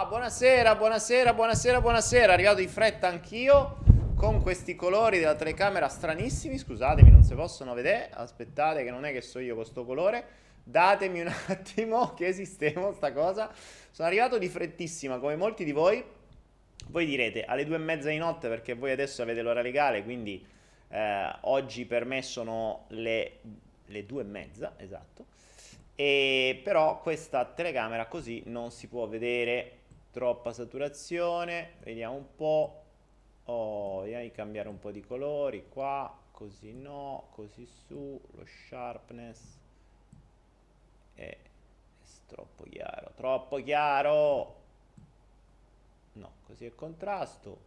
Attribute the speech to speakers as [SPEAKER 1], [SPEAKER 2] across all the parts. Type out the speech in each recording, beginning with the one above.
[SPEAKER 1] Ah, buonasera, buonasera, buonasera, buonasera. Arrivato in fretta anch'io con questi colori della telecamera stranissimi. Scusatemi, non si possono vedere. Aspettate, che non è che so io con sto colore. Datemi un attimo che esistemo sta cosa. Sono arrivato di frettissima, come molti di voi. Voi direte alle due e mezza di notte perché voi adesso avete l'ora legale, quindi eh, oggi per me sono le, le due e mezza, esatto. E però questa telecamera così non si può vedere troppa saturazione. Vediamo un po'. Oh, vediamo di cambiare un po' di colori qua, così no, così su, lo sharpness è, è troppo chiaro, troppo chiaro. No, così è contrasto.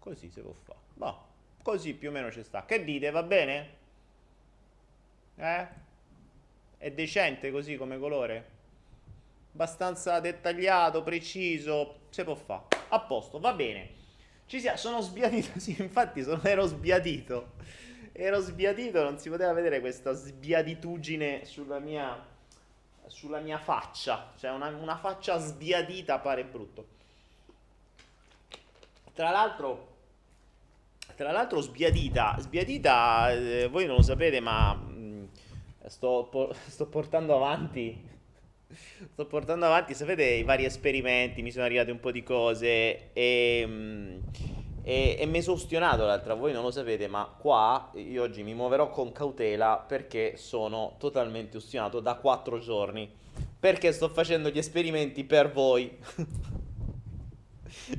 [SPEAKER 1] Così si può fare. Boh, così più o meno ci sta. Che dite, va bene? Eh? È decente così come colore? Abbastanza dettagliato, preciso, si può fare. A posto, va bene. Ci sia, sono sbiadito, sì, infatti sono, ero sbiadito. Ero sbiadito, non si poteva vedere questa sbiaditudine sulla mia, sulla mia faccia. Cioè una, una faccia sbiadita pare brutto. Tra l'altro, tra l'altro sbiadita, sbiadita, eh, voi non lo sapete, ma mh, sto, po- sto portando avanti sto portando avanti, sapete, i vari esperimenti, mi sono arrivate un po' di cose e, mm, e, e mi sono ustionato l'altra, voi non lo sapete, ma qua io oggi mi muoverò con cautela perché sono totalmente ustionato da quattro giorni, perché sto facendo gli esperimenti per voi.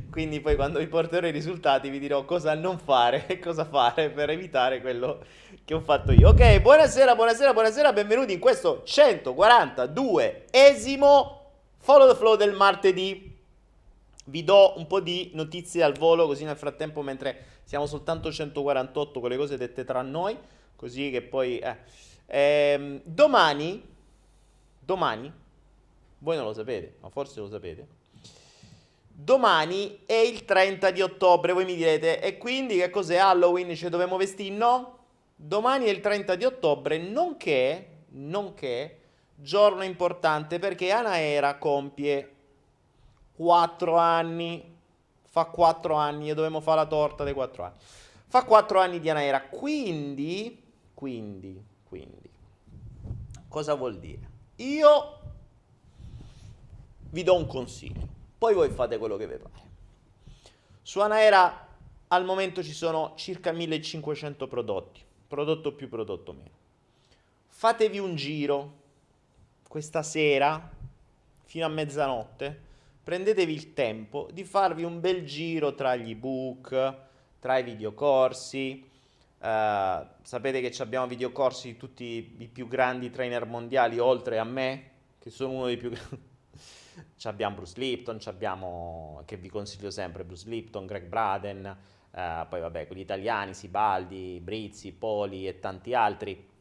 [SPEAKER 1] Quindi poi quando vi porterò i risultati vi dirò cosa non fare e cosa fare per evitare quello che ho fatto io. Ok, buonasera, buonasera, buonasera, benvenuti in questo 142esimo Follow the Flow del martedì. Vi do un po' di notizie al volo così nel frattempo mentre siamo soltanto 148 con le cose dette tra noi, così che poi... Eh. Ehm, domani, domani, voi non lo sapete, ma forse lo sapete, Domani è il 30 di ottobre, voi mi direte, e quindi che cos'è Halloween? Ci dobbiamo vestire? No. Domani è il 30 di ottobre, nonché, nonché, giorno importante perché Anaera compie 4 anni. Fa 4 anni e dobbiamo fare la torta dei 4 anni. Fa 4 anni di Anaera, quindi, quindi, quindi, cosa vuol dire? Io vi do un consiglio poi voi fate quello che vi pare. Su Anaera al momento ci sono circa 1500 prodotti, prodotto più, prodotto meno. Fatevi un giro questa sera fino a mezzanotte, prendetevi il tempo di farvi un bel giro tra gli ebook, tra i videocorsi. Uh, sapete che abbiamo videocorsi di tutti i più grandi trainer mondiali, oltre a me, che sono uno dei più grandi abbiamo Bruce Lipton, abbiamo, che vi consiglio sempre, Bruce Lipton, Greg Braden, eh, poi vabbè, quelli italiani, Sibaldi, Brizzi, Poli e tanti altri.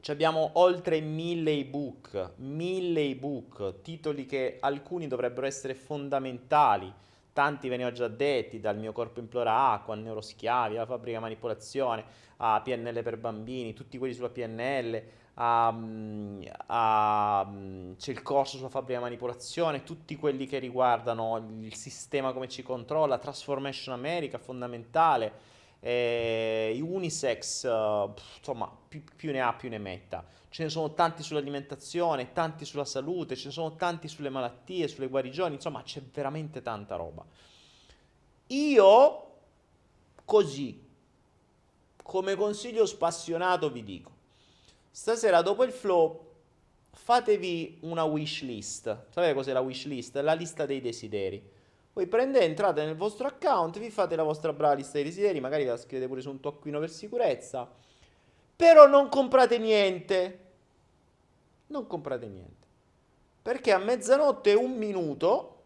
[SPEAKER 1] Ci abbiamo oltre mille ebook, mille ebook, titoli che alcuni dovrebbero essere fondamentali, tanti ve ne ho già detti, dal mio corpo implora acqua, neuroschiavi, alla fabbrica manipolazione, a PNL per bambini, tutti quelli sulla PNL, a, a, c'è il corso sulla fabbrica manipolazione, tutti quelli che riguardano il sistema come ci controlla, Transformation America, fondamentale, eh, unisex, uh, insomma, più, più, ne ha più ne metta. Ce ne sono tanti sull'alimentazione, tanti sulla salute, ce ne sono tanti sulle malattie, sulle guarigioni, insomma, c'è veramente tanta roba. Io, così, come consiglio spassionato, vi dico, Stasera dopo il flow fatevi una wish list. Sapete cos'è la wish list? La lista dei desideri. Voi prendete, entrate nel vostro account, vi fate la vostra brava lista dei desideri, magari la scrivete pure su un tocchino per sicurezza. Però non comprate niente. Non comprate niente. Perché a mezzanotte un minuto,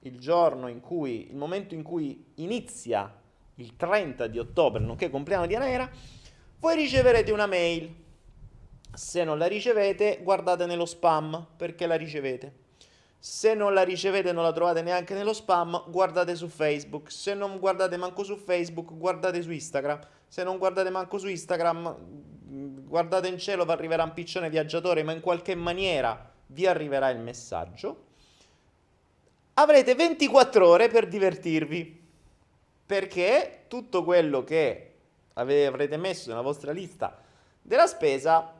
[SPEAKER 1] il giorno in cui, il momento in cui inizia il 30 di ottobre, nonché compleanno di Anaera, voi riceverete una mail se non la ricevete, guardate nello spam perché la ricevete. Se non la ricevete e non la trovate neanche nello spam, guardate su Facebook. Se non guardate manco su Facebook, guardate su Instagram. Se non guardate manco su Instagram, guardate in cielo, vi arriverà un piccione viaggiatore, ma in qualche maniera vi arriverà il messaggio. Avrete 24 ore per divertirvi. Perché tutto quello che avrete messo nella vostra lista della spesa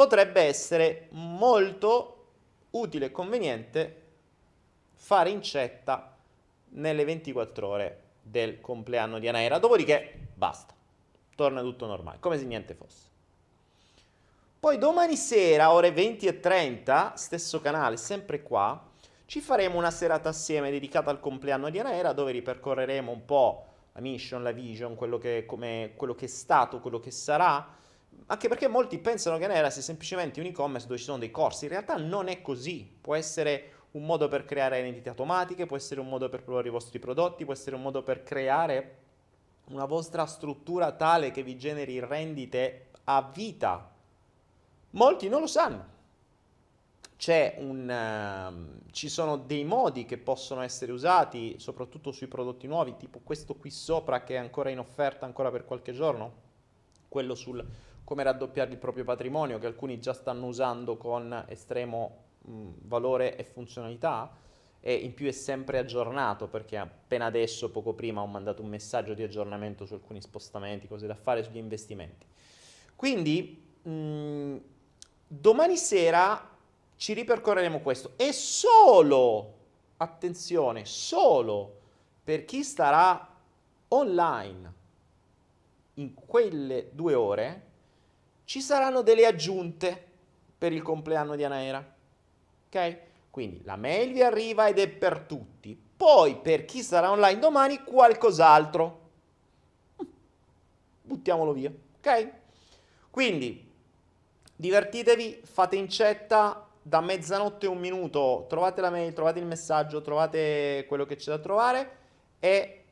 [SPEAKER 1] potrebbe essere molto utile e conveniente fare incetta nelle 24 ore del compleanno di Anaera. Dopodiché basta, torna tutto normale, come se niente fosse. Poi domani sera, ore 20 e 30, stesso canale, sempre qua, ci faremo una serata assieme dedicata al compleanno di Anaera, dove ripercorreremo un po' la mission, la vision, quello che, quello che è stato, quello che sarà, anche perché molti pensano che Nera sia semplicemente un e-commerce dove ci sono dei corsi. In realtà non è così. Può essere un modo per creare identità automatiche, può essere un modo per provare i vostri prodotti, può essere un modo per creare una vostra struttura tale che vi generi rendite a vita. Molti non lo sanno. Un, uh, ci sono dei modi che possono essere usati, soprattutto sui prodotti nuovi, tipo questo qui sopra che è ancora in offerta ancora per qualche giorno, quello sul come raddoppiare il proprio patrimonio che alcuni già stanno usando con estremo mh, valore e funzionalità e in più è sempre aggiornato perché appena adesso, poco prima, ho mandato un messaggio di aggiornamento su alcuni spostamenti, cose da fare sugli investimenti. Quindi mh, domani sera ci ripercorreremo questo. E solo, attenzione, solo per chi starà online in quelle due ore, ci saranno delle aggiunte per il compleanno di Anaera. Ok? Quindi la mail vi arriva ed è per tutti. Poi per chi sarà online domani qualcos'altro. Buttiamolo via. Ok? Quindi divertitevi, fate incetta da mezzanotte un minuto, trovate la mail, trovate il messaggio, trovate quello che c'è da trovare e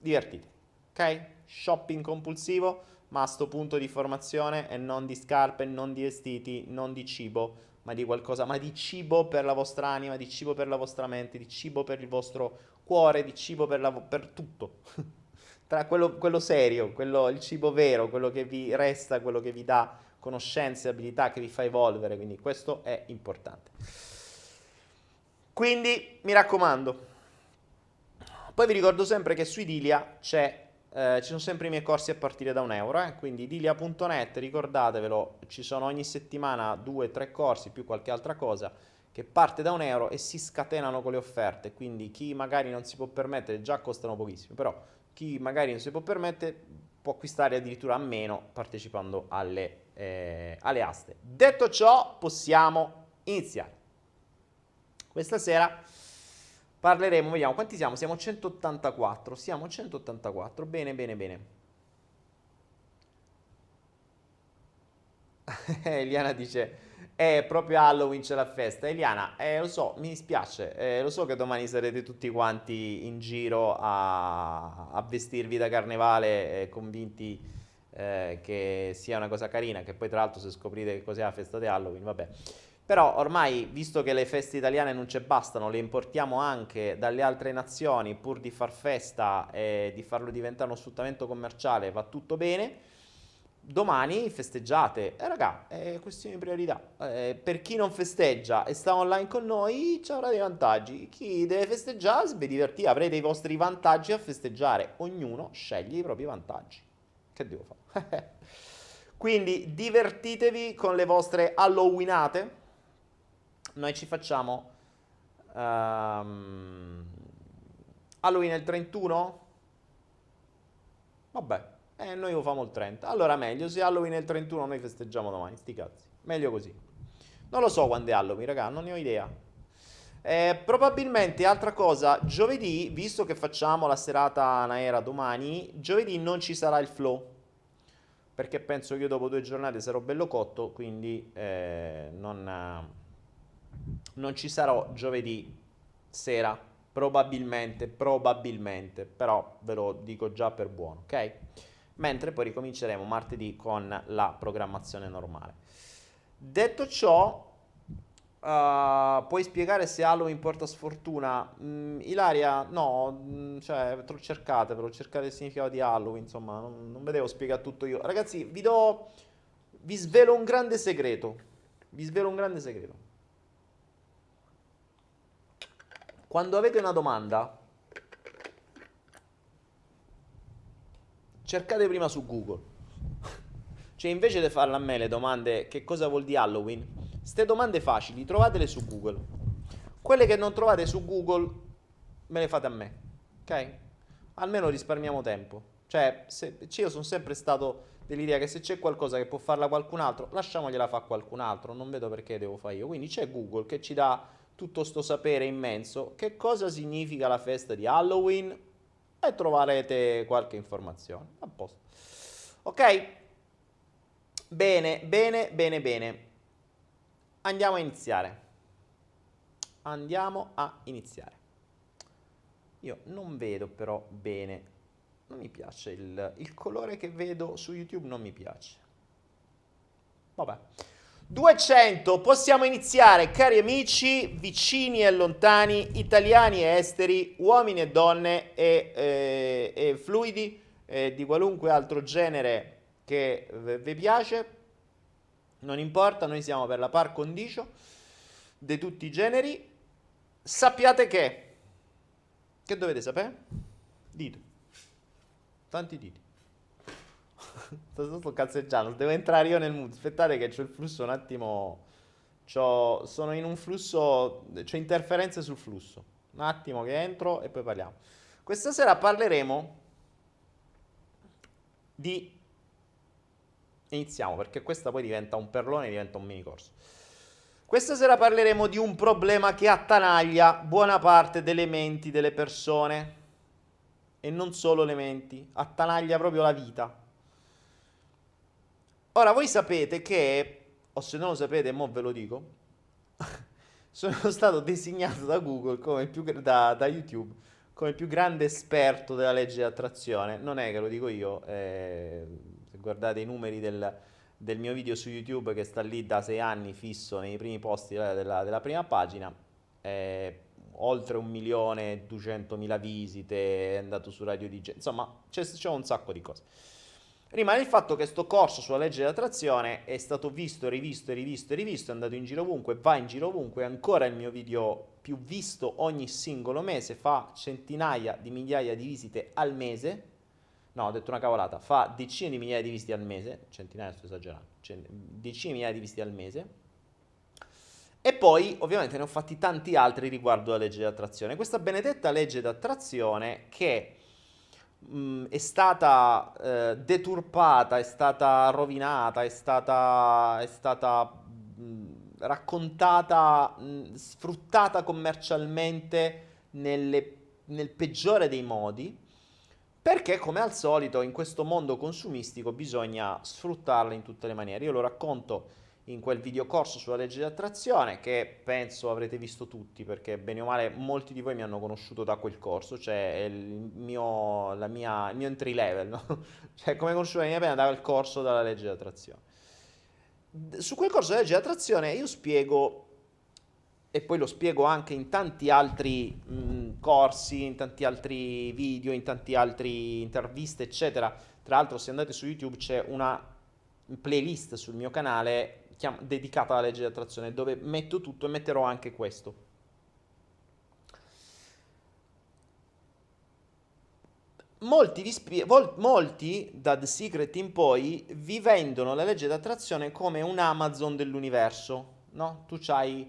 [SPEAKER 1] divertitevi. Ok? Shopping compulsivo, ma a sto punto di formazione e non di scarpe, non di vestiti, non di cibo, ma di qualcosa, ma di cibo per la vostra anima, di cibo per la vostra mente, di cibo per il vostro cuore, di cibo per, la, per tutto. Tra quello, quello serio, quello, il cibo vero, quello che vi resta, quello che vi dà conoscenze, abilità, che vi fa evolvere, quindi questo è importante. Quindi mi raccomando, poi vi ricordo sempre che su Idilia c'è eh, ci sono sempre i miei corsi a partire da un euro, eh? quindi idilia.net, ricordatevelo, ci sono ogni settimana due, tre corsi più qualche altra cosa che parte da un euro e si scatenano con le offerte, quindi chi magari non si può permettere, già costano pochissimo, però chi magari non si può permettere può acquistare addirittura a meno partecipando alle, eh, alle aste. Detto ciò, possiamo iniziare. Questa sera Parleremo, vediamo quanti siamo? Siamo 184. Siamo 184. Bene, bene, bene. Eliana dice: È proprio Halloween c'è la festa. Eliana, eh, lo so, mi dispiace. Eh, lo so che domani sarete tutti quanti in giro a, a vestirvi da carnevale, eh, convinti eh, che sia una cosa carina. Che poi, tra l'altro, se scoprite che cos'è la festa di Halloween, vabbè. Però ormai, visto che le feste italiane non ci bastano, le importiamo anche dalle altre nazioni pur di far festa e di farlo diventare uno sfruttamento commerciale, va tutto bene. Domani festeggiate. Eh raga, è questione di priorità. Eh, per chi non festeggia e sta online con noi, ci avrà dei vantaggi. Chi deve festeggiare, vi divertite, avrete i vostri vantaggi a festeggiare. Ognuno sceglie i propri vantaggi. Che devo fare? Quindi divertitevi con le vostre Halloweenate noi ci facciamo um, Halloween il 31? Vabbè, eh, noi lo famo il 30. Allora meglio, se Halloween è il 31 noi festeggiamo domani, sti cazzi. Meglio così. Non lo so quando è Halloween, raga, non ne ho idea. Eh, probabilmente, altra cosa, giovedì, visto che facciamo la serata Naera domani, giovedì non ci sarà il flow. Perché penso che io dopo due giornate sarò bello cotto, quindi eh, non non ci sarò giovedì sera, probabilmente, probabilmente, però ve lo dico già per buono, ok? Mentre poi ricominceremo martedì con la programmazione normale. Detto ciò, uh, puoi spiegare se Halloween porta sfortuna? Mm, Ilaria, no, mm, cioè, cercatevelo, cercate il significato di Halloween, insomma, non, non vedevo spiegare tutto io. Ragazzi, vi do, vi svelo un grande segreto, vi svelo un grande segreto. Quando avete una domanda, cercate prima su Google. Cioè, invece di farle a me le domande che cosa vuol dire Halloween, queste domande facili trovatele su Google. Quelle che non trovate su Google, me le fate a me. Ok? Almeno risparmiamo tempo. Cioè, se, io sono sempre stato dell'idea che se c'è qualcosa che può farla qualcun altro, lasciamogliela fare qualcun altro. Non vedo perché devo fare io. Quindi c'è Google che ci dà tutto sto sapere immenso, che cosa significa la festa di Halloween e troverete qualche informazione. A posto. Ok? Bene, bene, bene, bene. Andiamo a iniziare. Andiamo a iniziare. Io non vedo però bene, non mi piace il, il colore che vedo su YouTube, non mi piace. Vabbè. 200, possiamo iniziare, cari amici, vicini e lontani, italiani e esteri, uomini e donne e, eh, e fluidi eh, di qualunque altro genere che vi piace. Non importa, noi siamo per la par condicio di tutti i generi. Sappiate che... Che dovete sapere? Dito. Tanti diti. Sto, sto cazzeggiando, devo entrare io nel mood. Aspettate che c'ho il flusso un attimo C'ho, sono in un flusso, c'è interferenze sul flusso. Un attimo che entro e poi parliamo. Questa sera parleremo di... Iniziamo perché questa poi diventa un perlone, diventa un mini corso. Questa sera parleremo di un problema che attanaglia buona parte delle menti delle persone e non solo le menti, attanaglia proprio la vita. Ora voi sapete che, o se non lo sapete, mo ve lo dico, sono stato designato da Google come più, da, da YouTube come il più grande esperto della legge di attrazione. Non è che lo dico io, eh, se guardate i numeri del, del, mio video su YouTube che sta lì da sei anni fisso nei primi posti della, della, della prima pagina, eh, oltre un milione e duecentomila visite, è andato su Radio DJ, insomma c'è, c'è un sacco di cose. Rimane il fatto che questo corso sulla legge dell'attrazione è stato visto, rivisto, rivisto rivisto, è andato in giro ovunque, va in giro ovunque, è ancora il mio video più visto ogni singolo mese, fa centinaia di migliaia di visite al mese, no ho detto una cavolata, fa decine di migliaia di visite al mese, centinaia sto esagerando, decine di migliaia di visite al mese, e poi ovviamente ne ho fatti tanti altri riguardo la legge dell'attrazione. Questa benedetta legge d'attrazione che mh, è stata eh, deturpata, è stata rovinata, è stata, è stata mh, raccontata, mh, sfruttata commercialmente nelle, nel peggiore dei modi. Perché, come al solito, in questo mondo consumistico bisogna sfruttarla in tutte le maniere. Io lo racconto in quel videocorso sulla legge di attrazione che penso avrete visto tutti perché bene o male molti di voi mi hanno conosciuto da quel corso, cioè il mio, mia, il mio entry level, no? cioè come conosciuto la mia pena dal corso dalla legge di attrazione. Su quel corso della legge di attrazione io spiego e poi lo spiego anche in tanti altri mh, corsi, in tanti altri video, in tanti altri interviste, eccetera. Tra l'altro, se andate su YouTube c'è una playlist sul mio canale chiam- dedicata alla legge di attrazione dove metto tutto e metterò anche questo. Molti, spie- vol- molti, da The Secret in poi vi vendono la legge d'attrazione come un Amazon dell'universo, no? Tu c'hai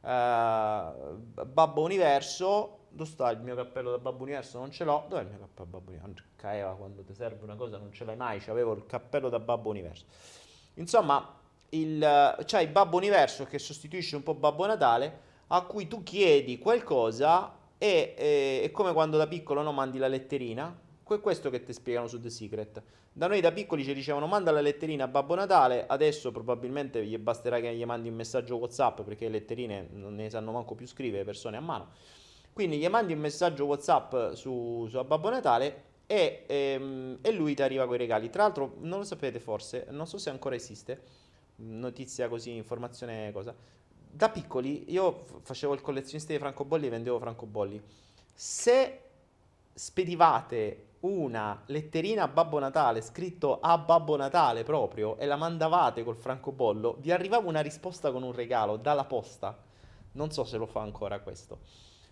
[SPEAKER 1] uh, Babbo Universo, dove sta il mio cappello da Babbo Universo? Non ce l'ho, dov'è il mio cappello da Babbo Universo? Caeva quando ti serve una cosa non ce l'hai mai, c'avevo il cappello da Babbo Universo. Insomma, il, c'hai Babbo Universo che sostituisce un po' Babbo Natale, a cui tu chiedi qualcosa e è come quando da piccolo no, mandi la letterina. Que- questo che ti spiegano su The Secret. Da noi da piccoli ci dicevano manda la letterina a Babbo Natale, adesso probabilmente gli basterà che gli mandi un messaggio WhatsApp perché le letterine non ne sanno manco più scrivere persone a mano. Quindi gli mandi un messaggio WhatsApp su, su a Babbo Natale e, ehm, e lui ti arriva con i regali. Tra l'altro, non lo sapete forse, non so se ancora esiste notizia così, informazione cosa. Da piccoli io facevo il collezionista di francobolli e vendevo francobolli. Se spedivate una letterina a Babbo Natale scritto a Babbo Natale proprio e la mandavate col francobollo, vi arrivava una risposta con un regalo dalla posta. Non so se lo fa ancora questo.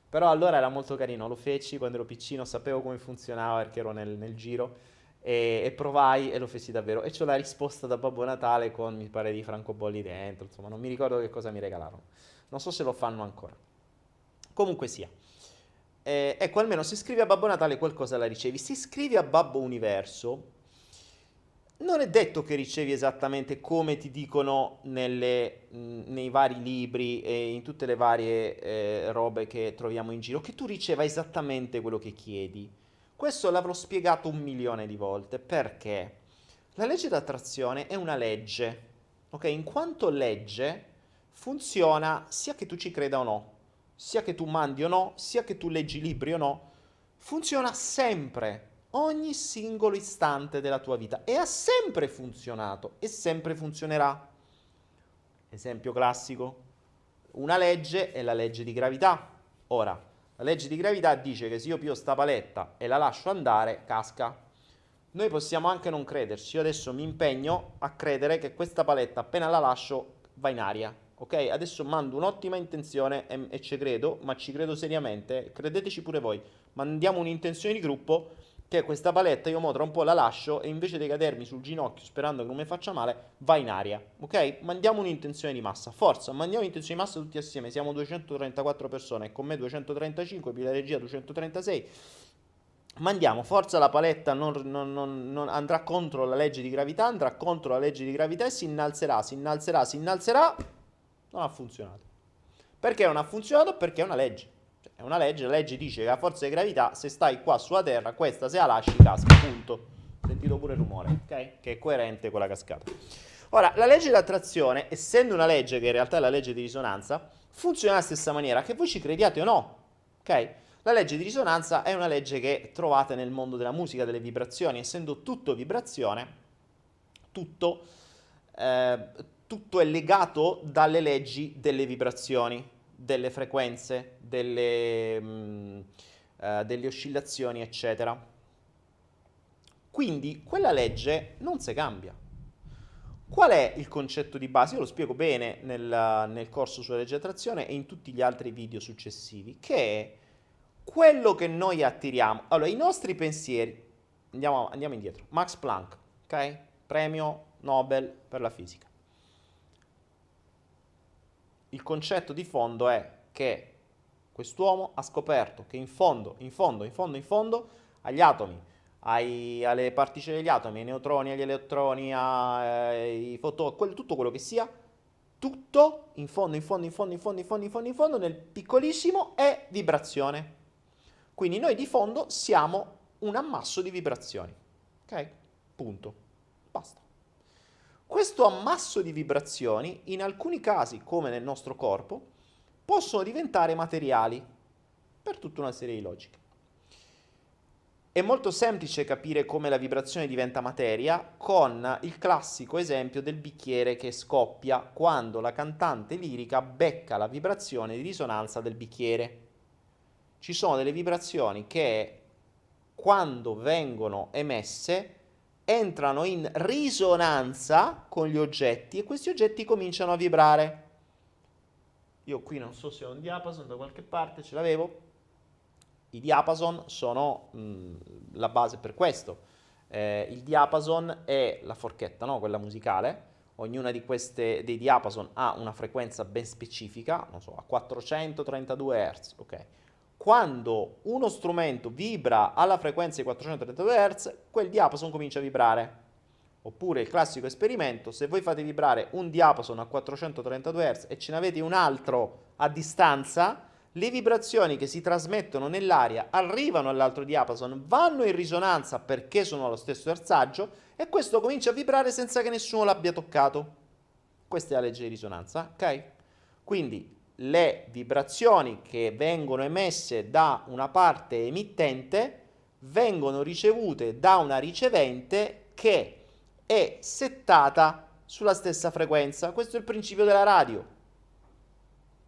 [SPEAKER 1] Però allora era molto carino, lo feci quando ero piccino, sapevo come funzionava perché ero nel, nel giro e, e, provai e lo feci davvero. E c'ho la risposta da Babbo Natale con, mi pare, di francobolli dentro, insomma, non mi ricordo che cosa mi regalarono. Non so se lo fanno ancora. Comunque sia. Eh, ecco, almeno se scrivi a Babbo Natale qualcosa la ricevi. Se scrivi a Babbo Universo, non è detto che ricevi esattamente come ti dicono nelle, nei vari libri e in tutte le varie eh, robe che troviamo in giro, che tu riceva esattamente quello che chiedi. Questo l'avrò spiegato un milione di volte perché la legge d'attrazione è una legge, ok? In quanto legge funziona sia che tu ci creda o no, sia che tu mandi o no, sia che tu leggi libri o no, funziona sempre, ogni singolo istante della tua vita e ha sempre funzionato e sempre funzionerà. Esempio classico, una legge è la legge di gravità. Ora, la legge di gravità dice che se io pio sta paletta e la lascio andare, casca. Noi possiamo anche non crederci. Io adesso mi impegno a credere che questa paletta, appena la lascio, va in aria. Ok? Adesso mando un'ottima intenzione e, e ci credo, ma ci credo seriamente. Credeteci pure voi. Mandiamo un'intenzione di gruppo che questa paletta io mo tra un po' la lascio e invece di cadermi sul ginocchio sperando che non mi faccia male, va in aria, ok? Mandiamo un'intenzione di massa, forza, mandiamo un'intenzione di massa tutti assieme, siamo 234 persone con me 235, più la regia 236. Mandiamo, forza la paletta non, non, non, andrà contro la legge di gravità, andrà contro la legge di gravità e si innalzerà, si innalzerà, si innalzerà. Non ha funzionato. Perché non ha funzionato? Perché è una legge. È una legge, la legge dice che la forza di gravità, se stai qua sulla Terra, questa se la lasci casca, punto. Sentito pure il rumore, ok? Che è coerente con la cascata. Ora, la legge dell'attrazione, essendo una legge che in realtà è la legge di risonanza, funziona alla stessa maniera, che voi ci crediate o no, ok? La legge di risonanza è una legge che trovate nel mondo della musica, delle vibrazioni, essendo tutto vibrazione, tutto, eh, tutto è legato dalle leggi delle vibrazioni delle frequenze, delle, mh, mm, uh, delle oscillazioni, eccetera. Quindi quella legge non si cambia. Qual è il concetto di base? Io lo spiego bene nel, nel corso sulla legge di attrazione e in tutti gli altri video successivi, che è quello che noi attiriamo. Allora, i nostri pensieri, andiamo, andiamo indietro, Max Planck, ok? Premio Nobel per la fisica il concetto di fondo è che quest'uomo ha scoperto che in fondo, in fondo, in fondo, in fondo, agli atomi, ai, alle particelle degli atomi, ai neutroni, agli elettroni, ai fotoni, tutto quello che sia, tutto in fondo, in fondo, in fondo, in fondo, in fondo, in fondo, in fondo, nel piccolissimo è vibrazione. Quindi noi di fondo siamo un ammasso di vibrazioni. Ok? Punto. Basta. Questo ammasso di vibrazioni, in alcuni casi, come nel nostro corpo, possono diventare materiali per tutta una serie di logiche. È molto semplice capire come la vibrazione diventa materia con il classico esempio del bicchiere che scoppia quando la cantante lirica becca la vibrazione di risonanza del bicchiere. Ci sono delle vibrazioni che quando vengono emesse entrano in risonanza con gli oggetti e questi oggetti cominciano a vibrare. Io qui non so se ho un diapason da qualche parte, ce l'avevo. I diapason sono mh, la base per questo. Eh, il diapason è la forchetta, no? quella musicale. Ognuna di queste dei diapason ha una frequenza ben specifica, non so, a 432 Hz, ok? Quando uno strumento vibra alla frequenza di 432 Hz, quel diapason comincia a vibrare. Oppure il classico esperimento, se voi fate vibrare un diapason a 432 Hz e ce ne avete un altro a distanza, le vibrazioni che si trasmettono nell'aria arrivano all'altro diapason, vanno in risonanza perché sono allo stesso erzaggio e questo comincia a vibrare senza che nessuno l'abbia toccato. Questa è la legge di risonanza, ok? Quindi le vibrazioni che vengono emesse da una parte emittente vengono ricevute da una ricevente che è settata sulla stessa frequenza. Questo è il principio della radio.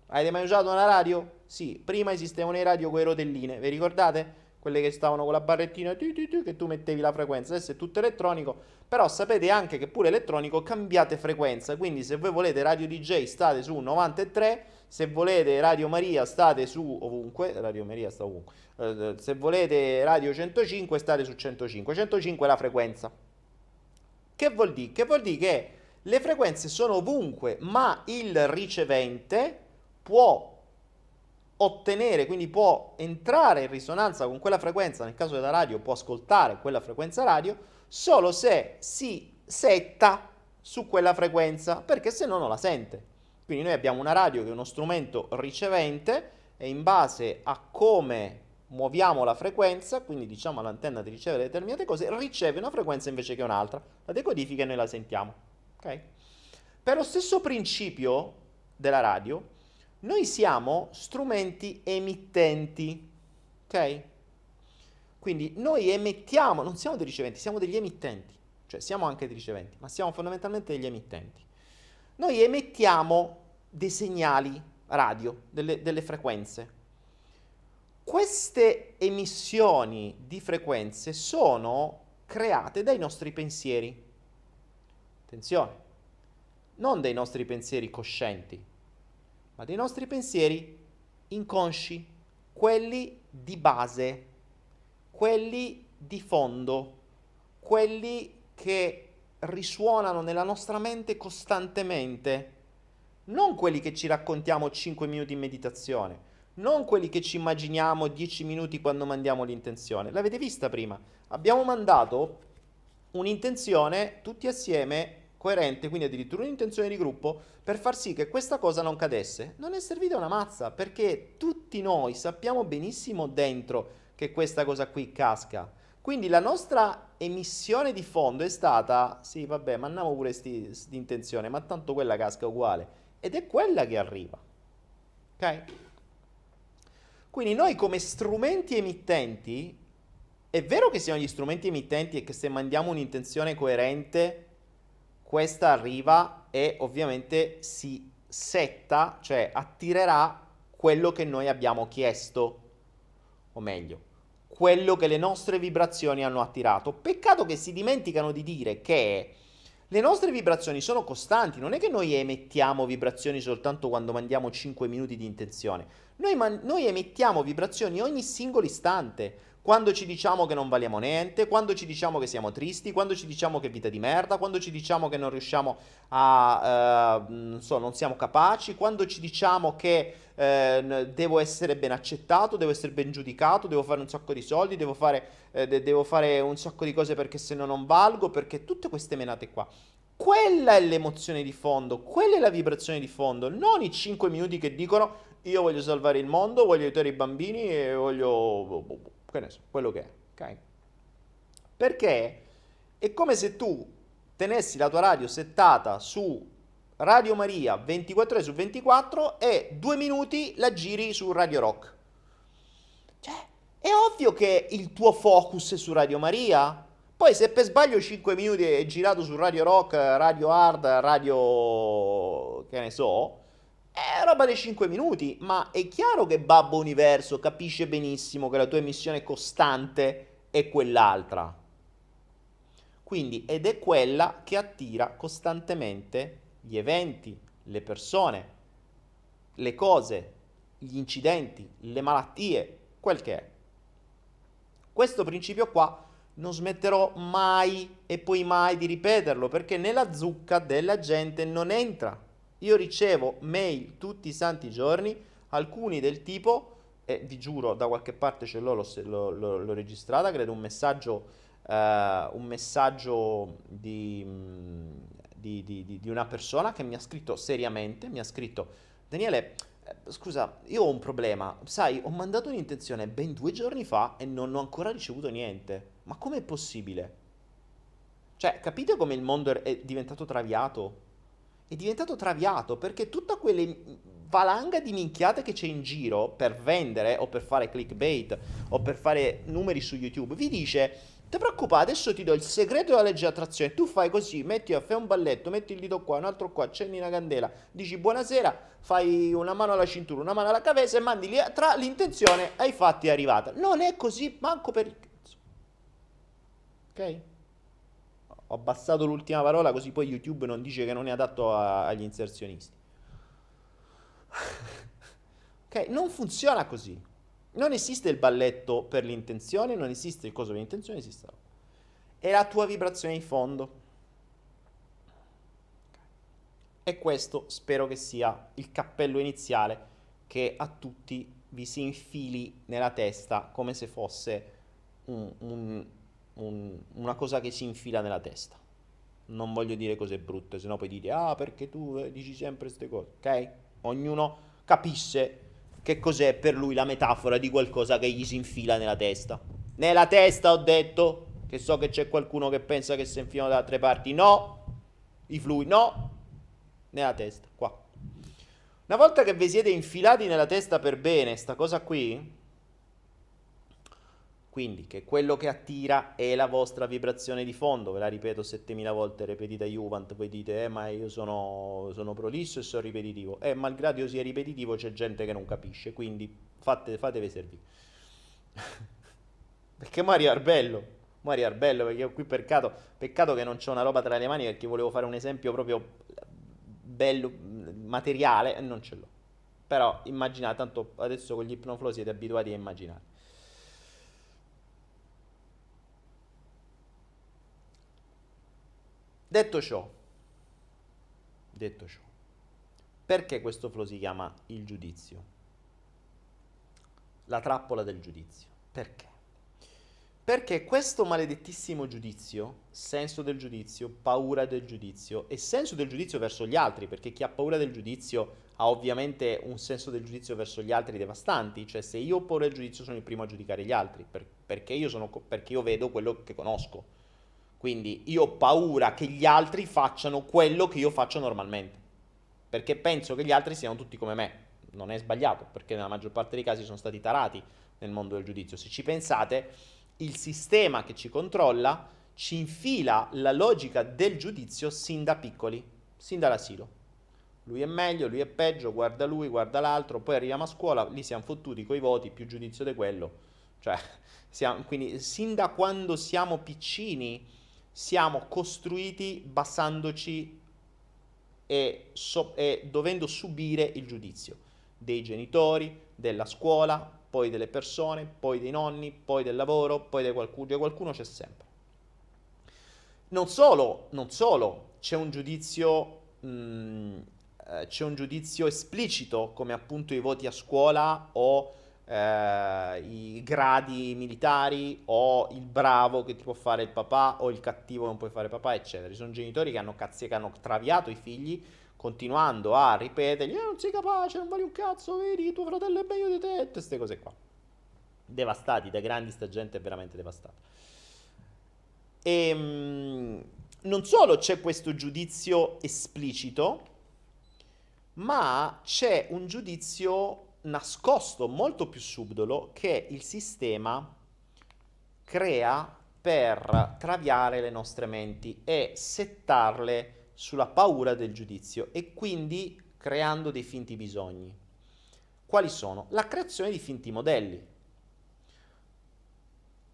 [SPEAKER 1] Avete mai usato una radio? Sì, prima esistevano i radio con le rotelline, vi ricordate? Quelle che stavano con la barrettina che tu mettevi la frequenza, adesso è tutto elettronico, però sapete anche che pure elettronico cambiate frequenza, quindi se voi volete radio DJ state su 93 se volete Radio Maria state su ovunque, Radio Maria sta ovunque, eh, se volete Radio 105 state su 105, 105 è la frequenza. Che vuol dire? Che vuol dire che le frequenze sono ovunque, ma il ricevente può ottenere, quindi può entrare in risonanza con quella frequenza, nel caso della radio può ascoltare quella frequenza radio, solo se si setta su quella frequenza, perché se no non la sente. Quindi noi abbiamo una radio che è uno strumento ricevente e in base a come muoviamo la frequenza, quindi diciamo all'antenna di ricevere determinate cose, riceve una frequenza invece che un'altra. La decodifica e noi la sentiamo. Okay? Per lo stesso principio della radio, noi siamo strumenti emittenti. Ok? Quindi noi emettiamo, non siamo dei riceventi, siamo degli emittenti. Cioè siamo anche dei riceventi, ma siamo fondamentalmente degli emittenti noi emettiamo dei segnali radio, delle, delle frequenze. Queste emissioni di frequenze sono create dai nostri pensieri. Attenzione, non dai nostri pensieri coscienti, ma dei nostri pensieri inconsci, quelli di base, quelli di fondo, quelli che risuonano nella nostra mente costantemente, non quelli che ci raccontiamo 5 minuti in meditazione, non quelli che ci immaginiamo 10 minuti quando mandiamo l'intenzione. L'avete vista prima? Abbiamo mandato un'intenzione tutti assieme coerente, quindi addirittura un'intenzione di gruppo, per far sì che questa cosa non cadesse. Non è servita una mazza, perché tutti noi sappiamo benissimo dentro che questa cosa qui casca. Quindi la nostra emissione di fondo è stata, sì vabbè, mandiamo pure questa intenzione, ma tanto quella casca uguale. Ed è quella che arriva. Ok? Quindi noi come strumenti emittenti, è vero che siamo gli strumenti emittenti e che se mandiamo un'intenzione coerente, questa arriva e ovviamente si setta, cioè attirerà quello che noi abbiamo chiesto, o meglio, quello che le nostre vibrazioni hanno attirato. Peccato che si dimenticano di dire che le nostre vibrazioni sono costanti, non è che noi emettiamo vibrazioni soltanto quando mandiamo 5 minuti di intenzione. Noi, man- noi emettiamo vibrazioni ogni singolo istante. Quando ci diciamo che non valiamo niente, quando ci diciamo che siamo tristi, quando ci diciamo che è vita di merda, quando ci diciamo che non riusciamo a, uh, non so, non siamo capaci, quando ci diciamo che uh, devo essere ben accettato, devo essere ben giudicato, devo fare un sacco di soldi, devo fare, uh, de- devo fare un sacco di cose perché se no non valgo, perché tutte queste menate qua. Quella è l'emozione di fondo, quella è la vibrazione di fondo, non i 5 minuti che dicono io voglio salvare il mondo, voglio aiutare i bambini e voglio... che ne so, quello che è, ok? Perché è come se tu tenessi la tua radio settata su Radio Maria 24 ore su 24 e due minuti la giri su Radio Rock. Cioè, è ovvio che il tuo focus è su Radio Maria. Poi se per sbaglio 5 minuti è girato su Radio Rock, Radio Hard, Radio... che ne so, è roba dei 5 minuti, ma è chiaro che Babbo Universo capisce benissimo che la tua emissione costante è quell'altra. Quindi, ed è quella che attira costantemente gli eventi, le persone, le cose, gli incidenti, le malattie, quel che è. Questo principio qua non smetterò mai e poi mai di ripeterlo perché nella zucca della gente non entra io ricevo mail tutti i santi giorni, alcuni del tipo, e vi giuro da qualche parte ce l'ho, l'ho, l'ho, l'ho registrata, credo un messaggio, uh, un messaggio di, di, di, di, una persona che mi ha scritto seriamente, mi ha scritto Daniele, eh, scusa, io ho un problema, sai, ho mandato un'intenzione ben due giorni fa e non ho ancora ricevuto niente, ma com'è possibile? Cioè, capite come il mondo è diventato traviato? È diventato traviato perché tutta quella valanga di minchiate che c'è in giro per vendere o per fare clickbait o per fare numeri su YouTube vi dice ti preoccupare, adesso ti do il segreto della legge di attrazione. Tu fai così, metti, fai un balletto, metti il dito qua, un altro qua, accendi una candela, dici buonasera, fai una mano alla cintura, una mano alla cabeza e mandi lì, tra l'intenzione ai fatti è arrivata. Non è così, manco per il cazzo. Ok? Ho abbassato l'ultima parola così poi YouTube non dice che non è adatto a, agli inserzionisti. ok, non funziona così. Non esiste il balletto per l'intenzione, non esiste il coso per l'intenzione, esiste. È la tua vibrazione di fondo. E questo spero che sia il cappello iniziale che a tutti vi si infili nella testa come se fosse un, un un, una cosa che si infila nella testa. Non voglio dire cose brutte, sennò poi dite, ah perché tu eh, dici sempre queste cose, ok? Ognuno capisce che cos'è per lui la metafora di qualcosa che gli si infila nella testa. Nella testa ho detto, che so che c'è qualcuno che pensa che si infilano da altre parti, no, i fluidi, no, nella testa, qua. Una volta che vi siete infilati nella testa per bene, sta cosa qui, quindi che quello che attira è la vostra vibrazione di fondo, ve la ripeto 7000 volte ripetita Juvent, voi dite eh ma io sono, sono prolisso e sono ripetitivo, eh, malgrado io sia ripetitivo c'è gente che non capisce, quindi fate, fatevi servire. perché Mario Arbello, Mario Arbello, perché qui peccato, peccato che non c'è una roba tra le mani perché volevo fare un esempio proprio bello, materiale e non ce l'ho. Però immaginate, tanto adesso con gli ipnoflow siete abituati a immaginare. Detto ciò, detto ciò, perché questo flow si chiama il giudizio? La trappola del giudizio. Perché? Perché questo maledettissimo giudizio, senso del giudizio, paura del giudizio e senso del giudizio verso gli altri, perché chi ha paura del giudizio ha ovviamente un senso del giudizio verso gli altri devastanti, cioè se io ho paura del giudizio sono il primo a giudicare gli altri, per, perché, io sono, perché io vedo quello che conosco. Quindi io ho paura che gli altri facciano quello che io faccio normalmente, perché penso che gli altri siano tutti come me. Non è sbagliato, perché nella maggior parte dei casi sono stati tarati nel mondo del giudizio. Se ci pensate, il sistema che ci controlla ci infila la logica del giudizio sin da piccoli, sin dall'asilo. Lui è meglio, lui è peggio, guarda lui, guarda l'altro, poi arriviamo a scuola, lì siamo fottuti coi voti, più giudizio di quello. Cioè, siamo, quindi sin da quando siamo piccini siamo costruiti basandoci e, so, e dovendo subire il giudizio dei genitori, della scuola, poi delle persone, poi dei nonni, poi del lavoro, poi di qualcuno, di qualcuno c'è sempre. Non solo, non solo, c'è un giudizio, mh, mm, eh, c'è un giudizio esplicito, come appunto i voti a scuola o eh, i gradi militari o il bravo che ti può fare il papà o il cattivo che non puoi fare papà, eccetera. Sono genitori che hanno, cazzi, che hanno traviato i figli continuando a ripetergli, eh, non sei capace, non vali un cazzo, vedi, tuo fratello è meglio di te, tutte queste cose qua. Devastati, da grandi sta gente è veramente devastata. E ehm, non solo c'è questo giudizio esplicito, ma c'è un giudizio nascosto, molto più subdolo, che il sistema crea per traviare le nostre menti e settarle sulla paura del giudizio e quindi creando dei finti bisogni. Quali sono? La creazione di finti modelli.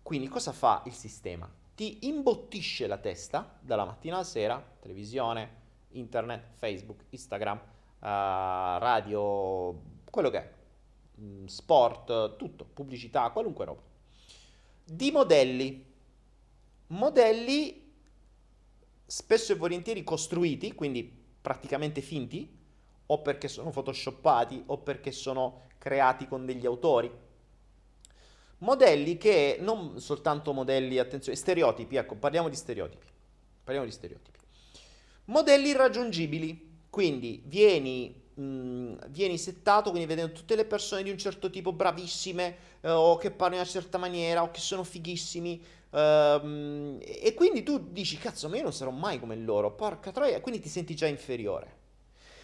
[SPEAKER 1] Quindi cosa fa il sistema? Ti imbottisce la testa dalla mattina alla sera, televisione, internet, Facebook, Instagram, uh, radio, quello che è, sport, tutto, pubblicità, qualunque roba. Di modelli. Modelli spesso e volentieri costruiti, quindi praticamente finti, o perché sono photoshoppati o perché sono creati con degli autori. Modelli che non soltanto modelli, attenzione, stereotipi, ecco, parliamo di stereotipi. Parliamo di stereotipi. Modelli irraggiungibili, quindi vieni, vieni settato, quindi vedendo tutte le persone di un certo tipo bravissime, eh, o che parlano in una certa maniera, o che sono fighissimi, Uh, e quindi tu dici, cazzo, ma io non sarò mai come loro, porca troia, quindi ti senti già inferiore.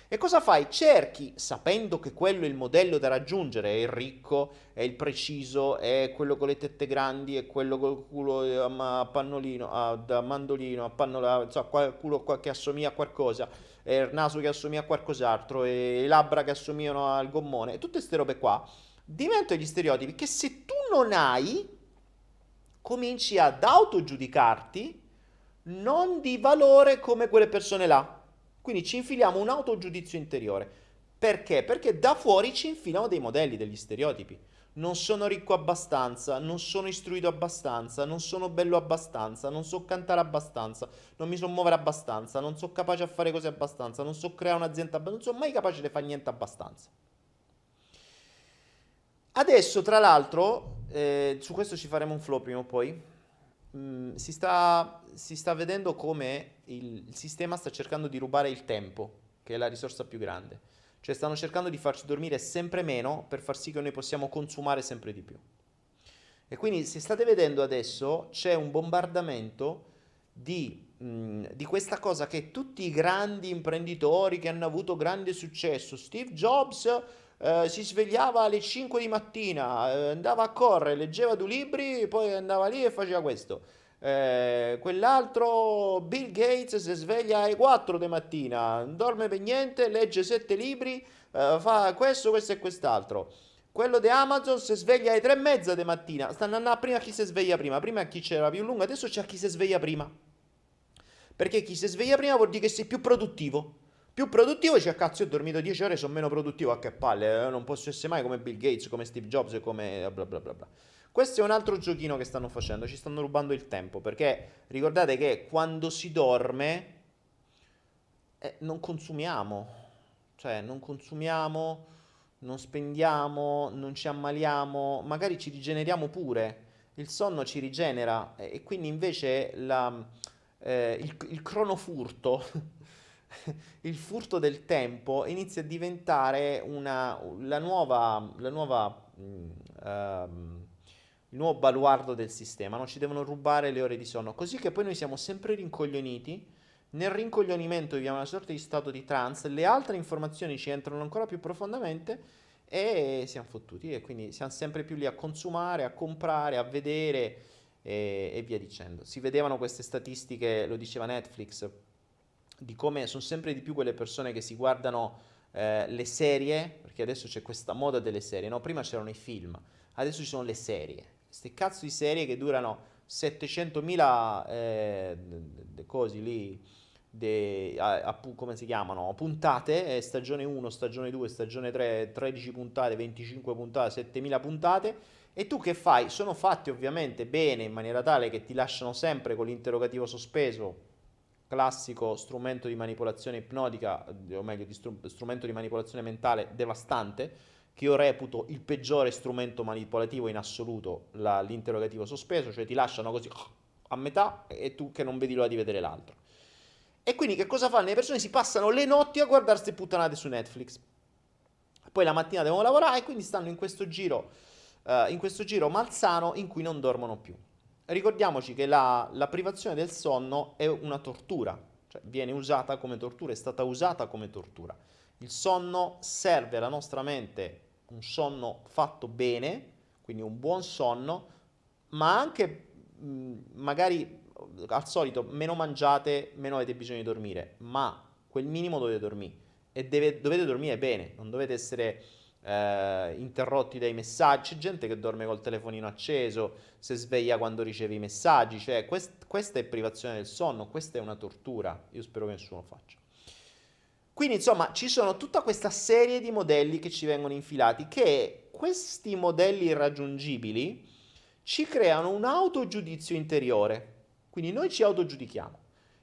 [SPEAKER 1] E cosa fai? Cerchi, sapendo che quello è il modello da raggiungere, è il ricco, è il preciso, è quello con le tette grandi, è quello col culo a pannolino, a, mandolino, a pannola, insomma, culo che assomiglia a qualcosa, è il naso che assomiglia a qualcos'altro, e le labbra che assomigliano al gommone, tutte queste robe qua diventano gli stereotipi che se tu non hai, cominci ad autogiudicarti non di valore come quelle persone là. Quindi ci infiliamo un autogiudizio interiore. Perché? Perché da fuori ci infilano dei modelli, degli stereotipi. Non sono ricco abbastanza, non sono istruito abbastanza, non sono bello abbastanza, non so cantare abbastanza, non mi so muovere abbastanza, non so capace a fare cose abbastanza, non so creare un'azienda abbastanza, non sono mai capace di fare niente abbastanza. Adesso, tra l'altro, eh, su questo ci faremo un flow prima o poi. Mm, si, sta, si, sta, vedendo come il, il, sistema sta cercando di rubare il tempo, che è la risorsa più grande. Cioè stanno cercando di farci dormire sempre meno per far sì che noi possiamo consumare sempre di più. E quindi se state vedendo adesso c'è un bombardamento di, mh, mm, di questa cosa che tutti i grandi imprenditori che hanno avuto grande successo, Steve Jobs eh, si svegliava alle 5 di mattina, eh, andava a correre, leggeva due libri, poi andava lì e faceva questo. Eh, quell'altro Bill Gates si sveglia alle 4 di mattina, non dorme per niente, legge 7 libri, eh, fa questo, questo e quest'altro. Quello di Amazon si sveglia alle 3 e mezza di mattina. Stanno andando prima a chi si sveglia prima. Prima chi c'era più lungo, adesso c'è chi si sveglia prima. Perché chi si sveglia prima vuol dire che sei più produttivo. Più produttivo, cioè cazzo, ho dormito 10 ore, sono meno produttivo, a che palle, eh? non posso essere mai come Bill Gates, come Steve Jobs, come bla bla bla bla. Questo è un altro giochino che stanno facendo, ci stanno rubando il tempo, perché ricordate che quando si dorme eh, non consumiamo, cioè non consumiamo, non spendiamo, non ci ammaliamo, magari ci rigeneriamo pure, il sonno ci rigenera e quindi invece la, eh, il, il cronofurto, il furto del tempo inizia a diventare una, la nuova, la nuova uh, il nuovo baluardo del sistema, non ci devono rubare le ore di sonno, così che poi noi siamo sempre rincoglioniti, nel rincoglionimento viviamo una sorta di stato di trance, le altre informazioni ci entrano ancora più profondamente e siamo fottuti e quindi siamo sempre più lì a consumare, a comprare, a vedere e, e via dicendo. Si vedevano queste statistiche, lo diceva Netflix, di come sono sempre di più quelle persone che si guardano eh, le serie, perché adesso c'è questa moda delle serie, no? Prima c'erano i film, adesso ci sono le serie queste cazzo di serie che durano 700.000 eh, così lì, de, a, a, come si chiamano, puntate, eh, stagione 1, stagione 2, stagione 3, 13 puntate, 25 puntate, 7.000 puntate. E tu che fai? Sono fatti ovviamente bene in maniera tale che ti lasciano sempre con l'interrogativo sospeso, classico strumento di manipolazione ipnotica, o meglio, di str- strumento di manipolazione mentale devastante che io reputo il peggiore strumento manipolativo in assoluto, la, l'interrogativo sospeso, cioè ti lasciano così a metà e tu che non vedi l'ora di vedere l'altro. E quindi che cosa fanno? Le persone si passano le notti a guardare queste puttanate su Netflix. Poi la mattina devono lavorare e quindi stanno in questo giro, uh, in questo giro malsano in cui non dormono più. Ricordiamoci che la, la privazione del sonno è una tortura, cioè viene usata come tortura, è stata usata come tortura. Il sonno serve alla nostra mente un sonno fatto bene, quindi un buon sonno, ma anche magari al solito meno mangiate, meno avete bisogno di dormire, ma quel minimo dovete dormire e deve, dovete dormire bene, non dovete essere eh, interrotti dai messaggi. C'è gente che dorme col telefonino acceso, si sveglia quando riceve i messaggi, cioè quest, questa è privazione del sonno, questa è una tortura, io spero che nessuno faccia. Quindi insomma ci sono tutta questa serie di modelli che ci vengono infilati che questi modelli irraggiungibili ci creano un autogiudizio interiore. Quindi noi ci autogiudichiamo.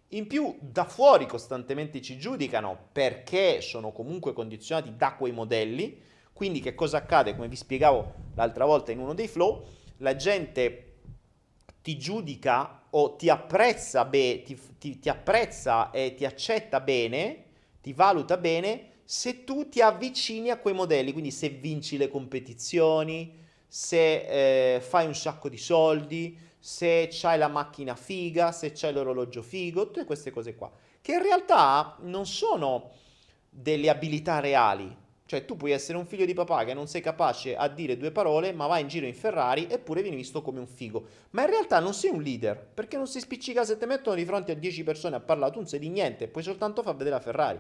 [SPEAKER 1] In più da fuori costantemente ci giudicano perché sono comunque condizionati da quei modelli. Quindi che cosa accade? Come vi spiegavo l'altra volta in uno dei flow, la gente ti giudica o ti apprezza, be- ti, ti, ti apprezza e ti accetta bene ti valuta bene se tu ti avvicini a quei modelli, quindi se vinci le competizioni, se eh, fai un sacco di soldi, se c'hai la macchina figa, se c'hai l'orologio figo, tutte queste cose qua, che in realtà non sono delle abilità reali. Cioè tu puoi essere un figlio di papà che non sei capace a dire due parole, ma vai in giro in Ferrari eppure vieni visto come un figo. Ma in realtà non sei un leader, perché non sei spiccica se ti mettono di fronte a 10 persone a parlare, tu non sei di niente, puoi soltanto far vedere la Ferrari.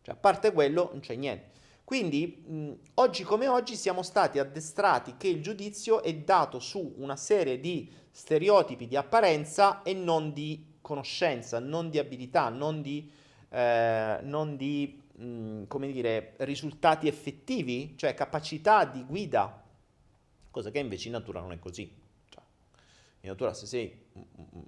[SPEAKER 1] Cioè a parte quello non c'è niente. Quindi mh, oggi come oggi siamo stati addestrati che il giudizio è dato su una serie di stereotipi di apparenza e non di conoscenza, non di abilità, non di, eh, non di mh, come dire, risultati effettivi, cioè capacità di guida, cosa che invece in natura non è così. Cioè, in natura se sei,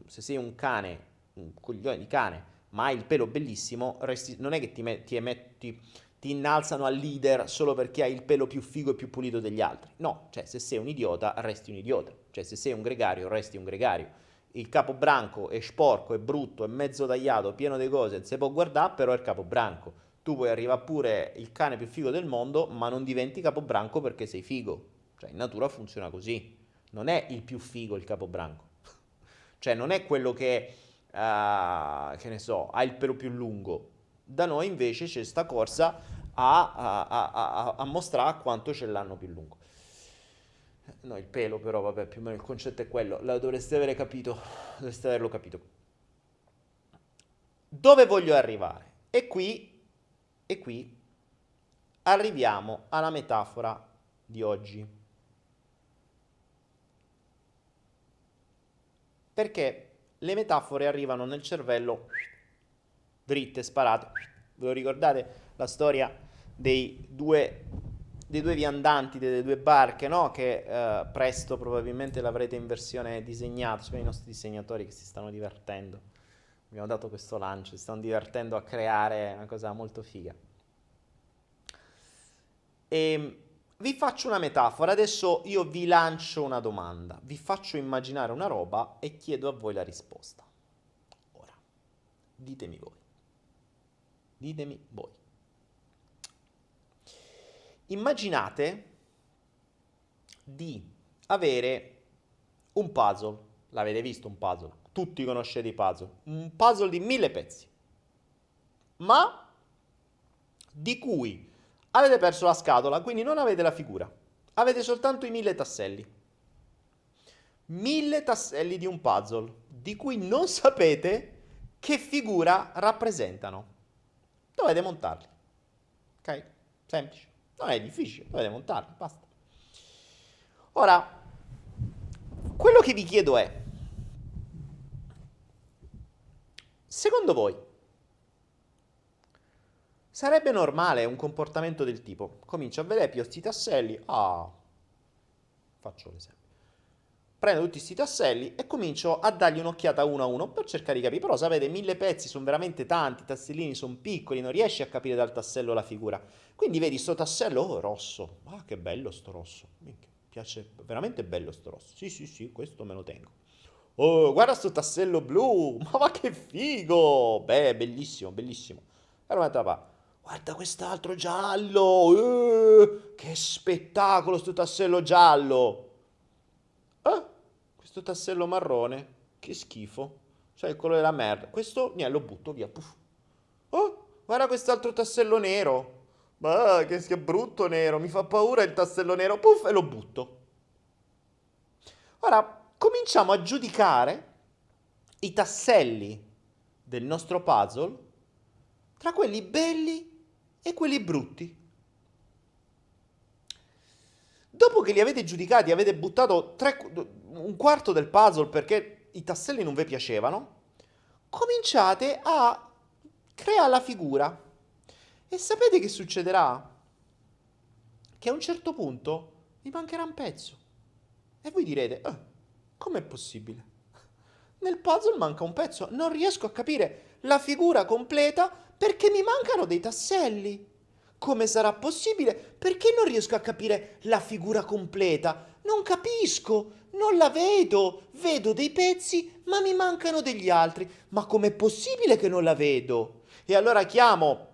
[SPEAKER 1] se sei, un cane, un coglione di cane, ma hai il pelo bellissimo, resti, non è che ti, ti emetti ti innalzano al leader solo perché hai il pelo più figo e più pulito degli altri. No, cioè se sei un idiota, resti un idiota. Cioè se sei un gregario, resti un gregario. Il capo branco è sporco, è brutto, è mezzo tagliato, pieno di cose, non si può guardare, però è il capo branco tu puoi arrivare pure il cane più figo del mondo, ma non diventi capobranco perché sei figo. Cioè, in natura funziona così. Non è il più figo il capobranco. cioè, non è quello che, uh, che ne so, ha il pelo più lungo. Da noi invece c'è questa corsa a, a, a, a, mostrare quanto ce l'hanno più lungo. No, il pelo però, vabbè, più o meno il concetto è quello. La dovreste avere capito, dovreste averlo capito. Dove voglio arrivare? E qui e qui arriviamo alla metafora di oggi. Perché le metafore arrivano nel cervello dritte, sparate. Ve lo ricordate la storia dei due, dei due viandanti, delle due barche, no? Che eh, presto probabilmente l'avrete in versione disegnata, sono i nostri disegnatori che si stanno divertendo abbiamo dato questo lancio, si stanno divertendo a creare una cosa molto figa. E ehm, vi faccio una metafora, adesso io vi lancio una domanda, vi faccio immaginare una roba e chiedo a voi la risposta. Ora, ditemi voi. Ditemi voi. Immaginate di avere un puzzle, l'avete visto un puzzle, tutti conoscete i puzzle, un puzzle di mille pezzi, ma di cui avete perso la scatola, quindi non avete la figura, avete soltanto i mille tasselli. Mille tasselli di un puzzle, di cui non sapete che figura rappresentano. Dovete montarli. Ok? Semplice. Non è difficile, dovete montarli, basta. Ora, quello che vi chiedo è, secondo voi, sarebbe normale un comportamento del tipo, comincio a vedere più questi tasselli, ah, faccio l'esempio. Prendo tutti questi tasselli e comincio a dargli un'occhiata uno a uno per cercare di capire. Però sapete, mille pezzi sono veramente tanti, i tassellini sono piccoli, non riesci a capire dal tassello la figura. Quindi vedi sto tassello, oh, rosso. Ah, che bello sto rosso. Minchia, piace, veramente bello sto rosso. Sì, sì, sì, questo me lo tengo. Oh, guarda sto tassello blu, ma va che figo! Beh, bellissimo, bellissimo. Allora papà, guarda quest'altro giallo, eh, che spettacolo sto tassello giallo. Ah, questo tassello marrone, che schifo. Cioè il colore della merda. Questo, niente, lo butto via. Puff. Oh, guarda quest'altro tassello nero. Ma che, che brutto nero, mi fa paura il tassello nero. Puff, e lo butto. Ora, cominciamo a giudicare i tasselli del nostro puzzle tra quelli belli e quelli brutti. Dopo che li avete giudicati, avete buttato tre, un quarto del puzzle perché i tasselli non vi piacevano, cominciate a creare la figura. E sapete che succederà? Che a un certo punto vi mancherà un pezzo. E voi direte, eh, com'è possibile? Nel puzzle manca un pezzo, non riesco a capire la figura completa perché mi mancano dei tasselli. Come sarà possibile? Perché non riesco a capire la figura completa? Non capisco, non la vedo. Vedo dei pezzi, ma mi mancano degli altri. Ma com'è possibile che non la vedo? E allora chiamo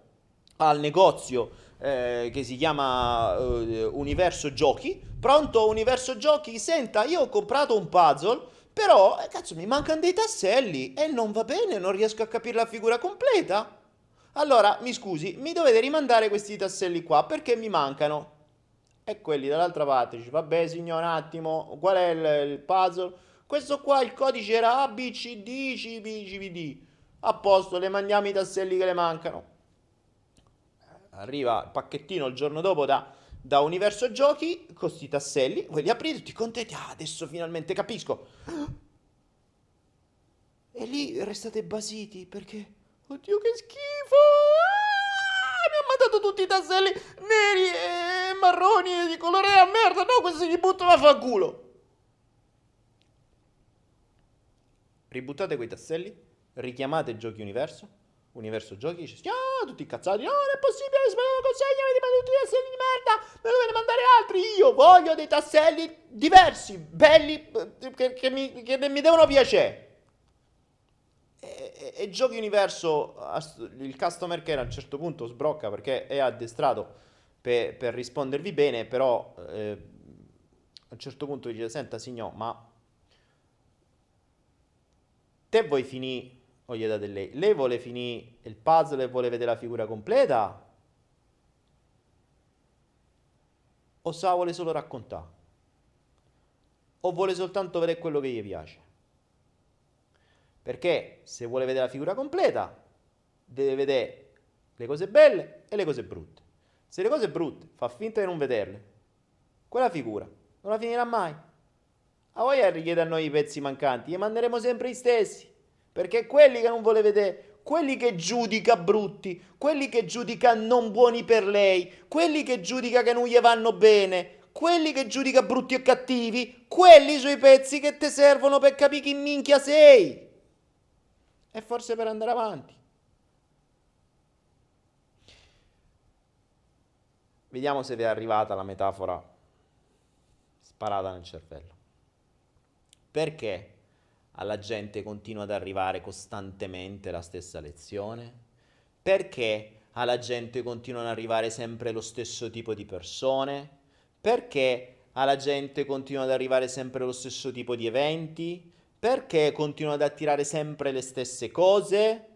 [SPEAKER 1] al negozio eh, che si chiama eh, Universo Giochi. Pronto, Universo Giochi? Senta, io ho comprato un puzzle, però, eh, cazzo, mi mancano dei tasselli e non va bene, non riesco a capire la figura completa. Allora, mi scusi, mi dovete rimandare questi tasselli qua perché mi mancano. E quelli dall'altra parte dice, vabbè signor, un attimo, qual è il, il puzzle? Questo qua, il codice era A, B, C, D, C, B, C, V, D. A posto, le mandiamo i tasselli che le mancano. Arriva il pacchettino il giorno dopo da, da Universo Giochi con questi tasselli, voi li aprite tutti contenti, ah, adesso finalmente capisco. E lì restate basiti perché Oddio che schifo! Ah, mi ha mandato tutti i tasselli neri e marroni di colore a merda. No, questi li butto a fa culo. Ributtate quei tasselli, richiamate Giochi Universo, Universo Giochi, dice, ah, tutti incazzati, no, non è possibile, sbagliato consegna, avete mandato tutti i tasselli di merda, me ne dovete mandare altri, io voglio dei tasselli diversi, belli, che, che, mi, che mi devono piacere. E, e, giochi universo, il customer care a un certo punto sbrocca perché è addestrato per, per rispondervi bene, però eh, a un certo punto dice, senta signor, ma te vuoi finire, o gli date lei, lei vuole finire il puzzle e vuole vedere la figura completa? O sa vuole solo raccontare? O vuole soltanto vedere quello che gli piace? Perché se vuole vedere la figura completa, deve vedere le cose belle e le cose brutte. Se le cose brutte fa finta di non vederle, quella figura non la finirà mai. A voi richiede a noi i pezzi mancanti, gli manderemo sempre gli stessi. Perché quelli che non vuole vedere, quelli che giudica brutti, quelli che giudica non buoni per lei, quelli che giudica che non gli vanno bene, quelli che giudica brutti e cattivi, quelli sui pezzi che ti servono per capire chi minchia sei. è forse per andare avanti. Vediamo se vi è arrivata la metafora sparata nel cervello. Perché alla gente continua ad arrivare costantemente la stessa lezione? Perché alla gente continuano ad arrivare sempre lo stesso tipo di persone? Perché alla gente continua ad arrivare sempre lo stesso tipo di eventi? Perché continuano ad attirare sempre le stesse cose?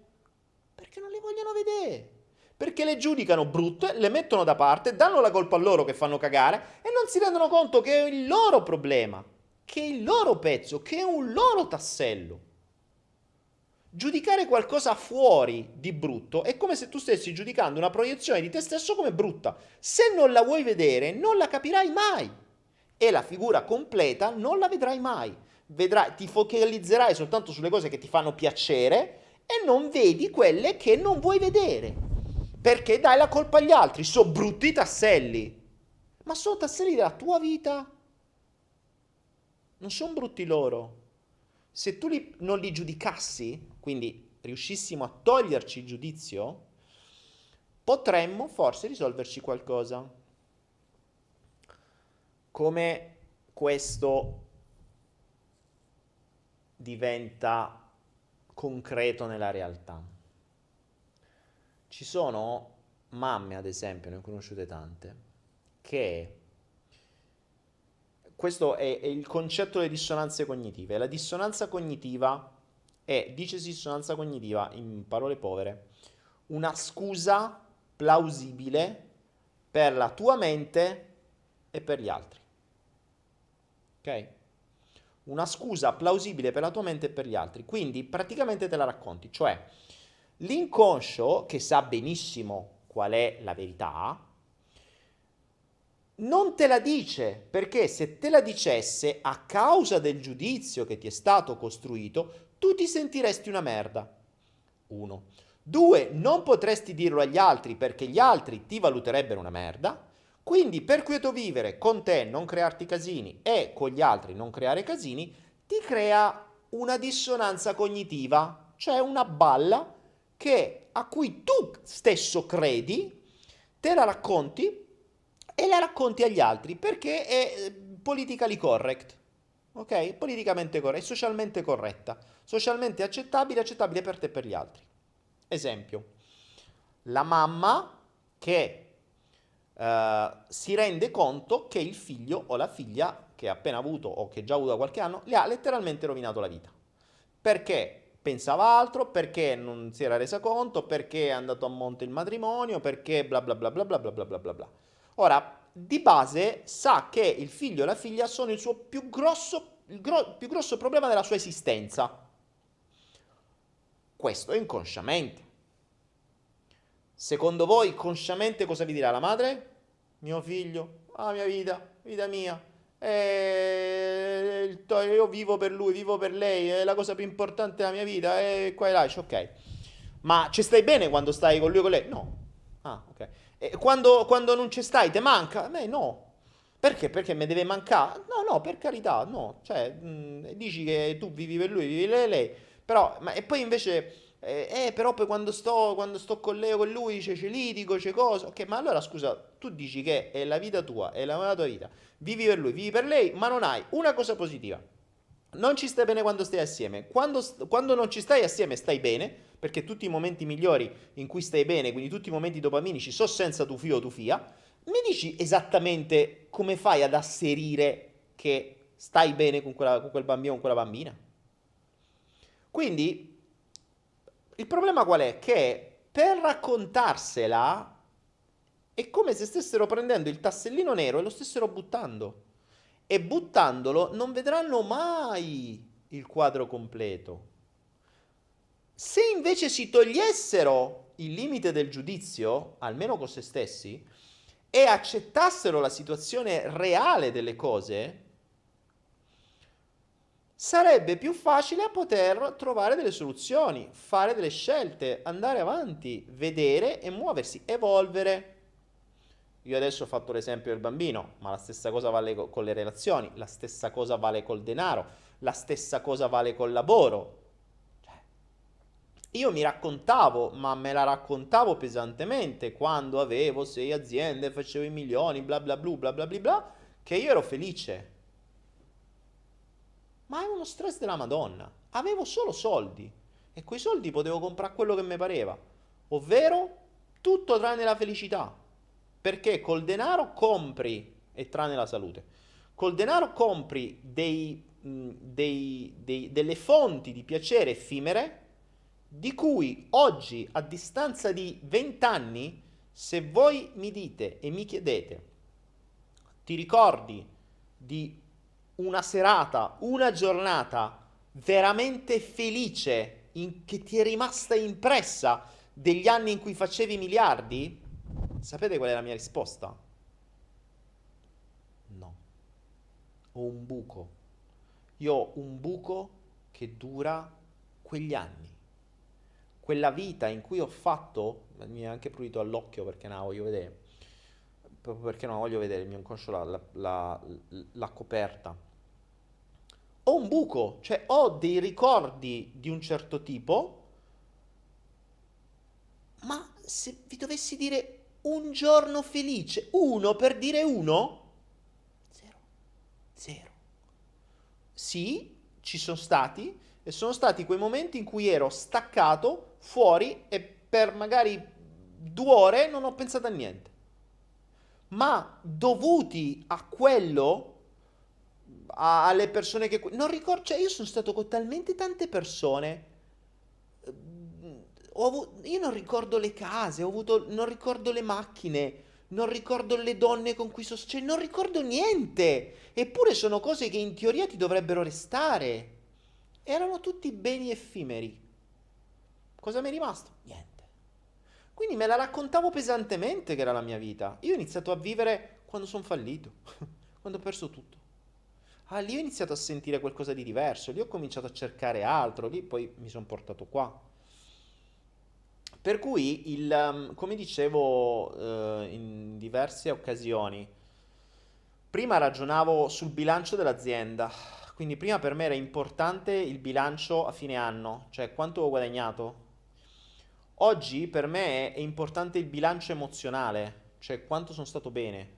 [SPEAKER 1] Perché non le vogliono vedere. Perché le giudicano brutte, le mettono da parte, danno la colpa a loro che fanno cagare e non si rendono conto che è il loro problema, che è il loro pezzo, che è un loro tassello. Giudicare qualcosa fuori di brutto è come se tu stessi giudicando una proiezione di te stesso come brutta. Se non la vuoi vedere, non la capirai mai. E la figura completa non la vedrai mai. Vedrai, ti focalizzerai soltanto sulle cose che ti fanno piacere e non vedi quelle che non vuoi vedere. Perché dai la colpa agli altri. Sono brutti tasselli. Ma sono tasselli della tua vita. Non sono brutti loro. Se tu li, non li giudicassi, quindi riuscissimo a toglierci il giudizio, potremmo forse risolverci qualcosa. Come questo diventa concreto nella realtà. Ci sono mamme, ad esempio, ne ho conosciute tante, che questo è, è, il concetto delle dissonanze cognitive. La dissonanza cognitiva è, dicesi dissonanza cognitiva in parole povere, una scusa plausibile per la tua mente e per gli altri. Ok? Una scusa plausibile per la tua mente e per gli altri. Quindi praticamente te la racconti, cioè l'inconscio che sa benissimo qual è la verità, non te la dice perché se te la dicesse a causa del giudizio che ti è stato costruito, tu ti sentiresti una merda. Uno. Due, non potresti dirlo agli altri perché gli altri ti valuterebbero una merda. Quindi per quieto vivere con te non crearti casini e con gli altri non creare casini, ti crea una dissonanza cognitiva, cioè una balla che, a cui tu stesso credi, te la racconti e la racconti agli altri perché è eh, politically correct ok? Politicamente corretta, socialmente corretta, socialmente accettabile, accettabile per te e per gli altri. Esempio, la mamma che uh, si rende conto che il figlio o la figlia che ha appena avuto o che già ha avuto da qualche anno le ha letteralmente rovinato la vita. Perché pensava altro, perché non si era resa conto, perché è andato a monte il matrimonio, perché bla bla bla bla bla bla bla bla bla. Ora, di base sa che il figlio e la figlia sono il suo più grosso, il gro- più grosso problema della sua esistenza. Questo inconsciamente. Secondo voi, consciamente cosa vi dirà la madre? Mio figlio, la mia vita, vita mia. Eh, io vivo per lui, vivo per lei, è la cosa più importante della mia vita. E qua e là, ok. Ma ci stai bene quando stai con lui e con lei? No. Ah, ok. E quando, quando non ci stai, ti manca? Me no. Perché? Perché mi deve mancare? No, no, per carità, no. Cioè, mh, dici che tu vivi per lui, vivi per lei, però, ma, e poi invece... Eh, eh, però poi quando sto, quando sto con lei o con lui c'è, c'è litigo, c'è cosa. Ok, ma allora scusa, tu dici che è la vita tua, è la tua vita. Vivi per lui, vivi per lei, ma non hai una cosa positiva. Non ci stai bene quando stai assieme. Quando, quando non ci stai assieme stai bene, perché tutti i momenti migliori in cui stai bene, quindi tutti i momenti dopaminici, sono senza tu fio o tu fia, mi dici esattamente come fai ad asserire che stai bene con, quella, con quel bambino o con quella bambina? Quindi il problema qual è? Che per raccontarsela è come se stessero prendendo il tassellino nero e lo stessero buttando. E buttandolo non vedranno mai il quadro completo. Se invece si togliessero il limite del giudizio, almeno con se stessi, e accettassero la situazione reale delle cose, sarebbe più facile poter trovare delle soluzioni, fare delle scelte, andare avanti, vedere e muoversi, evolvere. Io adesso ho fatto l'esempio del bambino, ma la stessa cosa vale con le relazioni, la stessa cosa vale col denaro, la stessa cosa vale col lavoro io mi raccontavo, ma me la raccontavo pesantemente quando avevo sei aziende, facevo i milioni, bla bla bla bla bla bla bla, che io ero felice. Ma avevo uno stress della Madonna. Avevo solo soldi e quei soldi potevo comprare quello che mi pareva, ovvero tutto tranne la felicità. Perché col denaro compri, e tranne la salute, col denaro compri dei, dei, dei, delle fonti di piacere effimere di cui oggi, a distanza di 20 anni, se voi mi dite e mi chiedete, ti ricordi di una serata, una giornata veramente felice in, che ti è rimasta impressa degli anni in cui facevi miliardi? Sapete qual è la mia risposta? No. Ho un buco. Io ho un buco che dura quegli anni quella vita in cui ho fatto, mi è anche prurito all'occhio perché non la voglio vedere, proprio perché non voglio vedere il mio inconscio la, la, la, la coperta. Ho un buco, cioè ho dei ricordi di un certo tipo, ma se vi dovessi dire un giorno felice, uno per dire uno, zero, zero. Sì, ci sono stati, e sono stati quei momenti in cui ero staccato fuori e per magari due ore non ho pensato a niente. Ma dovuti a quello, a, alle persone che... Non ricordo, cioè io sono stato con talmente tante persone. Avuto, io non ricordo le case, avuto, non ricordo le macchine, non ricordo le donne con cui sono... Cioè non ricordo niente. Eppure sono cose che in teoria ti dovrebbero restare. Erano tutti beni effimeri. Cosa mi è rimasto? Niente. Quindi me la raccontavo pesantemente che era la mia vita. Io ho iniziato a vivere quando sono fallito, quando ho perso tutto. Ah, lì ho iniziato a sentire qualcosa di diverso, lì ho cominciato a cercare altro, lì poi mi sono portato qua. Per cui, il, um, come dicevo uh, in diverse occasioni, prima ragionavo sul bilancio dell'azienda, quindi prima per me era importante il bilancio a fine anno, cioè quanto ho guadagnato. Oggi per me è importante il bilancio emozionale, cioè quanto sono stato bene.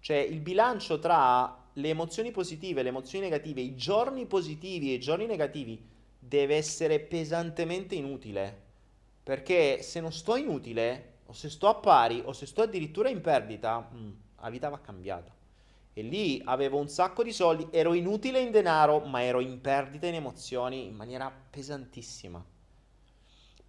[SPEAKER 1] Cioè il bilancio tra le emozioni positive e le emozioni negative, i giorni positivi e i giorni negativi deve essere pesantemente inutile. Perché se non sto inutile, o se sto a pari, o se sto addirittura in perdita, mh, mm, la vita va cambiata. E lì avevo un sacco di soldi, ero inutile in denaro, ma ero in perdita in emozioni in maniera pesantissima.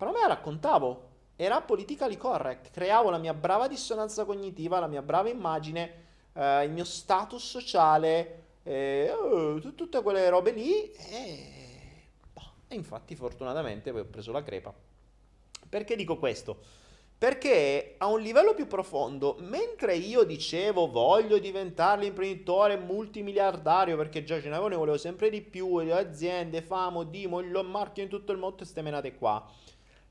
[SPEAKER 1] Però me la raccontavo, era politically correct, creavo la mia brava dissonanza cognitiva, la mia brava immagine, eh, il mio status sociale, eh, oh, tutte quelle robe lì e... Boh, e infatti fortunatamente poi ho preso la crepa. Perché dico questo? Perché a un livello più profondo, mentre io dicevo voglio diventare l'imprenditore multimiliardario perché già ce n'avevo, ne volevo sempre di più, le aziende, famo, dimo, il marchio in tutto il mondo e ste menate qua,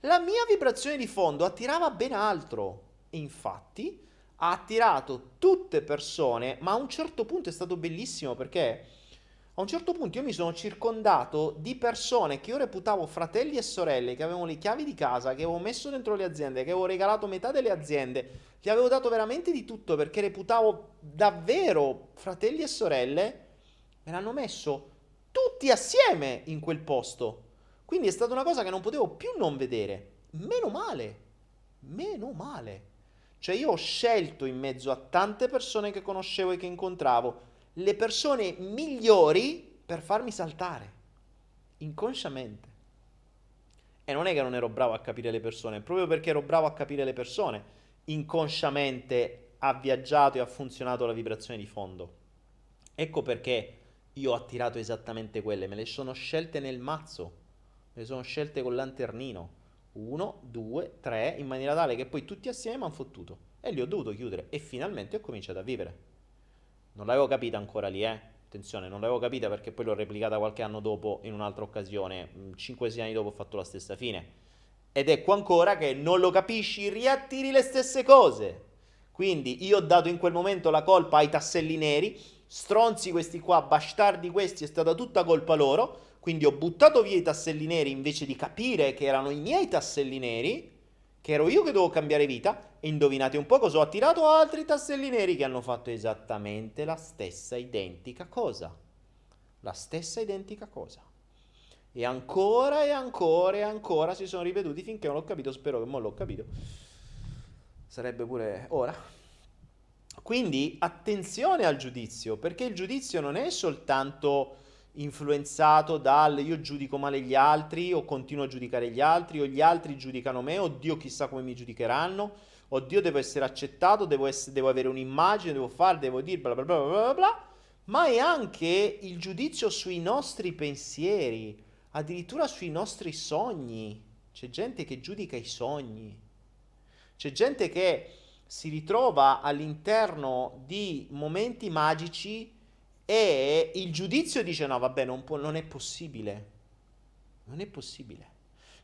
[SPEAKER 1] la mia vibrazione di fondo attirava ben altro. Infatti ha attirato tutte persone, ma a un certo punto è stato bellissimo perché a un certo punto io mi sono circondato di persone che io reputavo fratelli e sorelle, che avevano le chiavi di casa, che avevo messo dentro le aziende, che avevo regalato metà delle aziende, gli avevo dato veramente di tutto perché reputavo davvero fratelli e sorelle, me l'hanno messo tutti assieme in quel posto. Quindi è stata una cosa che non potevo più non vedere. Meno male, meno male. Cioè io ho scelto in mezzo a tante persone che conoscevo e che incontravo le persone migliori per farmi saltare, inconsciamente. E non è che non ero bravo a capire le persone, proprio perché ero bravo a capire le persone, inconsciamente ha viaggiato e ha funzionato la vibrazione di fondo. Ecco perché io ho attirato esattamente quelle, me le sono scelte nel mazzo, le sono scelte con lanternino. Uno, due, tre, in maniera tale che poi tutti assieme mi hanno fottuto. E li ho dovuto chiudere e finalmente ho cominciato a vivere. Non l'avevo capita ancora lì, eh. Attenzione, non l'avevo capita perché poi l'ho replicata qualche anno dopo in un'altra occasione. 5-6 mm, anni dopo ho fatto la stessa fine. Ed ecco ancora che non lo capisci, riattiri le stesse cose. Quindi io ho dato in quel momento la colpa ai tasselli neri, stronzi questi qua, bastardi questi, è stata tutta colpa loro. Quindi ho buttato via i tasselli neri invece di capire che erano i miei tasselli neri, che ero io che dovevo cambiare vita. E indovinate un po' cosa ho attirato altri tasselli neri che hanno fatto esattamente la stessa identica cosa. La stessa identica cosa. E ancora e ancora e ancora si sono ripetuti finché non l'ho capito. Spero che non l'ho capito. Sarebbe pure ora. Quindi attenzione al giudizio, perché il giudizio non è soltanto influenzato dal io giudico male gli altri o continuo a giudicare gli altri o gli altri giudicano me, oddio chissà come mi giudicheranno, oddio devo essere accettato, devo, essere, devo avere un'immagine, devo fare, devo dire bla bla bla bla bla bla, ma è anche il giudizio sui nostri pensieri, addirittura sui nostri sogni. C'è gente che giudica i sogni. C'è gente che si ritrova all'interno di momenti magici e il giudizio dice no, vabbè, non, può, non è possibile. Non è possibile.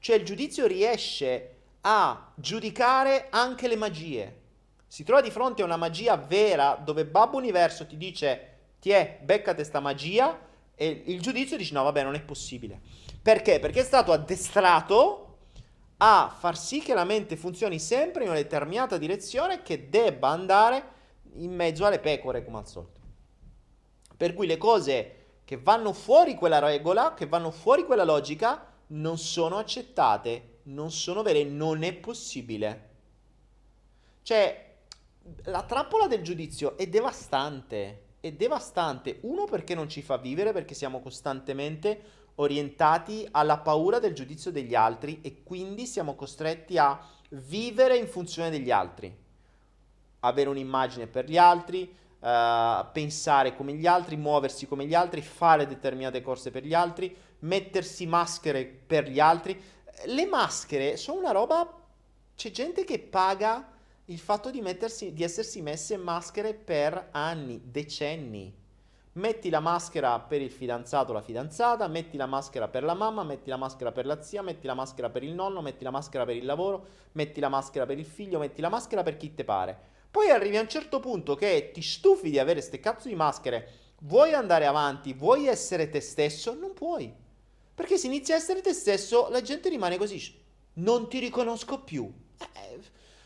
[SPEAKER 1] Cioè il giudizio riesce a giudicare anche le magie. Si trova di fronte a una magia vera dove Babbo Universo ti dice ti è, beccate sta magia e il giudizio dice no, vabbè, non è possibile. Perché? Perché è stato addestrato a far sì che la mente funzioni sempre in una determinata direzione che debba andare in mezzo alle pecore, come al solito. Per cui le cose che vanno fuori quella regola, che vanno fuori quella logica, non sono accettate, non sono vere, non è possibile. Cioè, la trappola del giudizio è devastante, è devastante. Uno perché non ci fa vivere, perché siamo costantemente orientati alla paura del giudizio degli altri e quindi siamo costretti a vivere in funzione degli altri, avere un'immagine per gli altri, uh, pensare come gli altri, muoversi come gli altri, fare determinate corse per gli altri, mettersi maschere per gli altri. Le maschere sono una roba, c'è gente che paga il fatto di, mettersi, di essersi messe maschere per anni, decenni metti la maschera per il fidanzato o la fidanzata, metti la maschera per la mamma, metti la maschera per la zia, metti la maschera per il nonno, metti la maschera per il lavoro, metti la maschera per il figlio, metti la maschera per chi te pare. Poi arrivi a un certo punto che ti stufi di avere ste cazzo di maschere, vuoi andare avanti, vuoi essere te stesso, non puoi. Perché se inizi a essere te stesso, la gente rimane così. Non ti riconosco più. Eh,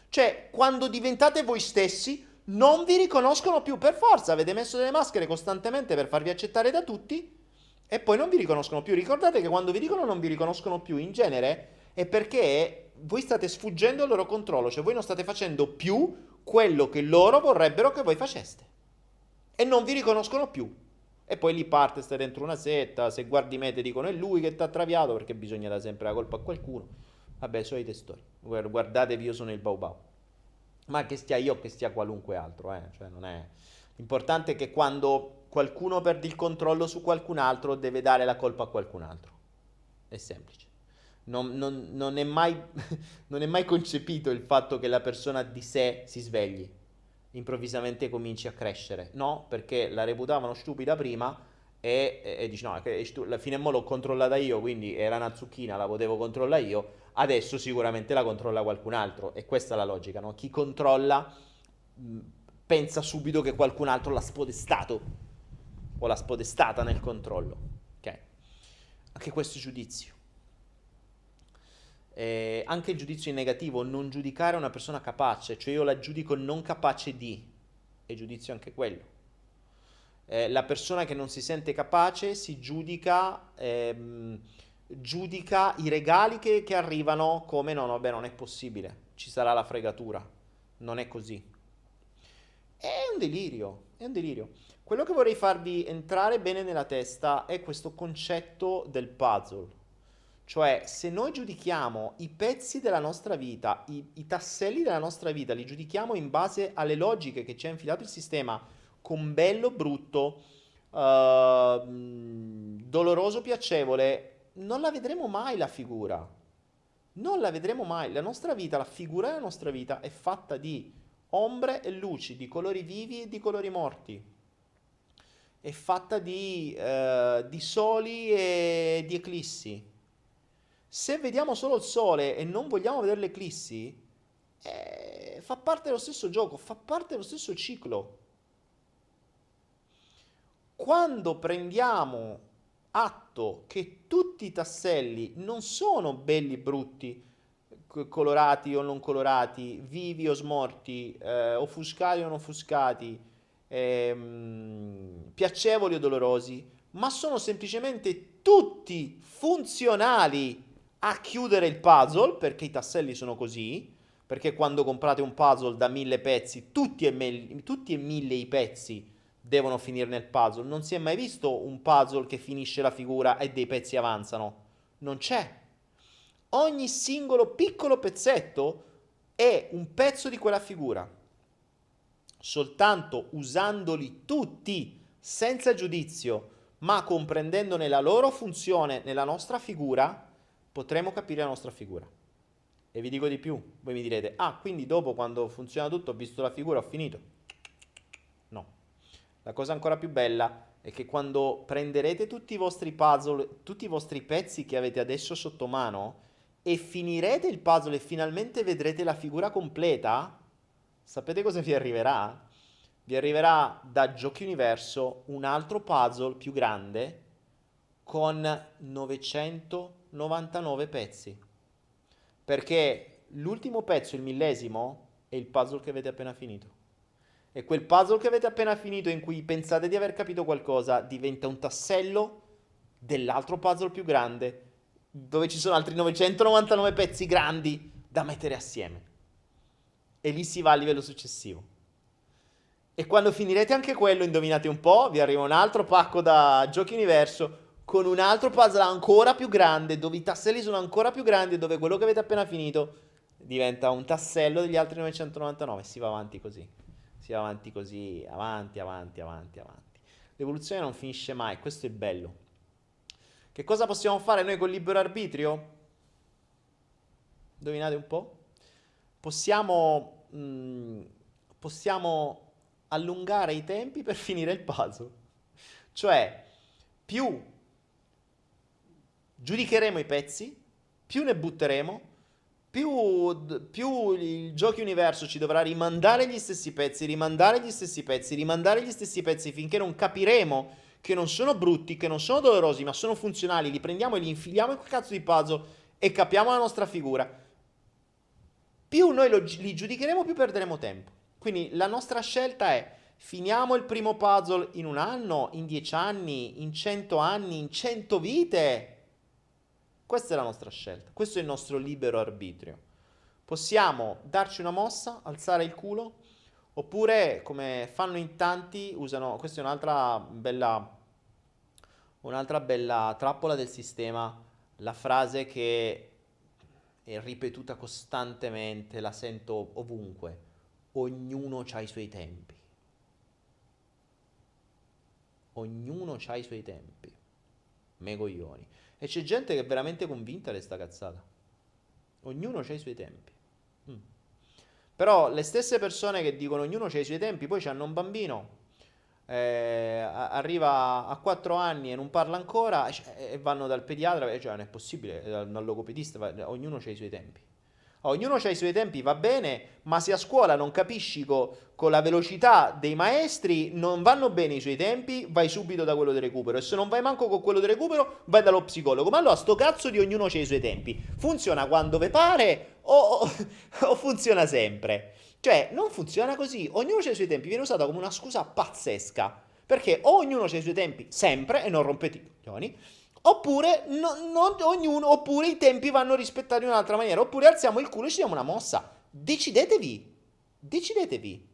[SPEAKER 1] cioè, quando diventate voi stessi, non vi riconoscono più per forza. Avete messo delle maschere costantemente per farvi accettare da tutti e poi non vi riconoscono più. Ricordate che quando vi dicono non vi riconoscono più in genere è perché voi state sfuggendo al loro controllo, cioè voi non state facendo più quello che loro vorrebbero che voi faceste e non vi riconoscono più. E poi lì parte, stai dentro una setta, se guardi me ti dicono è lui che ti ha traviato perché bisogna dare sempre la colpa a qualcuno. Vabbè, solite storie. Guardatevi, io sono il Bau Bau ma che stia io che stia qualunque altro, eh? cioè non è... L'importante è che quando qualcuno perde il controllo su qualcun altro deve dare la colpa a qualcun altro. È semplice. Non, non, non, è mai, non, è mai, concepito il fatto che la persona di sé si svegli, improvvisamente cominci a crescere. No, perché la reputavano stupida prima e, e, e dici no, alla fine mo l'ho controllata io, quindi era una zucchina, la potevo controllare io adesso sicuramente la controlla qualcun altro e questa è la logica, no? Chi controlla mh, pensa subito che qualcun altro l'ha spodestato o l'ha spodestata nel controllo, ok? Anche questo è giudizio. Eh, anche il giudizio in negativo, non giudicare una persona capace, cioè io la giudico non capace di, è giudizio anche quello. Eh, la persona che non si sente capace si giudica ehm, giudica i regali che, che arrivano come no, vabbè, non è possibile, ci sarà la fregatura. Non è così. È un delirio, è un delirio. Quello che vorrei farvi entrare bene nella testa è questo concetto del puzzle. Cioè, se noi giudichiamo i pezzi della nostra vita, i, i tasselli della nostra vita, li giudichiamo in base alle logiche che ci ha infilato il sistema, con bello, brutto, uh, doloroso, piacevole, non la vedremo mai la figura. Non la vedremo mai. La nostra vita, la figura della nostra vita è fatta di ombre e luci, di colori vivi e di colori morti. È fatta di, eh, di soli e di eclissi. Se vediamo solo il sole e non vogliamo vedere le eclissi, eh, fa parte dello stesso gioco, fa parte dello stesso ciclo. quando prendiamo atto che tutti i tasselli non sono belli brutti, colorati o non colorati, vivi o smorti, eh, offuscati o non offuscati, ehm, piacevoli o dolorosi, ma sono semplicemente tutti funzionali a chiudere il puzzle, perché i tasselli sono così, perché quando comprate un puzzle da mille pezzi, tutti e, me- tutti e mille i pezzi devono finire nel puzzle. Non si è mai visto un puzzle che finisce la figura e dei pezzi avanzano. Non c'è. Ogni singolo piccolo pezzetto è un pezzo di quella figura. Soltanto usandoli tutti, senza giudizio, ma comprendendone la loro funzione nella nostra figura, potremo capire la nostra figura. E vi dico di più, voi mi direte, ah, quindi dopo quando funziona tutto ho visto la figura, ho finito. No. La cosa ancora più bella è che quando prenderete tutti i vostri puzzle, tutti i vostri pezzi che avete adesso sotto mano e finirete il puzzle e finalmente vedrete la figura completa, sapete cosa vi arriverà? Vi arriverà da Giochi Universo un altro puzzle più grande con 999 pezzi. Perché l'ultimo pezzo, il millesimo, è il puzzle che avete appena finito. E quel puzzle che avete appena finito in cui pensate di aver capito qualcosa diventa un tassello dell'altro puzzle più grande dove ci sono altri 999 pezzi grandi da mettere assieme. E lì si va a livello successivo. E quando finirete anche quello, indovinate un po', vi arriva un altro pacco da Giochi Universo con un altro puzzle ancora più grande, dove i tasselli sono ancora più grandi dove quello che avete appena finito diventa un tassello degli altri 999. Si va avanti così si va avanti così, avanti, avanti, avanti, avanti. L'evoluzione non finisce mai, questo è bello. Che cosa possiamo fare noi col libero arbitrio? Indovinate un po'? Possiamo, mh, mm, possiamo allungare i tempi per finire il puzzle. Cioè, più giudicheremo i pezzi, più ne butteremo, più, più il giochi universo ci dovrà rimandare gli stessi pezzi, rimandare gli stessi pezzi, rimandare gli stessi pezzi finché non capiremo che non sono brutti, che non sono dolorosi, ma sono funzionali, li prendiamo e li infiliamo in quel cazzo di puzzle e capiamo la nostra figura. Più noi lo, li giudicheremo, più perderemo tempo. Quindi la nostra scelta è finiamo il primo puzzle in un anno, in dieci anni, in cento anni, in cento vite questa è la nostra scelta, questo è il nostro libero arbitrio. Possiamo darci una mossa, alzare il culo, oppure come fanno in tanti, usano, questa è un'altra bella, un'altra bella trappola del sistema, la frase che è ripetuta costantemente, la sento ovunque, ognuno ha i suoi tempi. Ognuno ha i suoi tempi. Me coglioni. E c'è gente che è veramente convinta di sta cazzata. Ognuno ha i suoi tempi. Mm. Però le stesse persone che dicono ognuno ha i suoi tempi, poi hanno un bambino, eh, arriva a 4 anni e non parla ancora e vanno dal pediatra, cioè non è possibile, dal logopedista, ognuno ha i suoi tempi. Ognuno ha i suoi tempi, va bene, ma se a scuola non capisci co- con la velocità dei maestri, non vanno bene i suoi tempi, vai subito da quello di recupero. E se non vai manco con quello di recupero, vai dallo psicologo. Ma allora sto cazzo di ognuno ha i suoi tempi. Funziona quando ve pare o, o, o funziona sempre? Cioè, non funziona così. Ognuno ha i suoi tempi, viene usata come una scusa pazzesca. Perché ognuno ha i suoi tempi sempre e non rompete i coglioni Oppure, no, non ognuno, oppure i tempi vanno rispettati in un'altra maniera. Oppure alziamo il culo e ci diamo una mossa. Decidetevi. Decidetevi.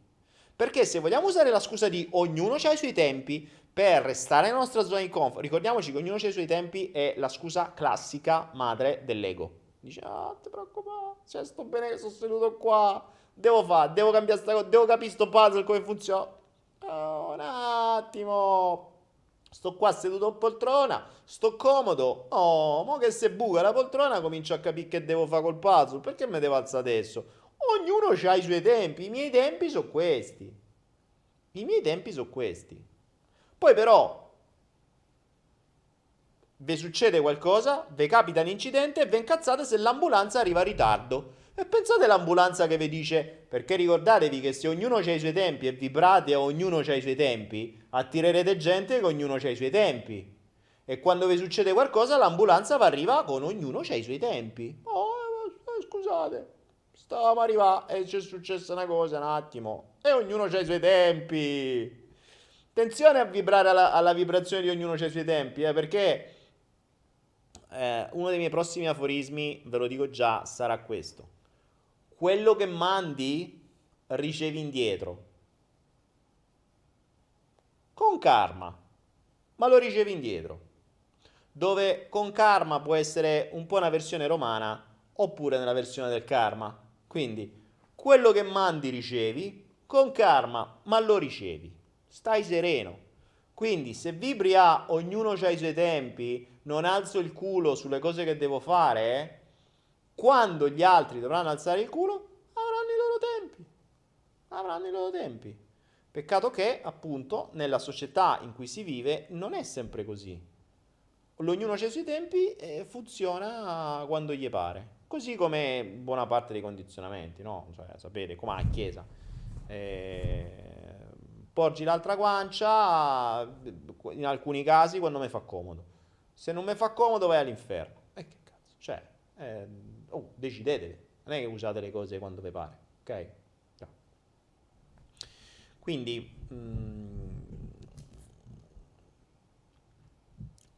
[SPEAKER 1] Perché se vogliamo usare la scusa di ognuno ha i suoi tempi per restare nella nostra zona di comfort, ricordiamoci che ognuno ha i suoi tempi è la scusa classica madre dell'ego. Dice, ah, ti preoccupare, cioè sto bene che sono seduto qua, devo fare, devo cambiare sta cosa, devo capire sto puzzle come funziona. Oh, un attimo, Sto qua seduto in poltrona, sto comodo. Oh, mo che se buca la poltrona comincio a capire che devo fare col puzzle. Perché mi devo alzare adesso? Ognuno ha i suoi tempi. I miei tempi sono questi. I miei tempi sono questi. Poi però vi succede qualcosa, vi capita un incidente e vi incazzate se l'ambulanza arriva in ritardo. E pensate all'ambulanza che vi dice, perché ricordatevi che se ognuno ha i suoi tempi e vibrate ognuno ha i suoi tempi, attirerete gente che ognuno ha i suoi tempi. E quando vi succede qualcosa l'ambulanza va arriva con ognuno ha i suoi tempi. Oh, eh, scusate, stavamo arrivando e c'è successa una cosa un attimo. E ognuno ha i suoi tempi. Attenzione a vibrare alla, alla vibrazione di ognuno ha i suoi tempi, eh, perché eh, uno dei miei prossimi aforismi, ve lo dico già, sarà questo quello che mandi ricevi indietro. Con karma, ma lo ricevi indietro. Dove con karma può essere un po' una versione romana oppure nella versione del karma. Quindi quello che mandi ricevi, con karma, ma lo ricevi. Stai sereno. Quindi se vibri a ognuno ha i suoi tempi, non alzo il culo sulle cose che devo fare, quando gli altri dovranno alzare il culo, avranno i loro tempi. Avranno i loro tempi. Peccato che, appunto, nella società in cui si vive non è sempre così. Ognuno ha i suoi tempi e funziona quando gli pare. Così come buona parte dei condizionamenti, no? Cioè, sapete, come a chiesa. Eh, porgi l'altra guancia in alcuni casi quando mi fa comodo. Se non mi fa comodo vai all'inferno. E che cazzo? Cioè, eh, oh, decidetevi, non è che usate le cose quando vi pare, ok? No. Quindi, mm,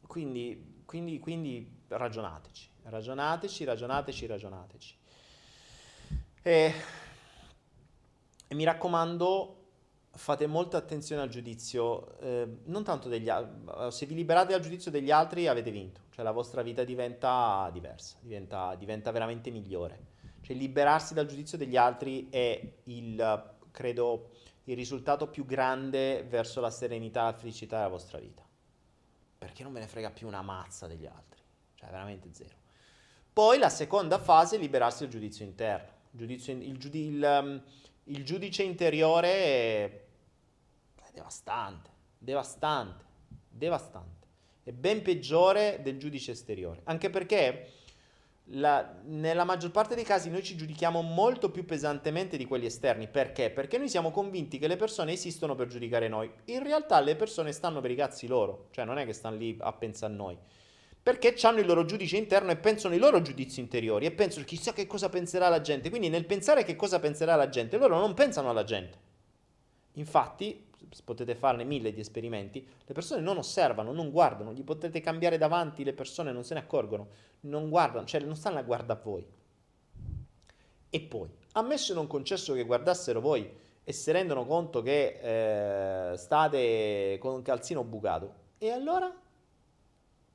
[SPEAKER 1] quindi, quindi, quindi ragionateci, ragionateci, ragionateci, ragionateci. E, e mi raccomando, fate molta attenzione al giudizio, eh, non tanto degli altri, se vi liberate dal giudizio degli altri avete vinto, cioè la vostra vita diventa diversa, diventa, diventa veramente migliore. Cioè liberarsi dal giudizio degli altri è il, credo, il risultato più grande verso la serenità la felicità della vostra vita. Perché non ve ne frega più una mazza degli altri, cioè veramente zero. Poi la seconda fase è liberarsi dal giudizio interno. Giudizio, il, giudi, il, um, il giudice interiore è devastante, devastante, devastante. È ben peggiore del giudice esteriore. Anche perché la, nella maggior parte dei casi noi ci giudichiamo molto più pesantemente di quelli esterni. Perché? Perché noi siamo convinti che le persone esistono per giudicare noi. In realtà le persone stanno per i cazzi loro, cioè non è che stanno lì a pensare a noi. Perché hanno il loro giudice interno e pensano i loro giudizi interiori e pensano chissà che cosa penserà la gente. Quindi nel pensare che cosa penserà la gente, loro non pensano alla gente. Infatti, potete farne mille di esperimenti, le persone non osservano, non guardano, gli potete cambiare davanti, le persone non se ne accorgono, non guardano, cioè non stanno a guardare voi. E poi, ammesso e non concesso che guardassero voi e si rendono conto che eh, state con un calzino bucato, e allora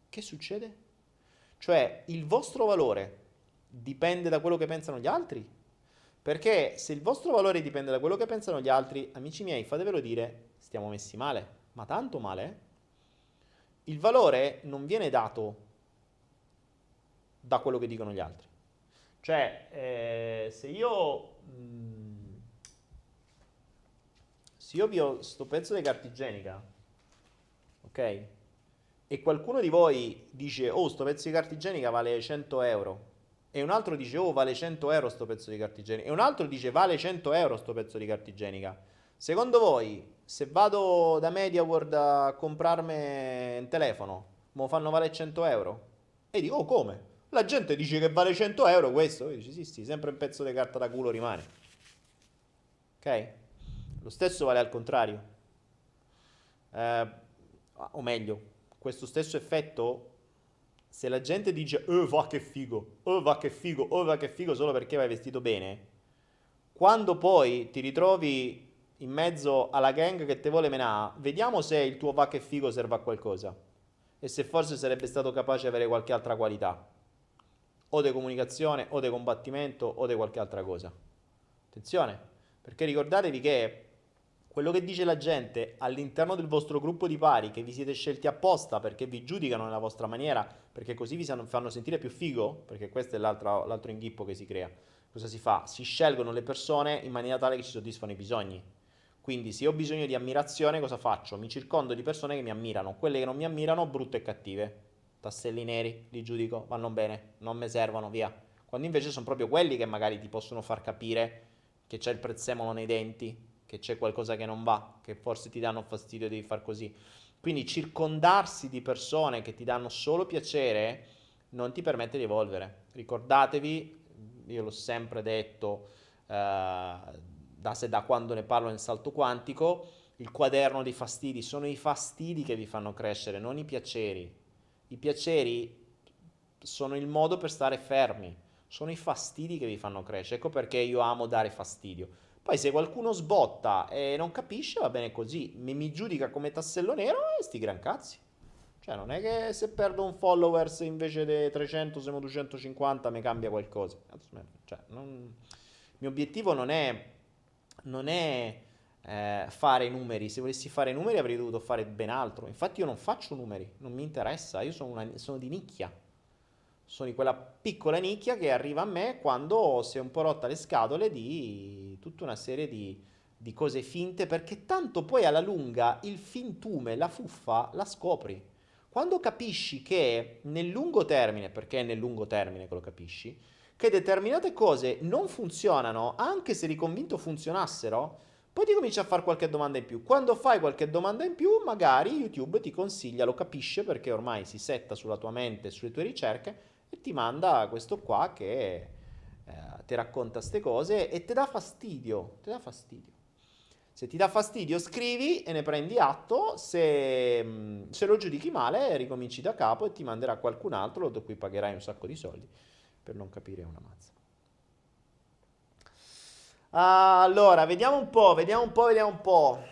[SPEAKER 1] che succede? Cioè il vostro valore dipende da quello che pensano gli altri? Perché se il vostro valore dipende da quello che pensano gli altri, amici miei, fatevelo dire, stiamo messi male, ma tanto male. Il valore non viene dato da quello che dicono gli altri. Cioè, eh, se io... Mh, mm, se io vi ho sto pezzo di carta igienica, ok? E qualcuno di voi dice, oh, sto pezzo di carta igienica vale 100 euro e un altro dice oh vale 100 euro sto pezzo di carta igienica. E un altro dice vale 100 euro sto pezzo di carta igienica. Secondo voi se vado da MediaWorld a comprarmi un telefono me lo fanno vale 100 euro? E dico oh come? La gente dice che vale 100 euro questo. E dici sì sì sempre un pezzo di carta da culo rimane. Ok? Lo stesso vale al contrario. Eh, o meglio questo stesso effetto se la gente dice oh va che figo, oh va che figo, oh va che figo solo perché vai vestito bene, quando poi ti ritrovi in mezzo alla gang che ti vuole menare, vediamo se il tuo va che figo serve a qualcosa e se forse sarebbe stato capace di avere qualche altra qualità, o di comunicazione, o di combattimento, o di qualche altra cosa. Attenzione, perché ricordatevi che quello che dice la gente all'interno del vostro gruppo di pari, che vi siete scelti apposta perché vi giudicano nella vostra maniera, perché così vi fanno sentire più figo, perché questo è l'altro, l'altro inghippo che si crea. Cosa si fa? Si scelgono le persone in maniera tale che ci soddisfano i bisogni. Quindi se ho bisogno di ammirazione, cosa faccio? Mi circondo di persone che mi ammirano. Quelle che non mi ammirano, brutte e cattive. Tasselli neri, li giudico, vanno bene, non mi servono, via. quando invece sono proprio quelli che magari ti possono far capire che c'è il prezzemolo nei denti, che c'è qualcosa che non va, che forse ti danno fastidio di far così. Quindi circondarsi di persone che ti danno solo piacere non ti permette di evolvere. Ricordatevi, io l'ho sempre detto eh, da, da quando ne parlo nel salto quantico, il quaderno dei fastidi sono i fastidi che vi fanno crescere, non i piaceri. I piaceri sono il modo per stare fermi, sono i fastidi che vi fanno crescere. Ecco perché io amo dare fastidio. Poi se qualcuno sbotta e non capisce, va bene così. Mi, mi giudica come tassello nero e sti gran cazzi. Cioè, non è che se perdo un followers invece dei 300 siamo 250 mi cambia qualcosa. Cioè, non... Il mio obiettivo non è, non è eh, fare numeri. Se volessi fare numeri avrei dovuto fare ben altro. Infatti io non faccio numeri, non mi interessa. Io sono, una, sono di nicchia. Sono di quella piccola nicchia che arriva a me quando si è un po' rotta le scatole di tutta una serie di, di cose finte, perché tanto poi alla lunga il fintume, la fuffa, la scopri. Quando capisci che nel lungo termine, perché è nel lungo termine che lo capisci, che determinate cose non funzionano, anche se eri convinto funzionassero, poi ti cominci a fare qualche domanda in più. Quando fai qualche domanda in più, magari YouTube ti consiglia, lo capisce perché ormai si setta sulla tua mente, sulle tue ricerche e ti manda questo qua che eh, ti racconta queste cose e ti dà fastidio, ti dà fastidio. Se ti dà fastidio scrivi e ne prendi atto, se, mm, se, lo giudichi male ricominci da capo e ti manderà qualcun altro da cui pagherai un sacco di soldi per non capire una mazza. Allora, vediamo un po', vediamo un po', vediamo un po'.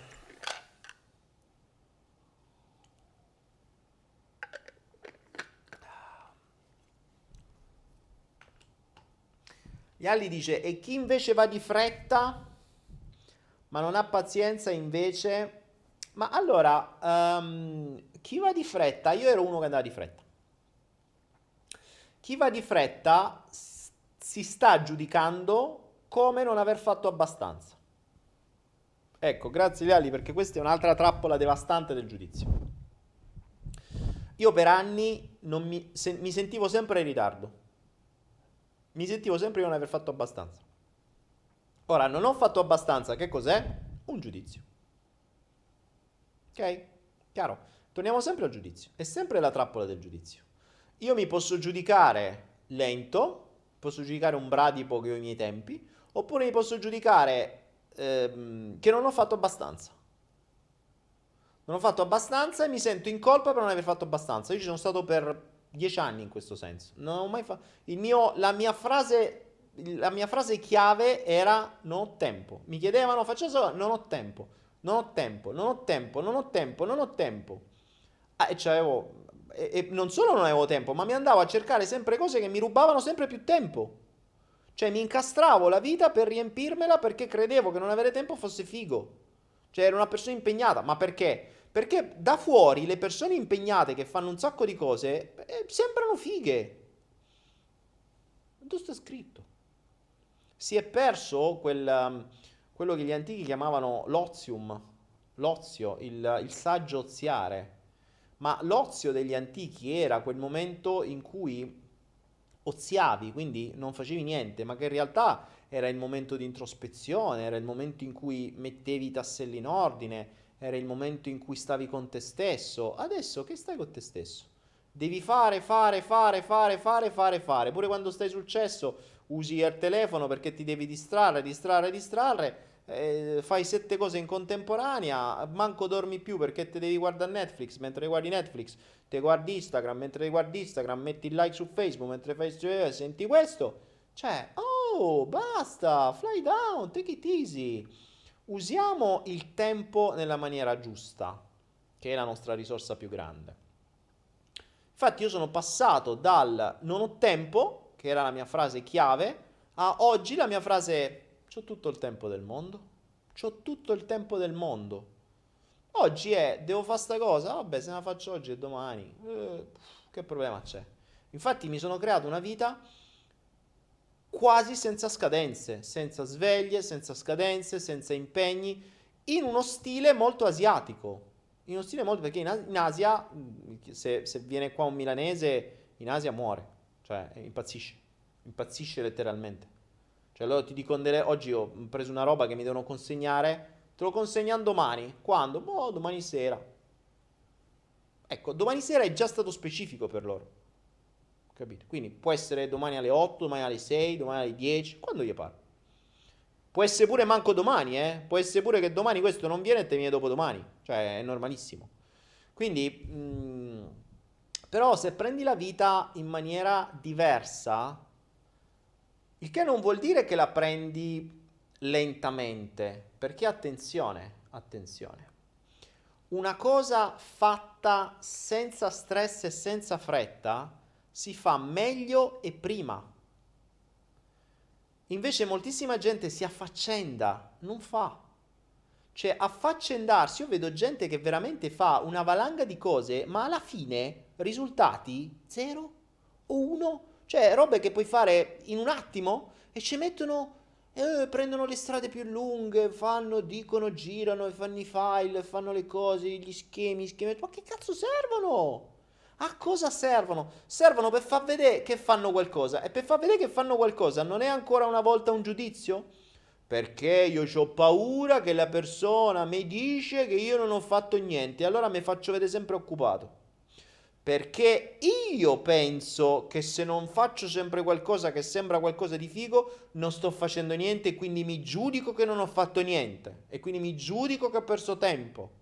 [SPEAKER 1] Yalli dice, e chi invece va di fretta? ma non ha pazienza invece... Ma allora, um, chi va di fretta? Io ero uno che andava di fretta. Chi va di fretta si sta giudicando come non aver fatto abbastanza. Ecco, grazie Leali perché questa è un'altra trappola devastante del giudizio. Io per anni mi, se, mi sentivo sempre in ritardo. Mi sentivo sempre di non aver fatto abbastanza. Ora, non ho fatto abbastanza, che cos'è? Un giudizio. Ok? Chiaro? Torniamo sempre al giudizio. È sempre la trappola del giudizio. Io mi posso giudicare lento, posso giudicare un bradipo che ho i miei tempi, oppure mi posso giudicare ehm, che non ho fatto abbastanza. Non ho fatto abbastanza e mi sento in colpa per non aver fatto abbastanza. Io ci sono stato per dieci anni in questo senso. Non ho mai fatto. La mia frase la mia frase chiave era non ho tempo. Mi chiedevano, faccio solo, non ho tempo, non ho tempo, non ho tempo, non ho tempo, non ho tempo. Ah, e, c'avevo, e, e non solo non avevo tempo, ma mi andavo a cercare sempre cose che mi rubavano sempre più tempo. Cioè mi incastravo la vita per riempirmela perché credevo che non avere tempo fosse figo. Cioè ero una persona impegnata, ma perché? Perché da fuori le persone impegnate che fanno un sacco di cose eh, sembrano fighe. Dove sta scritto? si è perso quel, um, quello che gli antichi chiamavano l'ozium, l'ozio, il, il saggio oziare. Ma l'ozio degli antichi era quel momento in cui oziavi, quindi non facevi niente, ma che in realtà era il momento di introspezione, era il momento in cui mettevi i tasselli in ordine, era il momento in cui stavi con te stesso. Adesso che stai con te stesso? Devi fare, fare, fare, fare, fare, fare, fare. Pure quando stai sul cesso usi il telefono perché ti devi distrarre, distrarre, distrarre, eh, fai sette cose in contemporanea, manco dormi più perché ti devi guardare Netflix, mentre guardi Netflix, ti guardi Instagram, mentre guardi Instagram, metti il like su Facebook, mentre fai, eh, senti questo, cioè, oh, basta, fly down, take it easy. Usiamo il tempo nella maniera giusta, che è la nostra risorsa più grande. Infatti io sono passato dal non ho tempo che era la mia frase chiave, a oggi la mia frase è c'ho tutto il tempo del mondo, c'ho tutto il tempo del mondo. Oggi è, devo fare sta cosa? Vabbè, se la faccio oggi e domani, eh, che problema c'è? Infatti mi sono creato una vita quasi senza scadenze, senza sveglie, senza scadenze, senza impegni, in uno stile molto asiatico. In uno stile molto perché in, Asia, se, se viene qua un milanese, in Asia muore cioè impazzisce. Impazzisce letteralmente. Cioè loro ti dicono delle... Oggi ho preso una roba che mi devono consegnare. Te lo consegnano domani. Quando? Boh, domani sera. Ecco, domani sera è già stato specifico per loro. Capito? Quindi può essere domani alle 8, domani alle 6, domani alle 10, quando gli pare. Può essere pure manco domani, eh? Può essere pure che domani questo non viene e te viene dopo domani. Cioè, è normalissimo. Quindi, mh, mm, però se prendi la vita in maniera diversa, il che non vuol dire che la prendi lentamente, perché attenzione, attenzione. Una cosa fatta senza stress e senza fretta si fa meglio e prima. Invece moltissima gente si affaccenda, non fa. Cioè, affaccendarsi, io vedo gente che veramente fa una valanga di cose, ma alla fine risultati zero o uno, cioè robe che puoi fare in un attimo e ci mettono, eh, prendono le strade più lunghe, fanno, dicono, girano, fanno i file, fanno le cose, gli schemi, schemi, ma che cazzo servono? A cosa servono? Servono per far vedere che fanno qualcosa. E per far vedere che fanno qualcosa non è ancora una volta un giudizio? Perché io ho paura che la persona mi dice che io non ho fatto niente. Allora mi faccio vedere sempre occupato. Perché io penso che se non faccio sempre qualcosa che sembra qualcosa di figo, non sto facendo niente e quindi mi giudico che non ho fatto niente. E quindi mi giudico che ho perso tempo.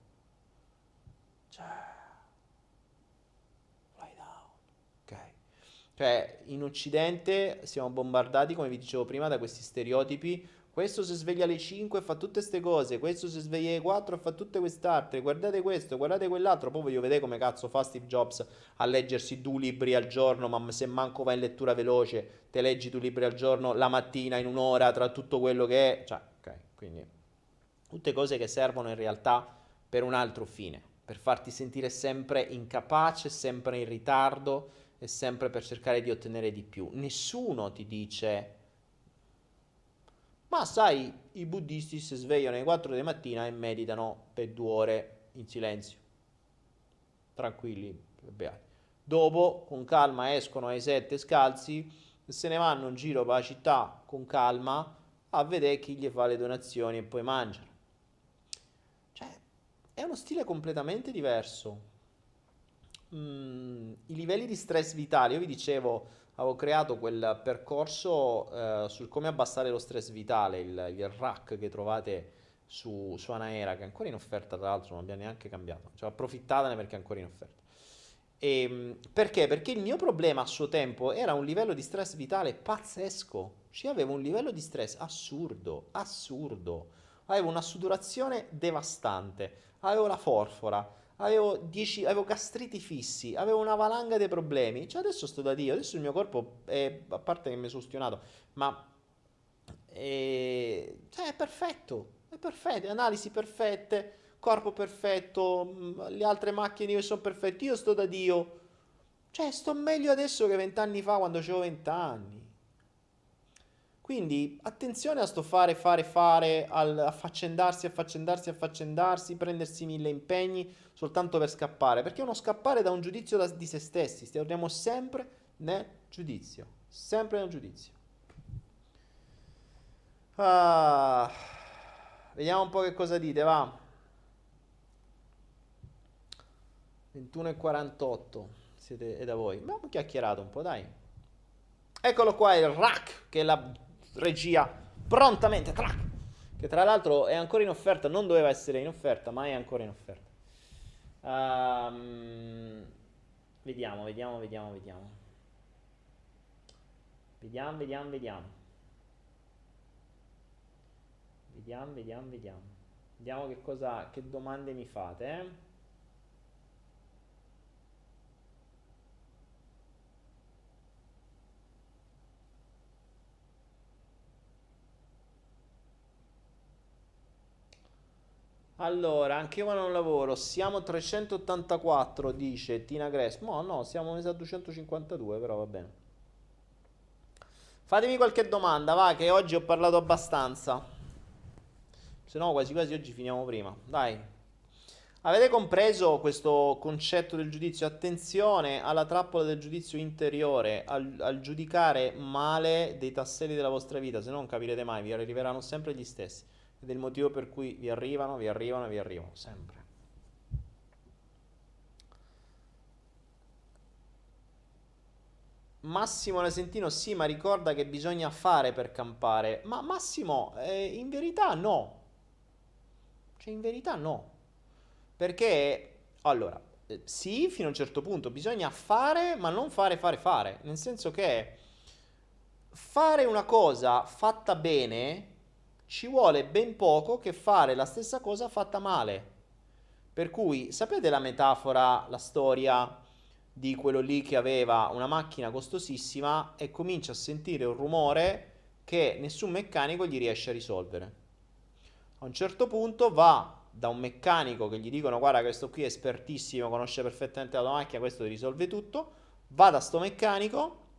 [SPEAKER 1] Cioè, in Occidente siamo bombardati, come vi dicevo prima, da questi stereotipi. Questo si sveglia alle 5 e fa tutte queste cose, questo si sveglia alle 4 e fa tutte quest'altre. Guardate questo, guardate quell'altro. Poi voglio vedere come cazzo fa Steve Jobs a leggersi due libri al giorno, ma se manco va in lettura veloce, te leggi due libri al giorno la mattina in un'ora tra tutto quello che è. Cioè, ok, quindi tutte cose che servono in realtà per un altro fine, per farti sentire sempre incapace, sempre in ritardo è sempre per cercare di ottenere di più. Nessuno ti dice, ma sai, i buddisti si svegliano alle 4 di mattina e meditano per due ore in silenzio, tranquilli, beati. Dopo, con calma, escono ai 7 scalzi e se ne vanno in giro per la città con calma a vedere chi gli fa le donazioni e poi mangiano. Cioè, è uno stile completamente diverso mm, i livelli di stress vitale, io vi dicevo, avevo creato quel percorso eh, sul come abbassare lo stress vitale, il, il rack che trovate su, su Anaera, che è ancora in offerta, tra l'altro non abbiamo neanche cambiato, cioè approfittatene perché è ancora in offerta. E, ehm, perché? Perché il mio problema a suo tempo era un livello di stress vitale pazzesco. Cioè avevo un livello di stress assurdo, assurdo. Avevo una sudorazione devastante, avevo la forfora, avevo, 10, avevo gastriti fissi, avevo una valanga di problemi. Cioè adesso sto da Dio, adesso il mio corpo è, a parte che mi sono stionato, ma è, cioè, è perfetto, è perfetto, analisi perfette, corpo perfetto, mm, le altre macchine sono perfette, io sto da Dio. Cioè, sto meglio adesso che vent'anni fa quando avevo vent'anni. Quindi attenzione a sto fare, fare, fare, al affaccendarsi, affaccendarsi, affaccendarsi, prendersi mille impegni soltanto per scappare, perché è uno scappare da un giudizio da, di se stessi, stiamo sempre nel giudizio, sempre nel giudizio. Ah, vediamo un po' che cosa dite, va. 21 e 48, siete, è da voi. Abbiamo chiacchierato un po', dai. Eccolo qua il rack, che è la regia prontamente, trac, che tra l'altro è ancora in offerta, non doveva essere in offerta, ma è ancora in offerta. Um, vediamo, vediamo, vediamo, vediamo. Vediamo, vediamo, vediamo. Vediamo, vediamo, vediamo. Vediamo che cosa, che domande mi fate, eh. Allora, anche io non lavoro, siamo 384, dice Tina Gress. No, no, siamo a 252, però va bene. Fatemi qualche domanda, va, che oggi ho parlato abbastanza. Se no, quasi quasi oggi finiamo prima. Dai. Avete compreso questo concetto del giudizio? Attenzione alla trappola del giudizio interiore, al, al, giudicare male dei tasselli della vostra vita, se no non capirete mai, vi arriveranno sempre gli stessi. Ed è il motivo per cui vi arrivano, vi arrivano, vi arrivano, sempre. Massimo Nasentino, sì, ma ricorda che bisogna fare per campare. Ma Massimo, eh, in verità no. Cioè, in verità no. Perché, allora, eh, sì, fino a un certo punto bisogna fare, ma non fare, fare, fare. Nel senso che fare una cosa fatta bene ci vuole ben poco che fare la stessa cosa fatta male. Per cui, sapete la metafora, la storia di quello lì che aveva una macchina costosissima e comincia a sentire un rumore che nessun meccanico gli riesce a risolvere. A un certo punto va da un meccanico che gli dicono guarda questo qui è espertissimo, conosce perfettamente la tua macchina, questo ti risolve tutto, va da sto meccanico,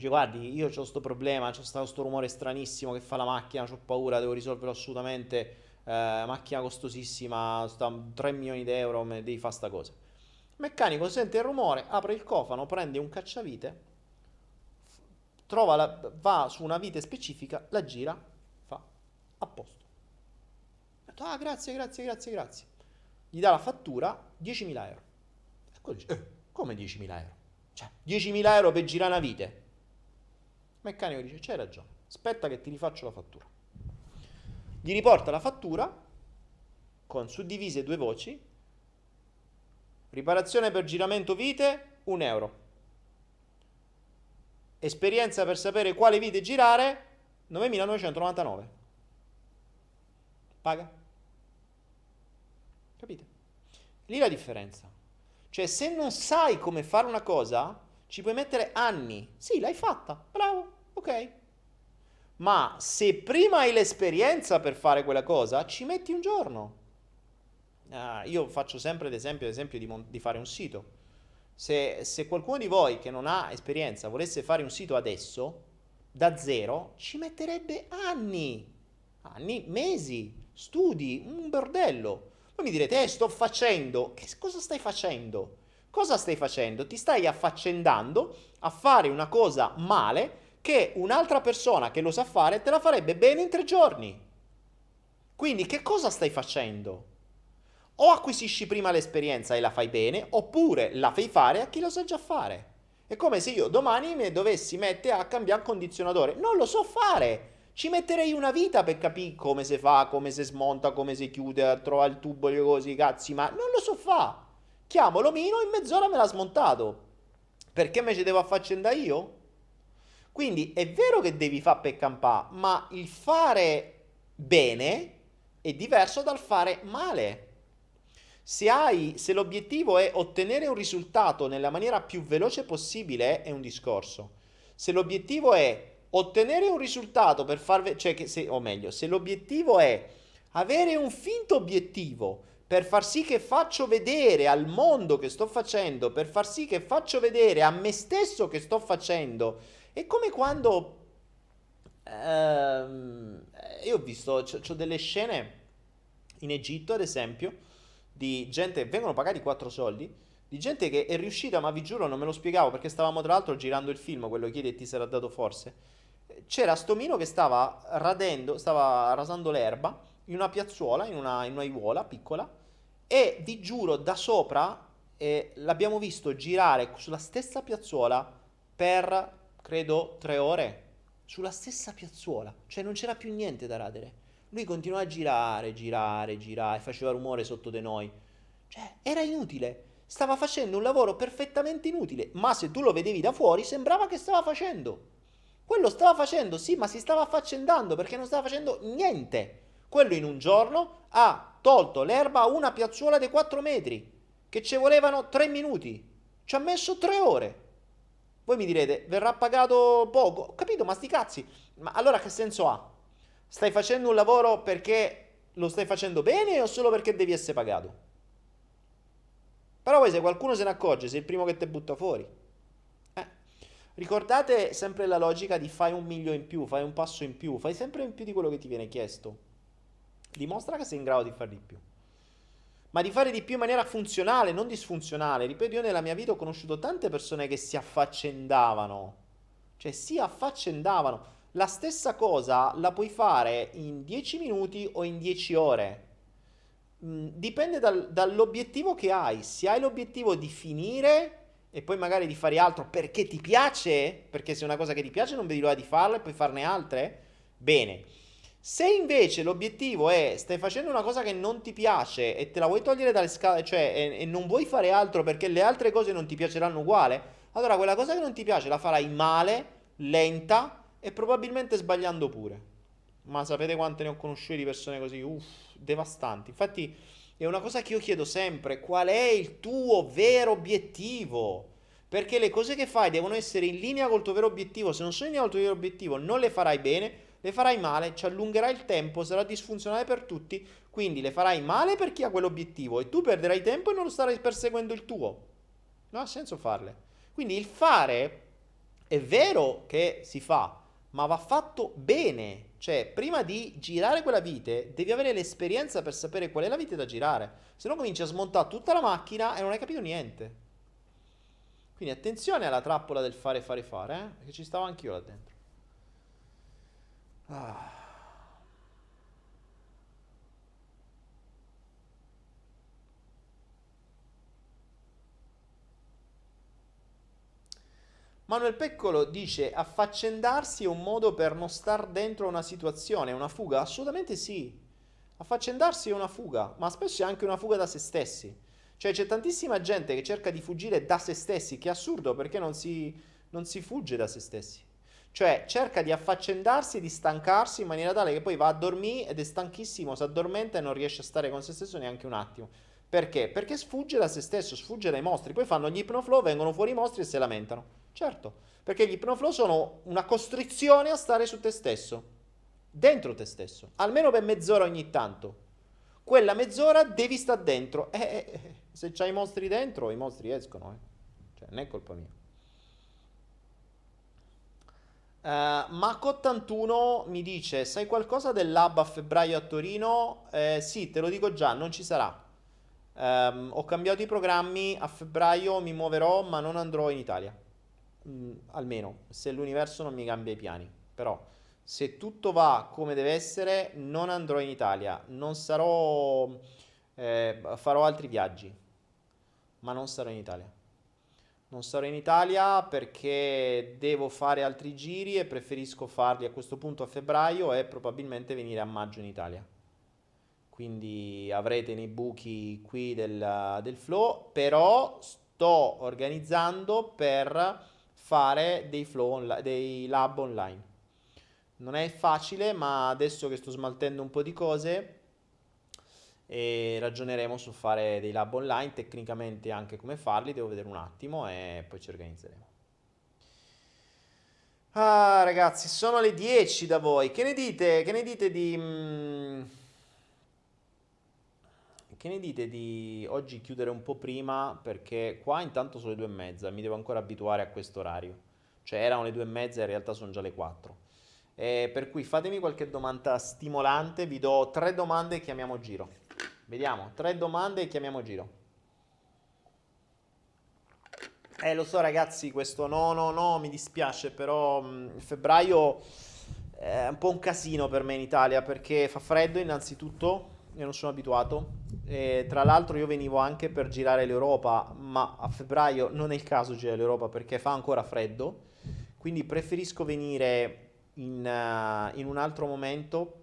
[SPEAKER 1] dice guardi io ho questo problema, c'è stato questo rumore stranissimo che fa la macchina, ho paura, devo risolverlo assolutamente, eh, macchina costosissima, sta 3 milioni di euro, devi fare sta cosa. Il meccanico sente il rumore, apre il cofano, prende un cacciavite, la, va su una vite specifica, la gira, fa a posto detto, ah grazie, grazie, grazie, grazie. Gli dà la fattura, 10.000 euro. E quello dice, eh, come 10.000 euro? Cioè, 10.000 euro per girare una vite. Meccanico dice, c'hai ragione, aspetta che ti rifaccio la fattura. Gli riporta la fattura con suddivise due voci. Riparazione per giramento vite, 1 euro. Esperienza per sapere quale vite girare, 9.999. Paga. Capite? Lì la differenza. Cioè, se non sai come fare una cosa, ci puoi mettere anni. Sì, l'hai fatta. Bravo, ok. Ma se prima hai l'esperienza per fare quella cosa, ci metti un giorno. Uh, io faccio sempre l'esempio, l'esempio di, mon- di, fare un sito. Se, se qualcuno di voi che non ha esperienza volesse fare un sito adesso, da zero, ci metterebbe anni, anni, mesi, studi, un bordello. Voi mi direte, eh, sto facendo. Che cosa stai facendo? Cosa stai facendo? Ti stai affaccendando a fare una cosa male che un'altra persona che lo sa fare te la farebbe bene in tre giorni. Quindi che cosa stai facendo? O acquisisci prima l'esperienza e la fai bene, oppure la fai fare a chi lo sa già fare. È come se io domani mi dovessi mettere a cambiare condizionatore. Non lo so fare. Ci metterei una vita per capire come si fa, come si smonta, come si chiude, trova il tubo, le cose, cazzi, ma non lo so fa. Chiamo l'omino, in mezz'ora me l'ha smontato. Perché me ci devo affaccendare io? Quindi è vero che devi fare per campare, ma il fare bene è diverso dal fare male. Se, hai, se l'obiettivo è ottenere un risultato nella maniera più veloce possibile, è un discorso. Se l'obiettivo è ottenere un risultato per far, cioè se, o meglio, se l'obiettivo è avere un finto obiettivo per far sì che faccio vedere al mondo che sto facendo, per far sì che faccio vedere a me stesso che sto facendo, è come quando ehm, io ho visto, ho delle scene in Egitto, ad esempio, di gente, vengono pagati 4 soldi, di gente che è riuscita, ma vi giuro non me lo spiegavo perché stavamo tra l'altro girando il film, quello chiedi e ti sarà dato forse. C'era Stomino che stava radendo, stava rasando l'erba in una piazzuola, in una, in una aiuola piccola, e vi giuro, da sopra eh, l'abbiamo visto girare sulla stessa piazzuola per, credo, tre ore. Sulla stessa piazzuola, cioè non c'era più niente da radere. Lui continuava a girare, girare, girare, faceva rumore sotto di noi. Cioè, era inutile. Stava facendo un lavoro perfettamente inutile, ma se tu lo vedevi da fuori sembrava che stava facendo. Quello stava facendo, sì, ma si stava affaccendando perché non stava facendo niente. Quello in un giorno ha tolto l'erba a una piazzuola dei 4 metri, che ci volevano 3 minuti. Ci ha messo 3 ore. Voi mi direte, verrà pagato poco. Ho capito, ma sti cazzi. Ma allora che senso ha? Stai facendo un lavoro perché lo stai facendo bene o solo perché devi essere pagato? Però poi se qualcuno se ne accorge, sei il primo che ti butta fuori. Ricordate sempre la logica di fai un miglio in più, fai un passo in più, fai sempre in più di quello che ti viene chiesto. Dimostra che sei in grado di fare di più. ma di fare di più in maniera funzionale, non disfunzionale. Ripeto, io nella mia vita ho conosciuto tante persone che si affaccendavano, cioè si affaccendavano. La stessa cosa la puoi fare in 10 minuti o in 10 ore. Mm, dipende dal, dall'obiettivo che hai. Se hai l'obiettivo di finire e poi magari di fare altro perché ti piace, perché se è una cosa che ti piace non vedi l'ora di farla e poi farne altre, bene. Se invece l'obiettivo è stai facendo una cosa che non ti piace e te la vuoi togliere dalle scale, cioè e, e non vuoi fare altro perché le altre cose non ti piaceranno uguale, allora quella cosa che non ti piace la farai male, lenta e probabilmente sbagliando pure. Ma sapete quante ne ho conosciute di persone così? Uff, devastanti. Infatti è una cosa che io chiedo sempre, qual è il tuo vero obiettivo? Perché le cose che fai devono essere in linea col tuo vero obiettivo. Se non sono in linea col tuo vero obiettivo, non le farai bene le farai male, ci allungherai il tempo, sarà disfunzionale per tutti, quindi le farai male per chi ha quell'obiettivo e tu perderai tempo e non starai perseguendo il tuo. Non ha senso farle. Quindi il fare è vero che si fa, ma va fatto bene. Cioè, prima di girare quella vite, devi avere l'esperienza per sapere qual è la vite da girare. Se no cominci a smontare tutta la macchina e non hai capito niente. Quindi attenzione alla trappola del fare, fare, fare, eh? perché ci stavo anch'io là dentro. Ah. Manuel Peccolo dice affaccendarsi è un modo per non star dentro una situazione, una fuga? Assolutamente sì. Affaccendarsi è una fuga, ma spesso è anche una fuga da se stessi. Cioè c'è tantissima gente che cerca di fuggire da se stessi, che è assurdo perché non si, non si fugge da se stessi. Cioè cerca di affaccendarsi di stancarsi in maniera tale che poi va a dormire ed è stanchissimo, si addormenta e non riesce a stare con se stesso neanche un attimo. Perché? Perché sfugge da se stesso, sfugge dai mostri. Poi fanno gli ipnoflow, vengono fuori i mostri e si lamentano. Certo, perché gli ipnoflow sono una costrizione a stare su te stesso, dentro te stesso, almeno per mezz'ora ogni tanto. Quella mezz'ora devi stare dentro. Eh, eh, eh, se c'hai i mostri dentro, i mostri escono. Eh. Cioè, non è colpa mia. Uh, eh, Mac81 mi dice: Sai qualcosa del lab a febbraio a Torino? Eh, sì, te lo dico già, non ci sarà. Um, ho cambiato i programmi, a febbraio mi muoverò, ma non andrò in Italia. Mm, almeno se l'universo non mi cambia i piani. Però, se tutto va come deve essere, non andrò in Italia. Non sarò. Eh, farò altri viaggi, ma non sarò in Italia. Non sarò in Italia perché devo fare altri giri e preferisco farli a questo punto a febbraio e probabilmente venire a maggio in Italia. Quindi avrete nei buchi qui del, del flow, però sto organizzando per fare dei, flow onla- dei lab online. Non è facile, ma adesso che sto smaltendo un po' di cose, e ragioneremo su fare dei lab online, tecnicamente anche come farli, devo vedere un attimo e poi ci organizzeremo. Ah ragazzi, sono le 10 da voi, che ne dite? Che ne dite di... Mm, che ne dite di oggi chiudere un po' prima perché qua intanto sono le due e mezza, mi devo ancora abituare a questo orario. Cioè erano le due e mezza in realtà sono già le 4. E per cui fatemi qualche domanda stimolante, vi do tre domande e chiamiamo giro. Vediamo, tre domande e chiamiamo giro. Eh, lo so ragazzi, questo no, no, no, mi dispiace, però mh, febbraio è un po' un casino per me in Italia perché fa freddo innanzitutto, io non sono abituato. E tra l'altro io venivo anche per girare l'Europa, ma a febbraio non è il caso girare l'Europa perché fa ancora freddo, quindi preferisco venire in, uh, in un altro momento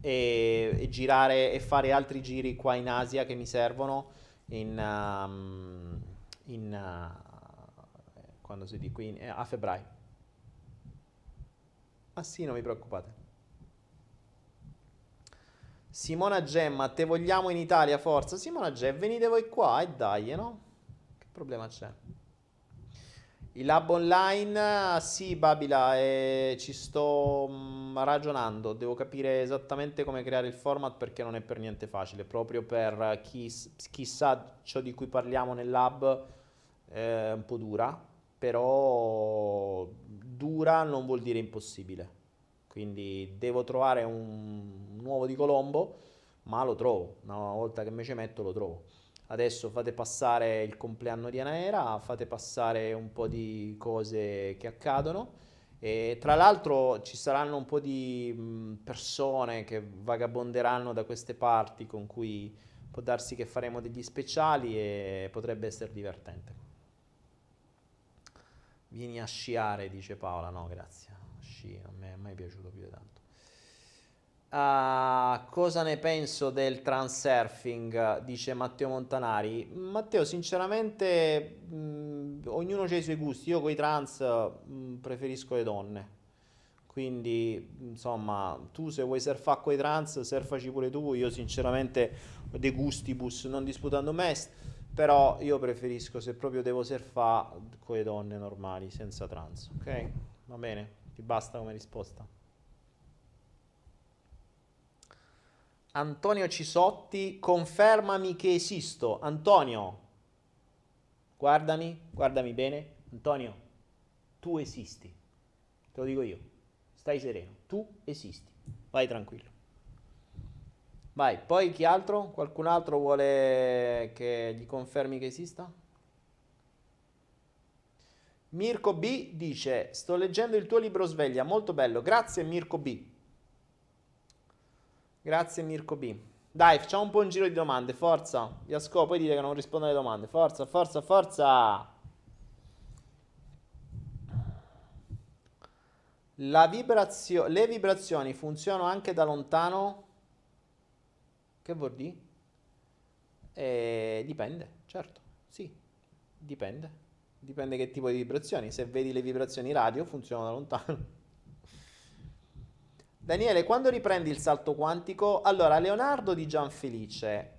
[SPEAKER 1] e, e, girare e fare altri giri qua in Asia che mi servono in, um, in uh, quando si dice qui a febbraio. Ah sì, non vi preoccupate. Simona Gemma, te vogliamo in Italia, forza. Simona Gemma, venite voi qua e dai, no? Che problema c'è? Il lab online, sì, Babila, eh, ci sto mh, mm, ragionando. Devo capire esattamente come creare il format perché non è per niente facile. Proprio per chi, chi sa ciò di cui parliamo nel lab, è un po' dura. Però dura non vuol dire impossibile. Quindi devo trovare un, un uovo di Colombo ma lo trovo, una volta che mi ci metto lo trovo. Adesso fate passare il compleanno di Anaera, fate passare un po' di cose che accadono. E tra l'altro ci saranno un po' di persone che vagabonderanno da queste parti con cui può darsi che faremo degli speciali e potrebbe essere divertente. Vieni a sciare, dice Paola. No, grazie. Sci, a me è mai piaciuto più di tanto. Uh, cosa ne penso del transurfing? Dice Matteo Montanari. Matteo, sinceramente, mh, ognuno ha i suoi gusti. Io con i trans mh, preferisco le donne. Quindi, insomma, tu se vuoi surfare con i trans, surfaci pure tu. Io, sinceramente, ho dei gustibus non disputando me. Però io preferisco, se proprio devo surfare, con le donne normali, senza trans. Ok? Va bene? Ti basta come risposta? Antonio Cisotti, confermami che esisto. Antonio, guardami, guardami bene. Antonio, tu esisti. Te lo dico io. Stai sereno, tu esisti. Vai tranquillo. Vai, poi chi altro? Qualcun altro vuole che gli confermi che esista? Mirko B dice: Sto leggendo il tuo libro sveglia, molto bello. Grazie, Mirko B. Grazie Mirko B. Dai, facciamo un po' un giro di domande, forza. Vi ascolto, poi dite che non rispondo alle domande. Forza, forza, forza. Vibrazio- le vibrazioni funzionano anche da lontano? Che vuol dire? Eh, dipende, certo, sì, dipende. Dipende che tipo di vibrazioni. Se vedi le vibrazioni radio, funzionano da lontano. Daniele, quando riprendi il salto quantico? Allora, Leonardo di Gianfelice,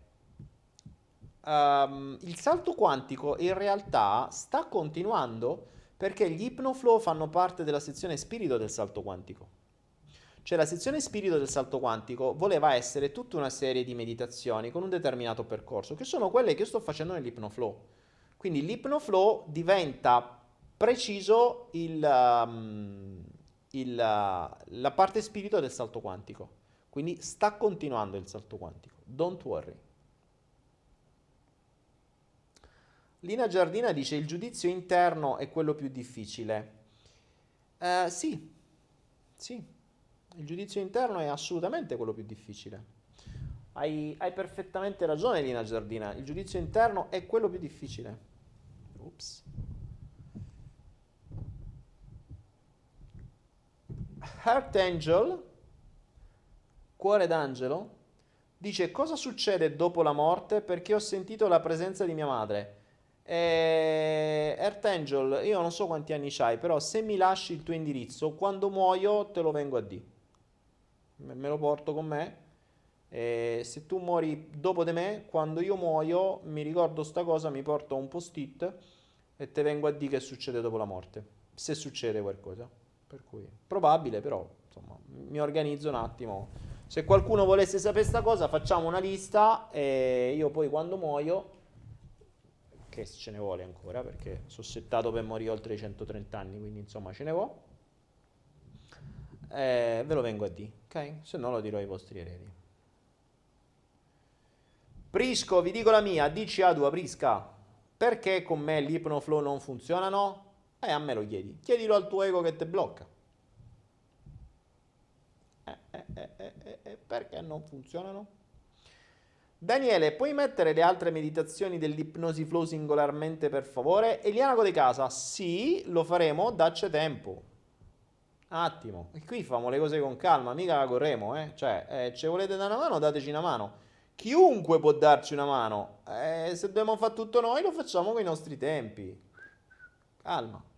[SPEAKER 1] um, il salto quantico in realtà sta continuando perché gli ipnoflow fanno parte della sezione spirito del salto quantico. Cioè la sezione spirito del salto quantico voleva essere tutta una serie di meditazioni con un determinato percorso, che sono quelle che io sto facendo nell'ipnoflow. Quindi l'ipnoflow diventa preciso il... Um, il, la parte spirito del salto quantico. Quindi sta continuando il salto quantico. Don't worry. Lina Giardina dice il giudizio interno è quello più difficile. Uh, sì, sì, il giudizio interno è assolutamente quello più difficile. Hai, hai, perfettamente ragione, Lina Giardina. Il giudizio interno è quello più difficile. Ups. Heart Angel, cuore d'angelo, dice cosa succede dopo la morte perché ho sentito la presenza di mia madre. E... Earth Angel, io non so quanti anni c'hai, però se mi lasci il tuo indirizzo, quando muoio te lo vengo a dire. Me lo porto con me. E se tu muori dopo di me, quando io muoio, mi ricordo sta cosa, mi porto un post-it e te vengo a dire che succede dopo la morte. Se succede qualcosa. Per cui, probabile, però, insomma, mi organizzo un attimo. Se qualcuno volesse sapere questa cosa, facciamo una lista e io poi quando muoio, che ce ne vuole ancora, perché sono settato per morire oltre i 130 anni, quindi insomma ce ne vo', eh, ve lo vengo a dire, ok? Se no lo dirò ai vostri eredi. Prisco, vi dico la mia, dici a tua Prisca, perché con me l'ipnoflow non funzionano? E eh, a me lo chiedi. Chiedilo al tuo ego che ti blocca. Eh, eh, eh, eh, eh, perché non funzionano? Daniele, puoi mettere le altre meditazioni dell'ipnosi flow singolarmente per favore? Eliana De Casa, sì, lo faremo, dacci tempo. Attimo, e qui famo le cose con calma, mica la corremo, eh? Cioè, eh, ci volete dare una mano, dateci una mano. Chiunque può darci una mano. Eh, se dobbiamo fare tutto noi, lo facciamo con i nostri tempi. Calma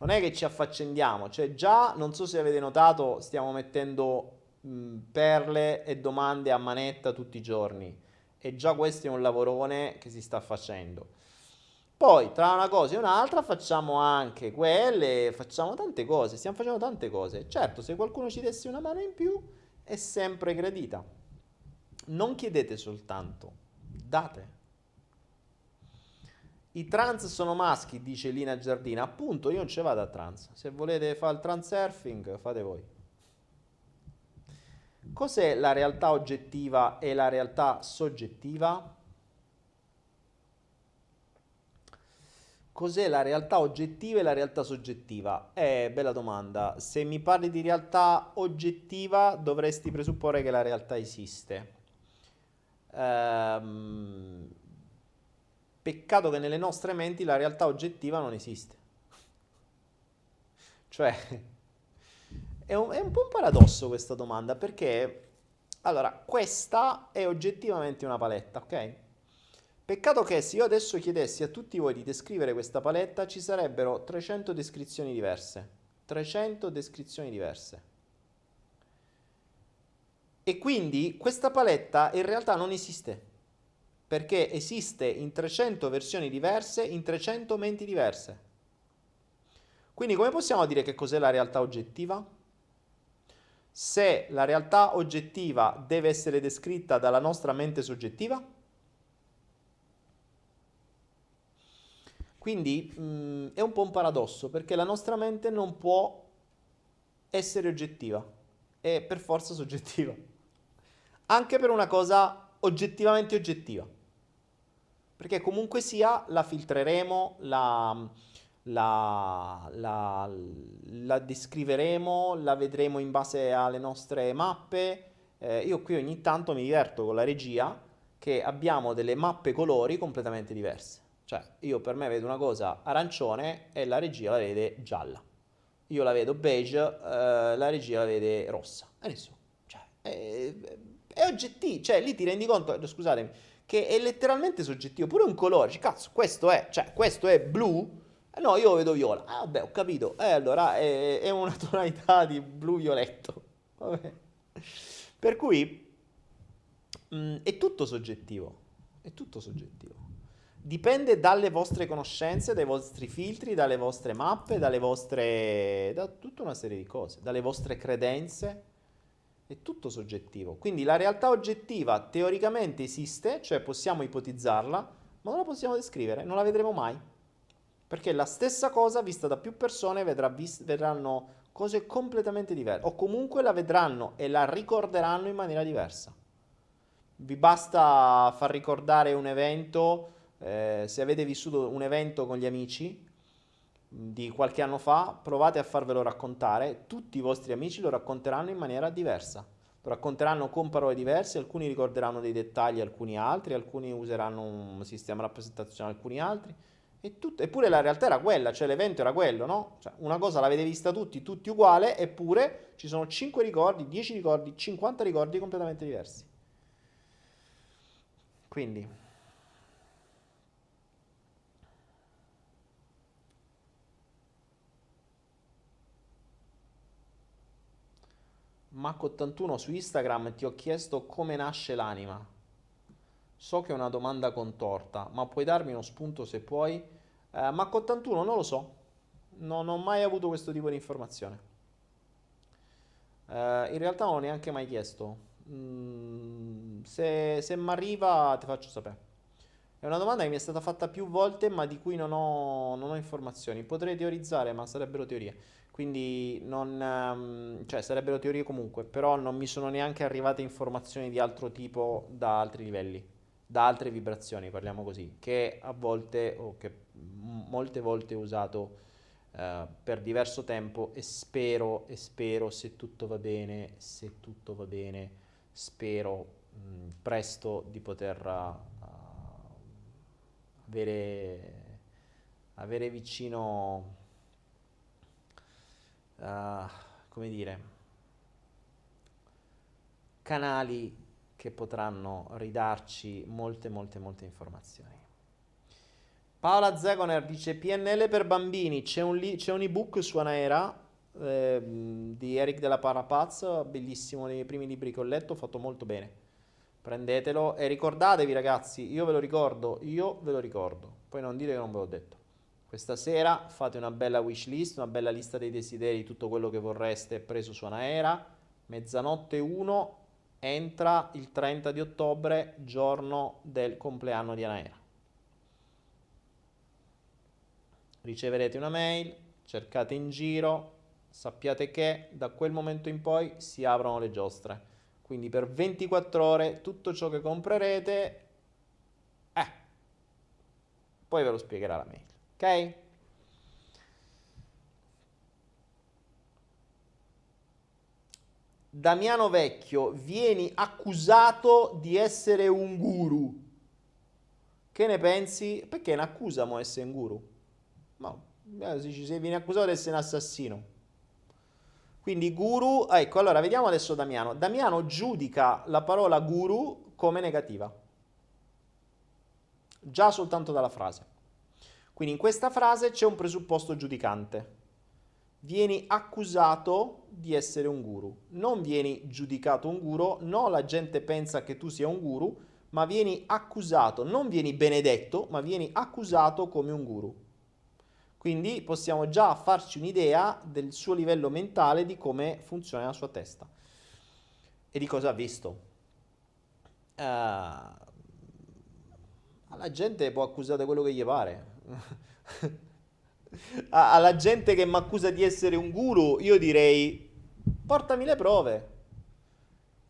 [SPEAKER 1] non è che ci affaccendiamo, cioè già, non so se avete notato, stiamo mettendo mh, perle e domande a manetta tutti i giorni e già questo è un lavorone che si sta facendo. Poi, tra una cosa e un'altra, facciamo anche quelle, facciamo tante cose, stiamo facendo tante cose. Certo, se qualcuno ci desse una mano in più, è sempre gradita. Non chiedete soltanto, date. I trans sono maschi, dice Lina Giardina. Appunto, io non ci vado a trans. Se volete fare il transurfing, fate voi. Cos'è la realtà oggettiva e la realtà soggettiva? Cos'è la realtà oggettiva e la realtà soggettiva? Eh, bella domanda. Se mi parli di realtà oggettiva, dovresti presupporre che la realtà esiste. Ehm, peccato che nelle nostre menti la realtà oggettiva non esiste. Cioè, è un, è un po' un paradosso questa domanda perché, allora, questa è oggettivamente una paletta, ok? Peccato che se io adesso chiedessi a tutti voi di descrivere questa paletta, ci sarebbero 300 descrizioni diverse. 300 descrizioni diverse. E quindi questa paletta in realtà non esiste, perché esiste in 300 versioni diverse, in 300 menti diverse. Quindi come possiamo dire che cos'è la realtà oggettiva? Se la realtà oggettiva deve essere descritta dalla nostra mente soggettiva? Quindi mh, mm, è un po' un paradosso perché la nostra mente non può essere oggettiva, è per forza soggettiva. Anche per una cosa oggettivamente oggettiva. Perché comunque sia la filtreremo, la, la, la, la descriveremo, la vedremo in base alle nostre mappe. Eh, io qui ogni tanto mi diverto con la regia che abbiamo delle mappe colori completamente diverse. Cioè, io per me vedo una cosa arancione e la regia la vede gialla. Io la vedo beige, eh, la regia la vede rossa. Nessuno. Cioè, è, è oggettivo. Cioè, lì ti rendi conto, scusatemi, che è letteralmente soggettivo. Pure un colore. Cazzo, questo è, cioè, questo è blu. Eh, no, io vedo viola. Ah, vabbè, ho capito. Eh, allora è, è una tonalità di blu-violetto. Vabbè. Per cui mh, mm, è tutto soggettivo. È tutto soggettivo. Dipende dalle vostre conoscenze, dai vostri filtri, dalle vostre mappe, dalle vostre... da tutta una serie di cose, dalle vostre credenze. È tutto soggettivo. Quindi la realtà oggettiva teoricamente esiste, cioè possiamo ipotizzarla, ma non la possiamo descrivere, non la vedremo mai. Perché la stessa cosa vista da più persone vedrà vis- vedranno cose completamente diverse, o comunque la vedranno e la ricorderanno in maniera diversa. Vi basta far ricordare un evento eh, se avete vissuto un evento con gli amici di qualche anno fa, provate a farvelo raccontare, tutti i vostri amici lo racconteranno in maniera diversa. Lo racconteranno con parole diverse, alcuni ricorderanno dei dettagli, alcuni altri, alcuni useranno un sistema rappresentazionale, alcuni altri. Tutto, eppure la realtà era quella, cioè l'evento era quello, no? Cioè, una cosa l'avete vista tutti, tutti uguale, eppure ci sono 5 ricordi, 10 ricordi, 50 ricordi completamente diversi. Quindi Mac81 su Instagram ti ho chiesto come nasce l'anima. So che è una domanda contorta, ma puoi darmi uno spunto se puoi? Eh, Mac81 non lo so, non ho mai avuto questo tipo di informazione. Eh, in realtà non ho neanche mai chiesto. Mm, se se mi arriva ti faccio sapere. È una domanda che mi è stata fatta più volte, ma di cui non ho, non ho informazioni. Potrei teorizzare, ma sarebbero teorie. Quindi non, um, cioè sarebbero teorie comunque, però non mi sono neanche arrivate informazioni di altro tipo da altri livelli, da altre vibrazioni, parliamo così, che a volte o che molte volte ho usato uh, per diverso tempo e spero, e spero se tutto va bene, se tutto va bene, spero mh, presto di poter uh, avere, avere vicino uh, come dire, canali che potranno ridarci molte, molte, molte informazioni. Paola Zagoner dice PNL per bambini, c'è un, li- c'è un ebook su Anaera eh, di Eric della Parapaz, bellissimo, nei primi libri che ho letto, fatto molto bene. Prendetelo e ricordatevi ragazzi, io ve lo ricordo, io ve lo ricordo, poi non dite che non ve l'ho detto. Questa sera fate una bella wish list, una bella lista dei desideri, tutto quello che vorreste preso su Anaera. Mezzanotte 1 entra il 30 di ottobre, giorno del compleanno di Anaera. Riceverete una mail, cercate in giro, sappiate che da quel momento in poi si aprono le giostre. Quindi per 24 ore tutto ciò che comprerete, eh, poi ve lo spiegherà la mail, ok? Damiano Vecchio, vieni accusato di essere un guru. Che ne pensi? Perché ne accusamo essere un guru? No, eh, se vieni accusato di essere un assassino. Quindi guru, ecco, allora vediamo adesso Damiano. Damiano giudica la parola guru come negativa. Già soltanto dalla frase. Quindi in questa frase c'è un presupposto giudicante. Vieni accusato di essere un guru. Non vieni giudicato un guru, no, la gente pensa che tu sia un guru, ma vieni accusato, non vieni benedetto, ma vieni accusato come un guru. Quindi possiamo già farci un'idea del suo livello mentale, di come funziona la sua testa e di cosa ha visto. Uh, alla gente può accusare quello che gli pare. alla gente che mi accusa di essere un guru, io direi portami le prove.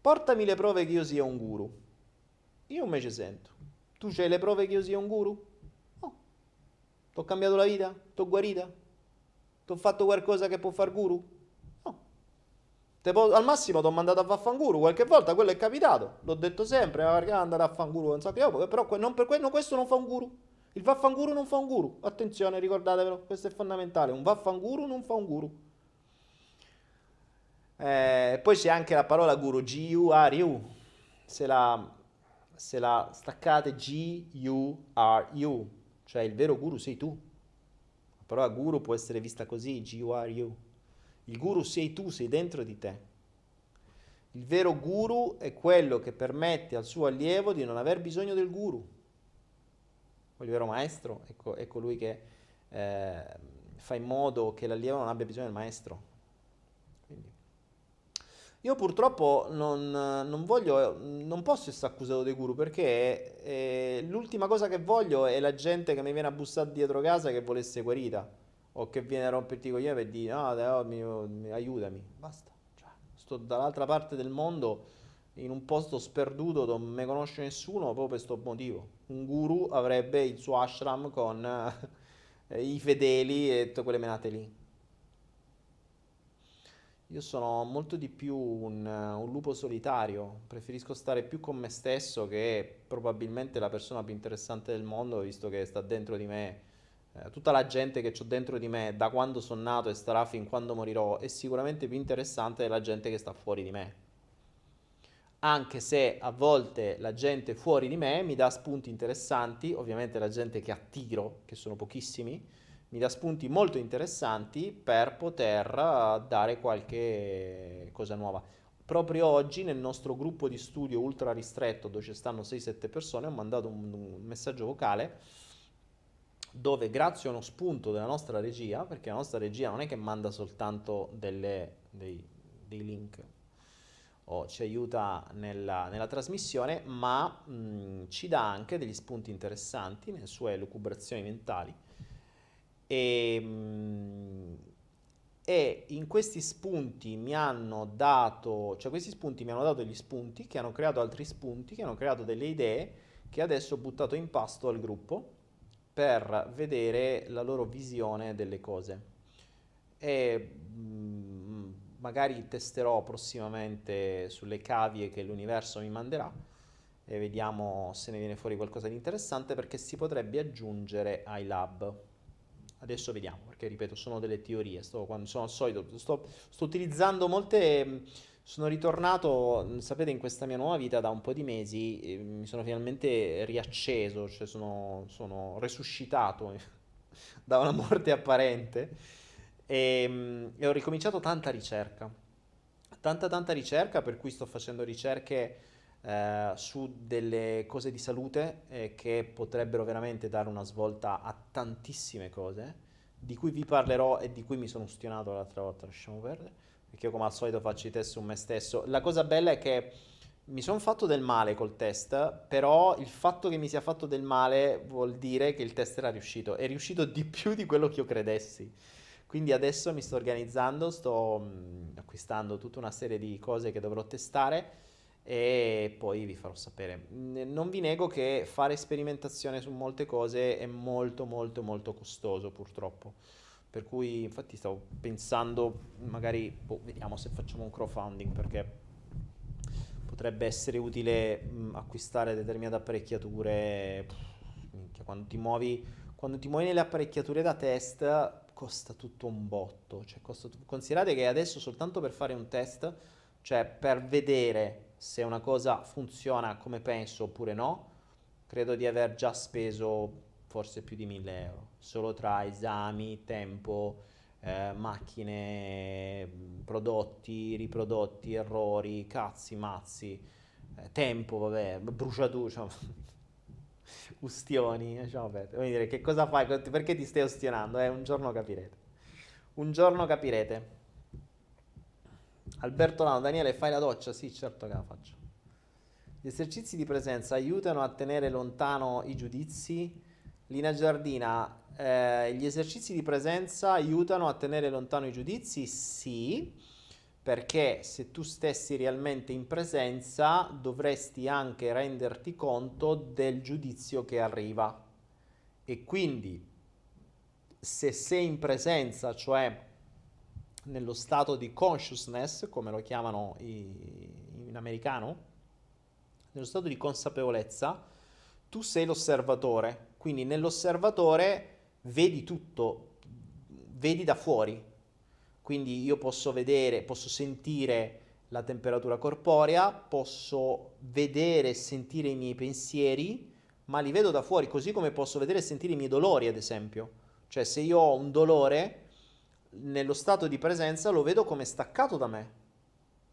[SPEAKER 1] Portami le prove che io sia un guru. Io ci sento. Tu c'hai le prove che io sia un guru? T'ho cambiato la vita? T'ho guarita? T'ho fatto qualcosa che può far guru? No. Po- al massimo t'ho mandato a vaffanculo qualche volta, quello è capitato. L'ho detto sempre, ma perché andare a fanguru un sacco però non per quello questo non fa un guru. Il vaffanguru non fa un guru. Attenzione, ricordatevelo, questo è fondamentale. Un vaffanguru non fa un guru. Eh, poi c'è anche la parola guru, G-U-R-U. Se la, se la staccate G-U-R-U cioè il vero guru sei tu. La parola guru può essere vista così, G-U-R-U. Il guru sei tu, sei dentro di te. Il vero guru è quello che permette al suo allievo di non aver bisogno del guru. Il vero maestro ecco, è colui che eh, fa in modo che l'allievo non abbia bisogno del maestro. Io purtroppo non, non, voglio, non posso essere accusato di guru perché eh, l'ultima cosa che voglio è la gente che mi viene a bussare dietro casa che volesse guarita o che viene a romperti i coglioni per dire no, dai, oh, mi, mi, aiutami. Basta. Cioè, sto dall'altra parte del mondo in un posto sperduto dove non mi conosce nessuno proprio per questo motivo. Un guru avrebbe il suo ashram con eh, i fedeli e tutte quelle menate lì. Io sono molto di più un, un, lupo solitario, preferisco stare più con me stesso che probabilmente la persona più interessante del mondo, visto che sta dentro di me. Eh, tutta la gente che ho dentro di me da quando sono nato e starà fin quando morirò è sicuramente più interessante della gente che sta fuori di me. Anche se a volte la gente fuori di me mi dà spunti interessanti, ovviamente la gente che attiro, che sono pochissimi, mi dà spunti molto interessanti per poter eh, dare qualche cosa nuova. Proprio oggi nel nostro gruppo di studio ultra ristretto dove ci stanno 6-7 persone ho mandato un, messaggio vocale dove grazie a uno spunto della nostra regia, perché la nostra regia non è che manda soltanto delle, dei, dei, link o ci aiuta nella, nella trasmissione, ma mh, ci dà anche degli spunti interessanti nelle sue lucubrazioni mentali e, ehm, e in questi spunti mi hanno dato, cioè questi spunti mi hanno dato degli spunti che hanno creato altri spunti, che hanno creato delle idee che adesso ho buttato in pasto al gruppo per vedere la loro visione delle cose. E mh, magari testerò prossimamente sulle cavie che l'universo mi manderà e vediamo se ne viene fuori qualcosa di interessante perché si potrebbe aggiungere ai lab. Adesso vediamo, perché ripeto, sono delle teorie. Sto, quando sono al solito, sto, sto utilizzando molte. Sono ritornato, sapete, in questa mia nuova vita da un po' di mesi. mi sono finalmente riacceso, cioè sono, sono resuscitato da una morte apparente. E, e ho ricominciato tanta ricerca. Tanta, tanta ricerca, per cui sto facendo ricerche eh, su delle cose di salute eh, che potrebbero veramente dare una svolta a tantissime cose, di cui vi parlerò e di cui mi sono ustionato l'altra volta, lasciamo perdere, perché io come al solito faccio i test su me stesso. La cosa bella è che mi sono fatto del male col test, però il fatto che mi sia fatto del male vuol dire che il test era riuscito, è riuscito di più di quello che io credessi. Quindi adesso mi sto organizzando, sto mh, acquistando tutta una serie di cose che dovrò testare e poi vi farò sapere. Non vi nego che fare sperimentazione su molte cose è molto molto molto costoso purtroppo. Per cui infatti stavo pensando, magari boh, vediamo se facciamo un crowdfunding perché potrebbe essere utile mh, acquistare determinate apparecchiature. Pff, quando ti muovi, quando ti muovi nelle apparecchiature da test costa tutto un botto. Cioè, t- considerate che adesso soltanto per fare un test, cioè per vedere se una cosa funziona come penso oppure no, credo di aver già speso forse più di 1000 euro, solo tra esami, tempo, eh, macchine, prodotti, riprodotti, errori, cazzi, mazzi, eh, tempo, vabbè, bruciature, diciamo, ustioni. Vuoi dire, che cosa fai? Perché ti stai ustionando? Eh, un giorno capirete. Un giorno capirete. Alberto Lano, Daniele, fai la doccia? Sì, certo che la faccio. Gli esercizi di presenza aiutano a tenere lontano i giudizi? Lina Giardina, eh, gli esercizi di presenza aiutano a tenere lontano i giudizi? Sì, perché se tu stessi realmente in presenza dovresti anche renderti conto del giudizio che arriva. E quindi se sei in presenza, cioè nello stato di consciousness, come lo chiamano in americano, nello stato di consapevolezza, tu sei l'osservatore, quindi nell'osservatore vedi tutto, vedi da fuori. Quindi io posso vedere, posso sentire la temperatura corporea, posso vedere e sentire i miei pensieri, ma li vedo da fuori, così come posso vedere e sentire i miei dolori, ad esempio. Cioè, se io ho un dolore, nello stato di presenza lo vedo come staccato da me,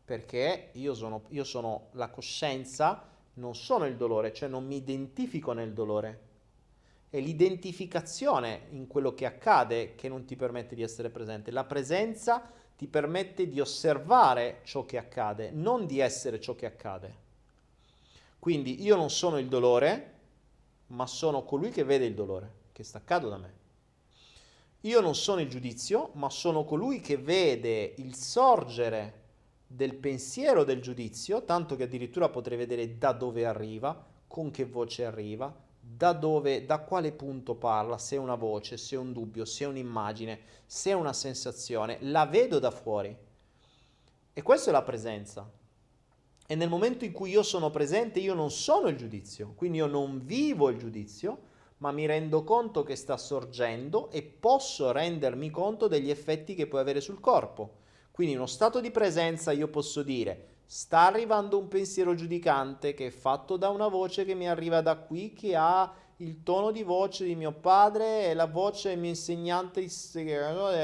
[SPEAKER 1] perché io sono, io sono la coscienza, non sono il dolore, cioè non mi identifico nel dolore. È l'identificazione in quello che accade che non ti permette di essere presente. La presenza ti permette di osservare ciò che accade, non di essere ciò che accade. Quindi io non sono il dolore, ma sono colui che vede il dolore, che è staccato da me. Io non sono il giudizio, ma sono colui che vede il sorgere del pensiero del giudizio, tanto che addirittura potrei vedere da dove arriva, con che voce arriva, da dove, da quale punto parla, se è una voce, se è un dubbio, se è un'immagine, se è una sensazione, la vedo da fuori. E questa è la presenza. E nel momento in cui io sono presente, io non sono il giudizio, quindi io non vivo il giudizio, ma mi rendo conto che sta sorgendo e posso rendermi conto degli effetti che può avere sul corpo. Quindi in uno stato di presenza io posso dire sta arrivando un pensiero giudicante che è fatto da una voce che mi arriva da qui che ha il tono di voce di mio padre e la voce del mio insegnante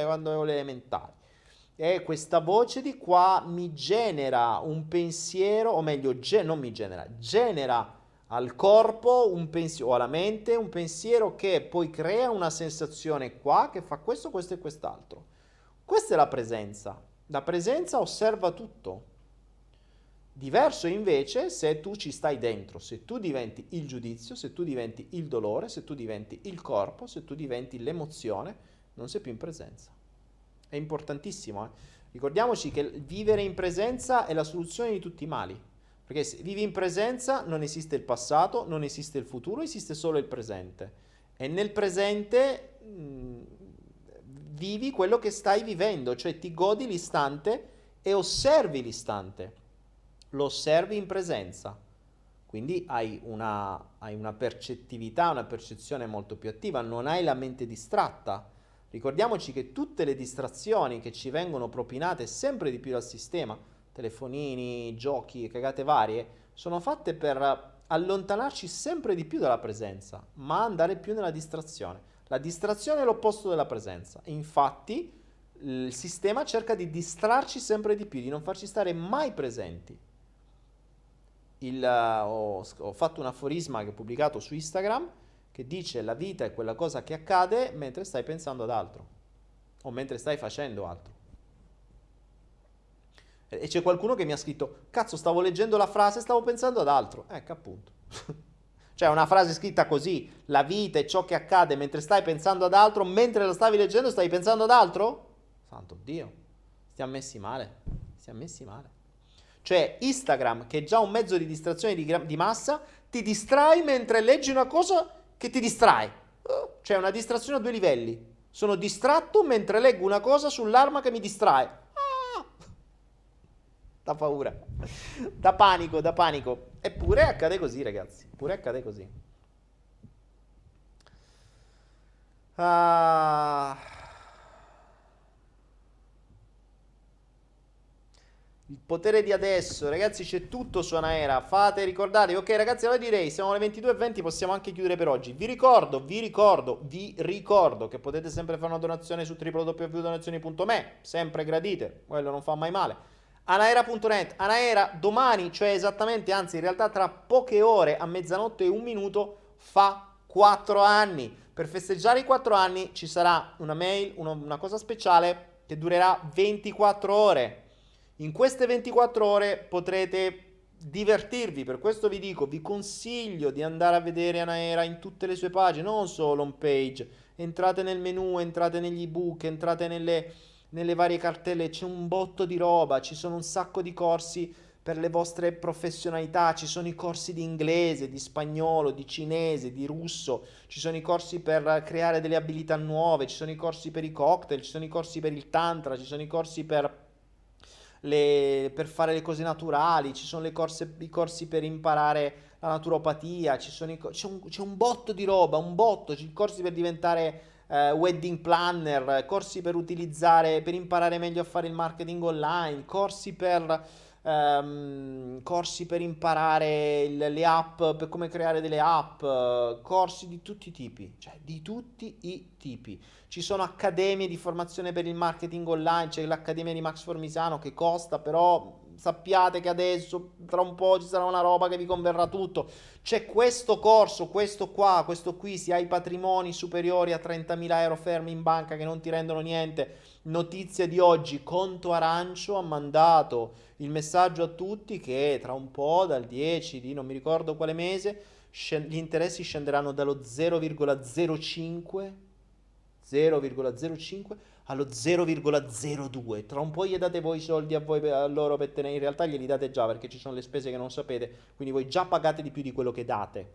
[SPEAKER 1] quando avevo le elementari. E questa voce di qua mi genera un pensiero, o meglio, ge- non mi genera, genera al corpo un pensiero, o alla mente un pensiero che poi crea una sensazione qua che fa questo, questo e quest'altro. Questa è la presenza. La presenza osserva tutto. Diverso invece se tu ci stai dentro, se tu diventi il giudizio, se tu diventi il dolore, se tu diventi il corpo, se tu diventi l'emozione, non sei più in presenza. È importantissimo. Eh? Ricordiamoci che vivere in presenza è la soluzione di tutti i mali. Perché se vivi in presenza non esiste il passato, non esiste il futuro, esiste solo il presente. E nel presente mh, vivi quello che stai vivendo, cioè ti godi l'istante e osservi l'istante. Lo osservi in presenza. Quindi hai una, hai una percettività, una percezione molto più attiva, non hai la mente distratta. Ricordiamoci che tutte le distrazioni che ci vengono propinate sempre di più dal sistema, telefonini, giochi, cagate varie, sono fatte per allontanarci sempre di più dalla presenza, ma andare più nella distrazione. La distrazione è l'opposto della presenza. Infatti, il sistema cerca di distrarci sempre di più, di non farci stare mai presenti. Il, ho, ho fatto un aforisma che ho pubblicato su Instagram che dice la vita è quella cosa che accade mentre stai pensando ad altro o mentre stai facendo altro. E c'è qualcuno che mi ha scritto, cazzo, stavo leggendo la frase, stavo pensando ad altro. Ecco, appunto. cioè, una frase scritta così, la vita è ciò che accade mentre stai pensando ad altro, mentre la stavi leggendo stai pensando ad altro? Santo Dio, stiamo messi male, stiamo messi male. Cioè Instagram, che è già un mezzo di distrazione di, di massa, ti distrai mentre leggi una cosa che ti distrae. Oh, cioè una distrazione a due livelli. Sono distratto mentre leggo una cosa sull'arma che mi distrae. Ah! Da paura. Da panico, da panico. Eppure accade così, ragazzi. Eppure accade così. Ah. Il potere di adesso, ragazzi, c'è tutto su Anaera. Fate, ricordate, ok, ragazzi, allora direi, siamo alle 22.20, possiamo anche chiudere per oggi. Vi ricordo, vi ricordo, vi ricordo che potete sempre fare una donazione su www.donazioni.me, sempre gradite, quello non fa mai male. Anaera.net, Anaera domani, cioè esattamente, anzi in realtà tra poche ore, a mezzanotte e un minuto, fa 4 anni. Per festeggiare i 4 anni ci sarà una mail, una, una cosa speciale che durerà 24 ore. In queste 24 ore potrete divertirvi, per questo vi dico, vi consiglio di andare a vedere Anaera in tutte le sue pagine, non solo home page. Entrate nel menu, entrate negli ebook, entrate nelle nelle varie cartelle c'è un botto di roba, ci sono un sacco di corsi per le vostre professionalità, ci sono i corsi di inglese, di spagnolo, di cinese, di russo, ci sono i corsi per creare delle abilità nuove, ci sono i corsi per i cocktail, ci sono i corsi per il tantra, ci sono i corsi per, le, per fare le cose naturali, ci sono corse, i corsi per imparare la naturopatia, i, c'è, un, c'è un botto di roba, un botto, c'è i corsi per diventare eh, wedding planner, corsi per utilizzare, per imparare meglio a fare il marketing online, corsi per, ehm, corsi per imparare il, le app, per come creare delle app, corsi di tutti i tipi, cioè di tutti i tipi. Ci sono accademie di formazione per il marketing online, c'è l'accademia di Max Formisano che costa però sappiate che adesso tra un po' ci sarà una roba che vi converrà tutto. C'è questo corso, questo qua, questo qui, si ha i patrimoni superiori a 30.000 euro fermi in banca che non ti rendono niente. Notizia di oggi, Conto Arancio ha mandato il messaggio a tutti che tra un po', dal 10 di non mi ricordo quale mese, gli interessi scenderanno dallo 0,05 0,05 allo 0,02. Tra un po' gli date voi i soldi a, voi, a loro per tenere, in realtà glieli date già perché ci sono le spese che non sapete, quindi voi già pagate di più di quello che date.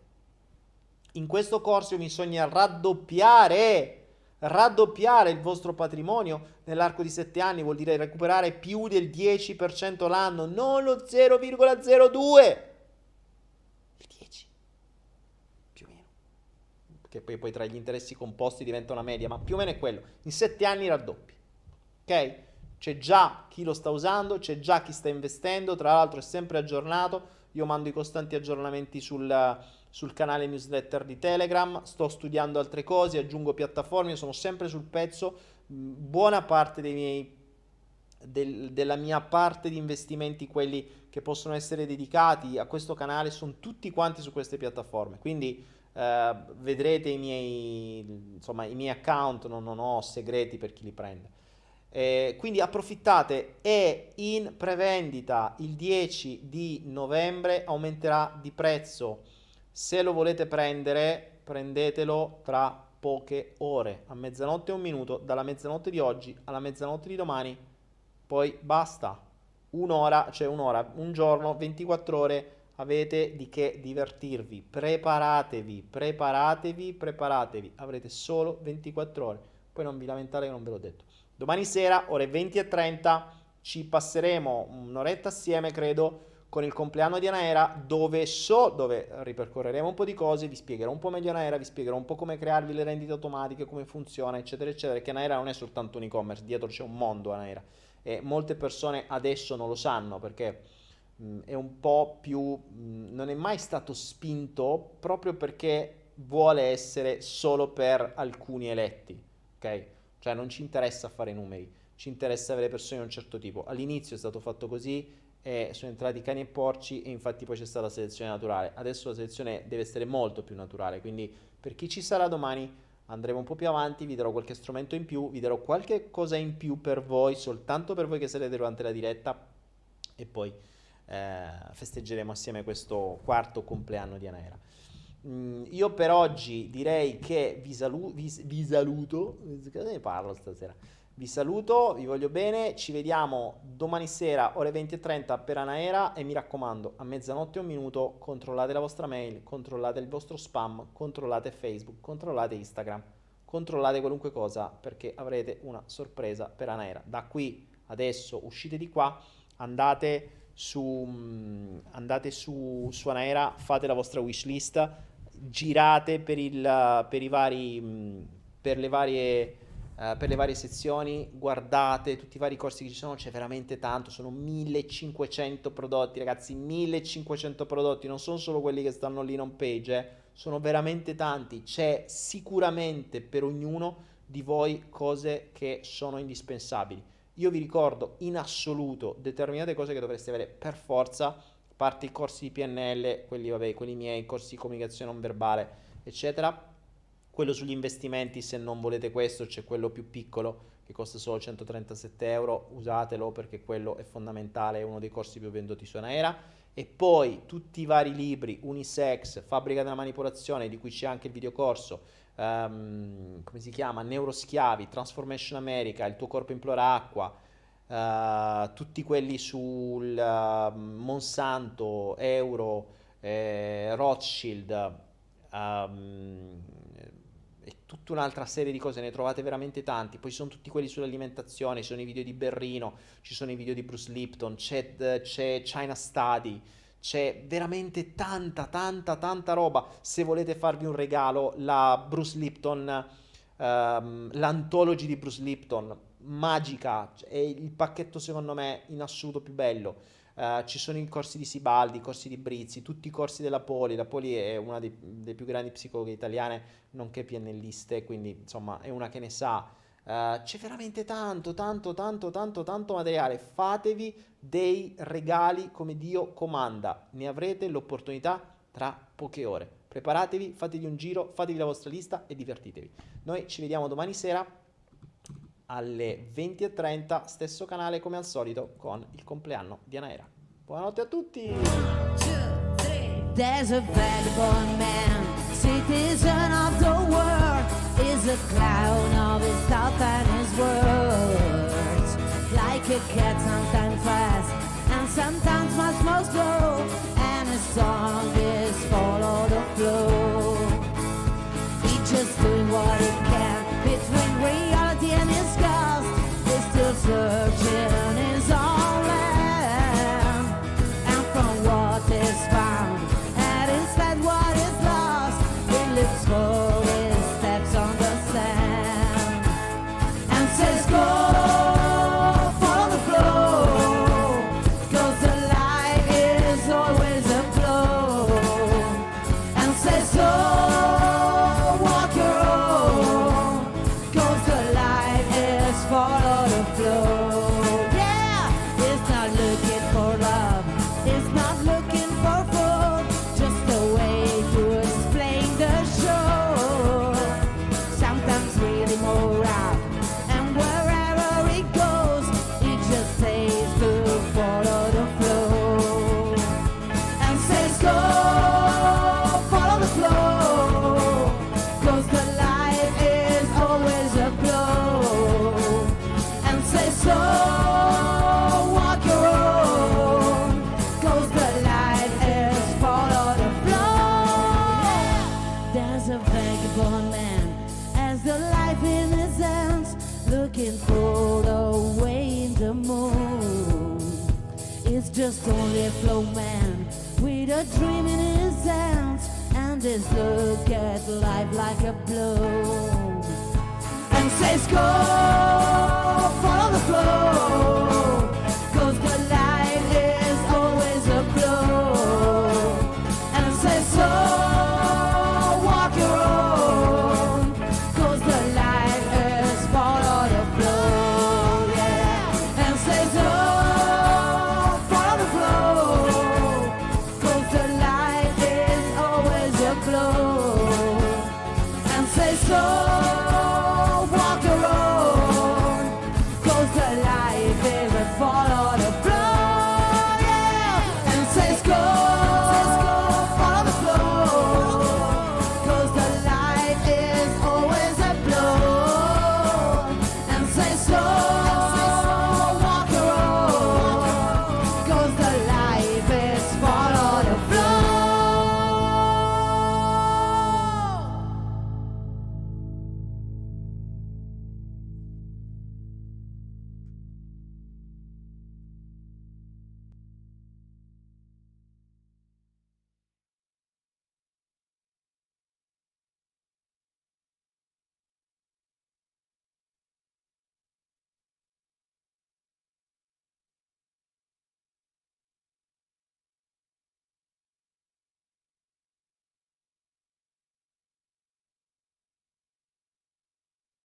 [SPEAKER 1] In questo corso bisogna raddoppiare, raddoppiare il vostro patrimonio nell'arco di 7 anni, vuol dire recuperare più del 10% l'anno, non lo 0,02. Che poi, poi tra gli interessi composti diventa una media, ma più o meno è quello. In sette anni raddoppi. Ok? C'è già chi lo sta usando, c'è già chi sta investendo, tra l'altro è sempre aggiornato. Io mando i costanti aggiornamenti sul, sul canale newsletter di Telegram, sto studiando altre cose, aggiungo piattaforme, sono sempre sul pezzo. Buona parte dei miei del, della mia parte di investimenti, quelli che possono essere dedicati a questo canale, sono tutti quanti su queste piattaforme. Quindi Uh, vedrete i miei, insomma, i miei account, non, non, ho segreti per chi li prende. Eh, quindi approfittate, è in prevendita il 10 di novembre, aumenterà di prezzo. Se lo volete prendere, prendetelo tra poche ore, a mezzanotte e un minuto, dalla mezzanotte di oggi alla mezzanotte di domani, poi basta. Un'ora, cioè un'ora, un giorno, 24 ore avete di che divertirvi. Preparatevi, preparatevi, preparatevi. Avrete solo 24 ore. Poi non vi lamentate che non ve l'ho detto. Domani sera, ore 20 e 30, ci passeremo un'oretta assieme, credo, con il compleanno di Anaera, dove so, dove ripercorreremo un po' di cose, vi spiegherò un po' meglio Anaera, vi spiegherò un po' come crearvi le rendite automatiche, come funziona, eccetera, eccetera, perché Anaera non è soltanto un e-commerce, dietro c'è un mondo Anaera. E molte persone adesso non lo sanno perché mh, è un po' più, mh, non è mai stato spinto proprio perché vuole essere solo per alcuni eletti, ok? Cioè non ci interessa fare numeri, ci interessa avere persone di un certo tipo. All'inizio è stato fatto così e sono entrati cani e porci e infatti poi c'è stata la selezione naturale. Adesso la selezione deve essere molto più naturale, quindi per chi ci sarà domani andremo un po' più avanti, vi darò qualche strumento in più, vi darò qualche cosa in più per voi, soltanto per voi che sarete durante la diretta e poi eh, festeggeremo assieme questo quarto compleanno di Anaera. Mm, io per oggi direi che vi, salu- vi, vi saluto, ne parlo stasera,
[SPEAKER 2] Vi saluto, vi voglio bene, ci vediamo domani sera ore 20.30 per Anaera e mi raccomando, a mezzanotte e un minuto controllate la vostra mail, controllate il vostro spam, controllate Facebook, controllate Instagram, controllate qualunque cosa perché avrete una sorpresa per Anaera. Da qui adesso uscite di qua, andate su, mm, andate su, su Anaera, fate la vostra wishlist, girate per, il, per, i vari, mm, per le varie Uh, per le varie sezioni, guardate tutti i vari corsi che ci sono, c'è veramente tanto, sono 1500 prodotti, ragazzi, 1500 prodotti, non sono solo quelli che stanno lì in home page, eh, sono veramente tanti, c'è sicuramente per ognuno di voi cose che sono indispensabili. Io vi ricordo in assoluto determinate cose che dovreste avere per forza, a parte i corsi di PNL, quelli, vabbè, quelli miei, corsi di comunicazione non verbale, eccetera quello sugli investimenti, se non volete questo, c'è quello più piccolo che costa solo 137 euro, usatelo perché quello è fondamentale, è uno dei corsi più venduti su Anaera. E poi tutti i vari libri, Unisex, Fabbrica della Manipolazione, di cui c'è anche il videocorso, um, come si chiama? Neuroschiavi, Transformation America, Il tuo corpo implora acqua, uh, tutti quelli sul uh, Monsanto, Euro, eh, Rothschild, um, tutta un'altra serie di cose, ne trovate veramente tanti. Poi ci sono tutti quelli sull'alimentazione, ci sono i video di Berrino, ci sono i video di Bruce Lipton, c'è, c'è China Study, c'è veramente tanta, tanta, tanta roba. Se volete farvi un regalo, la Bruce Lipton, um, l'antology di Bruce Lipton, magica, è il pacchetto secondo me in assoluto più bello. Uh, ci sono i corsi di Sibaldi, i corsi di Brizzi, tutti i corsi della Poli. La Poli è una dei, delle più grandi psicologhe italiane, nonché PNListe, quindi insomma è una che ne sa. Uh, c'è veramente tanto, tanto, tanto, tanto, tanto materiale. Fatevi dei regali come Dio comanda. Ne avrete l'opportunità tra poche ore. Preparatevi, fatevi un giro, fatevi la vostra lista e divertitevi. Noi ci vediamo domani sera alle 20.30, stesso canale come al solito con il compleanno di Anaera. Buonanotte a tutti! There's a vagabond is a clown of his thought and his words. Like a cat, sometimes fast, and sometimes much more slow, and his song is follow the flow. He's just doing what he can between reality and his ghost. Still searching and look at life like a blow. And says, Go, follow the flow.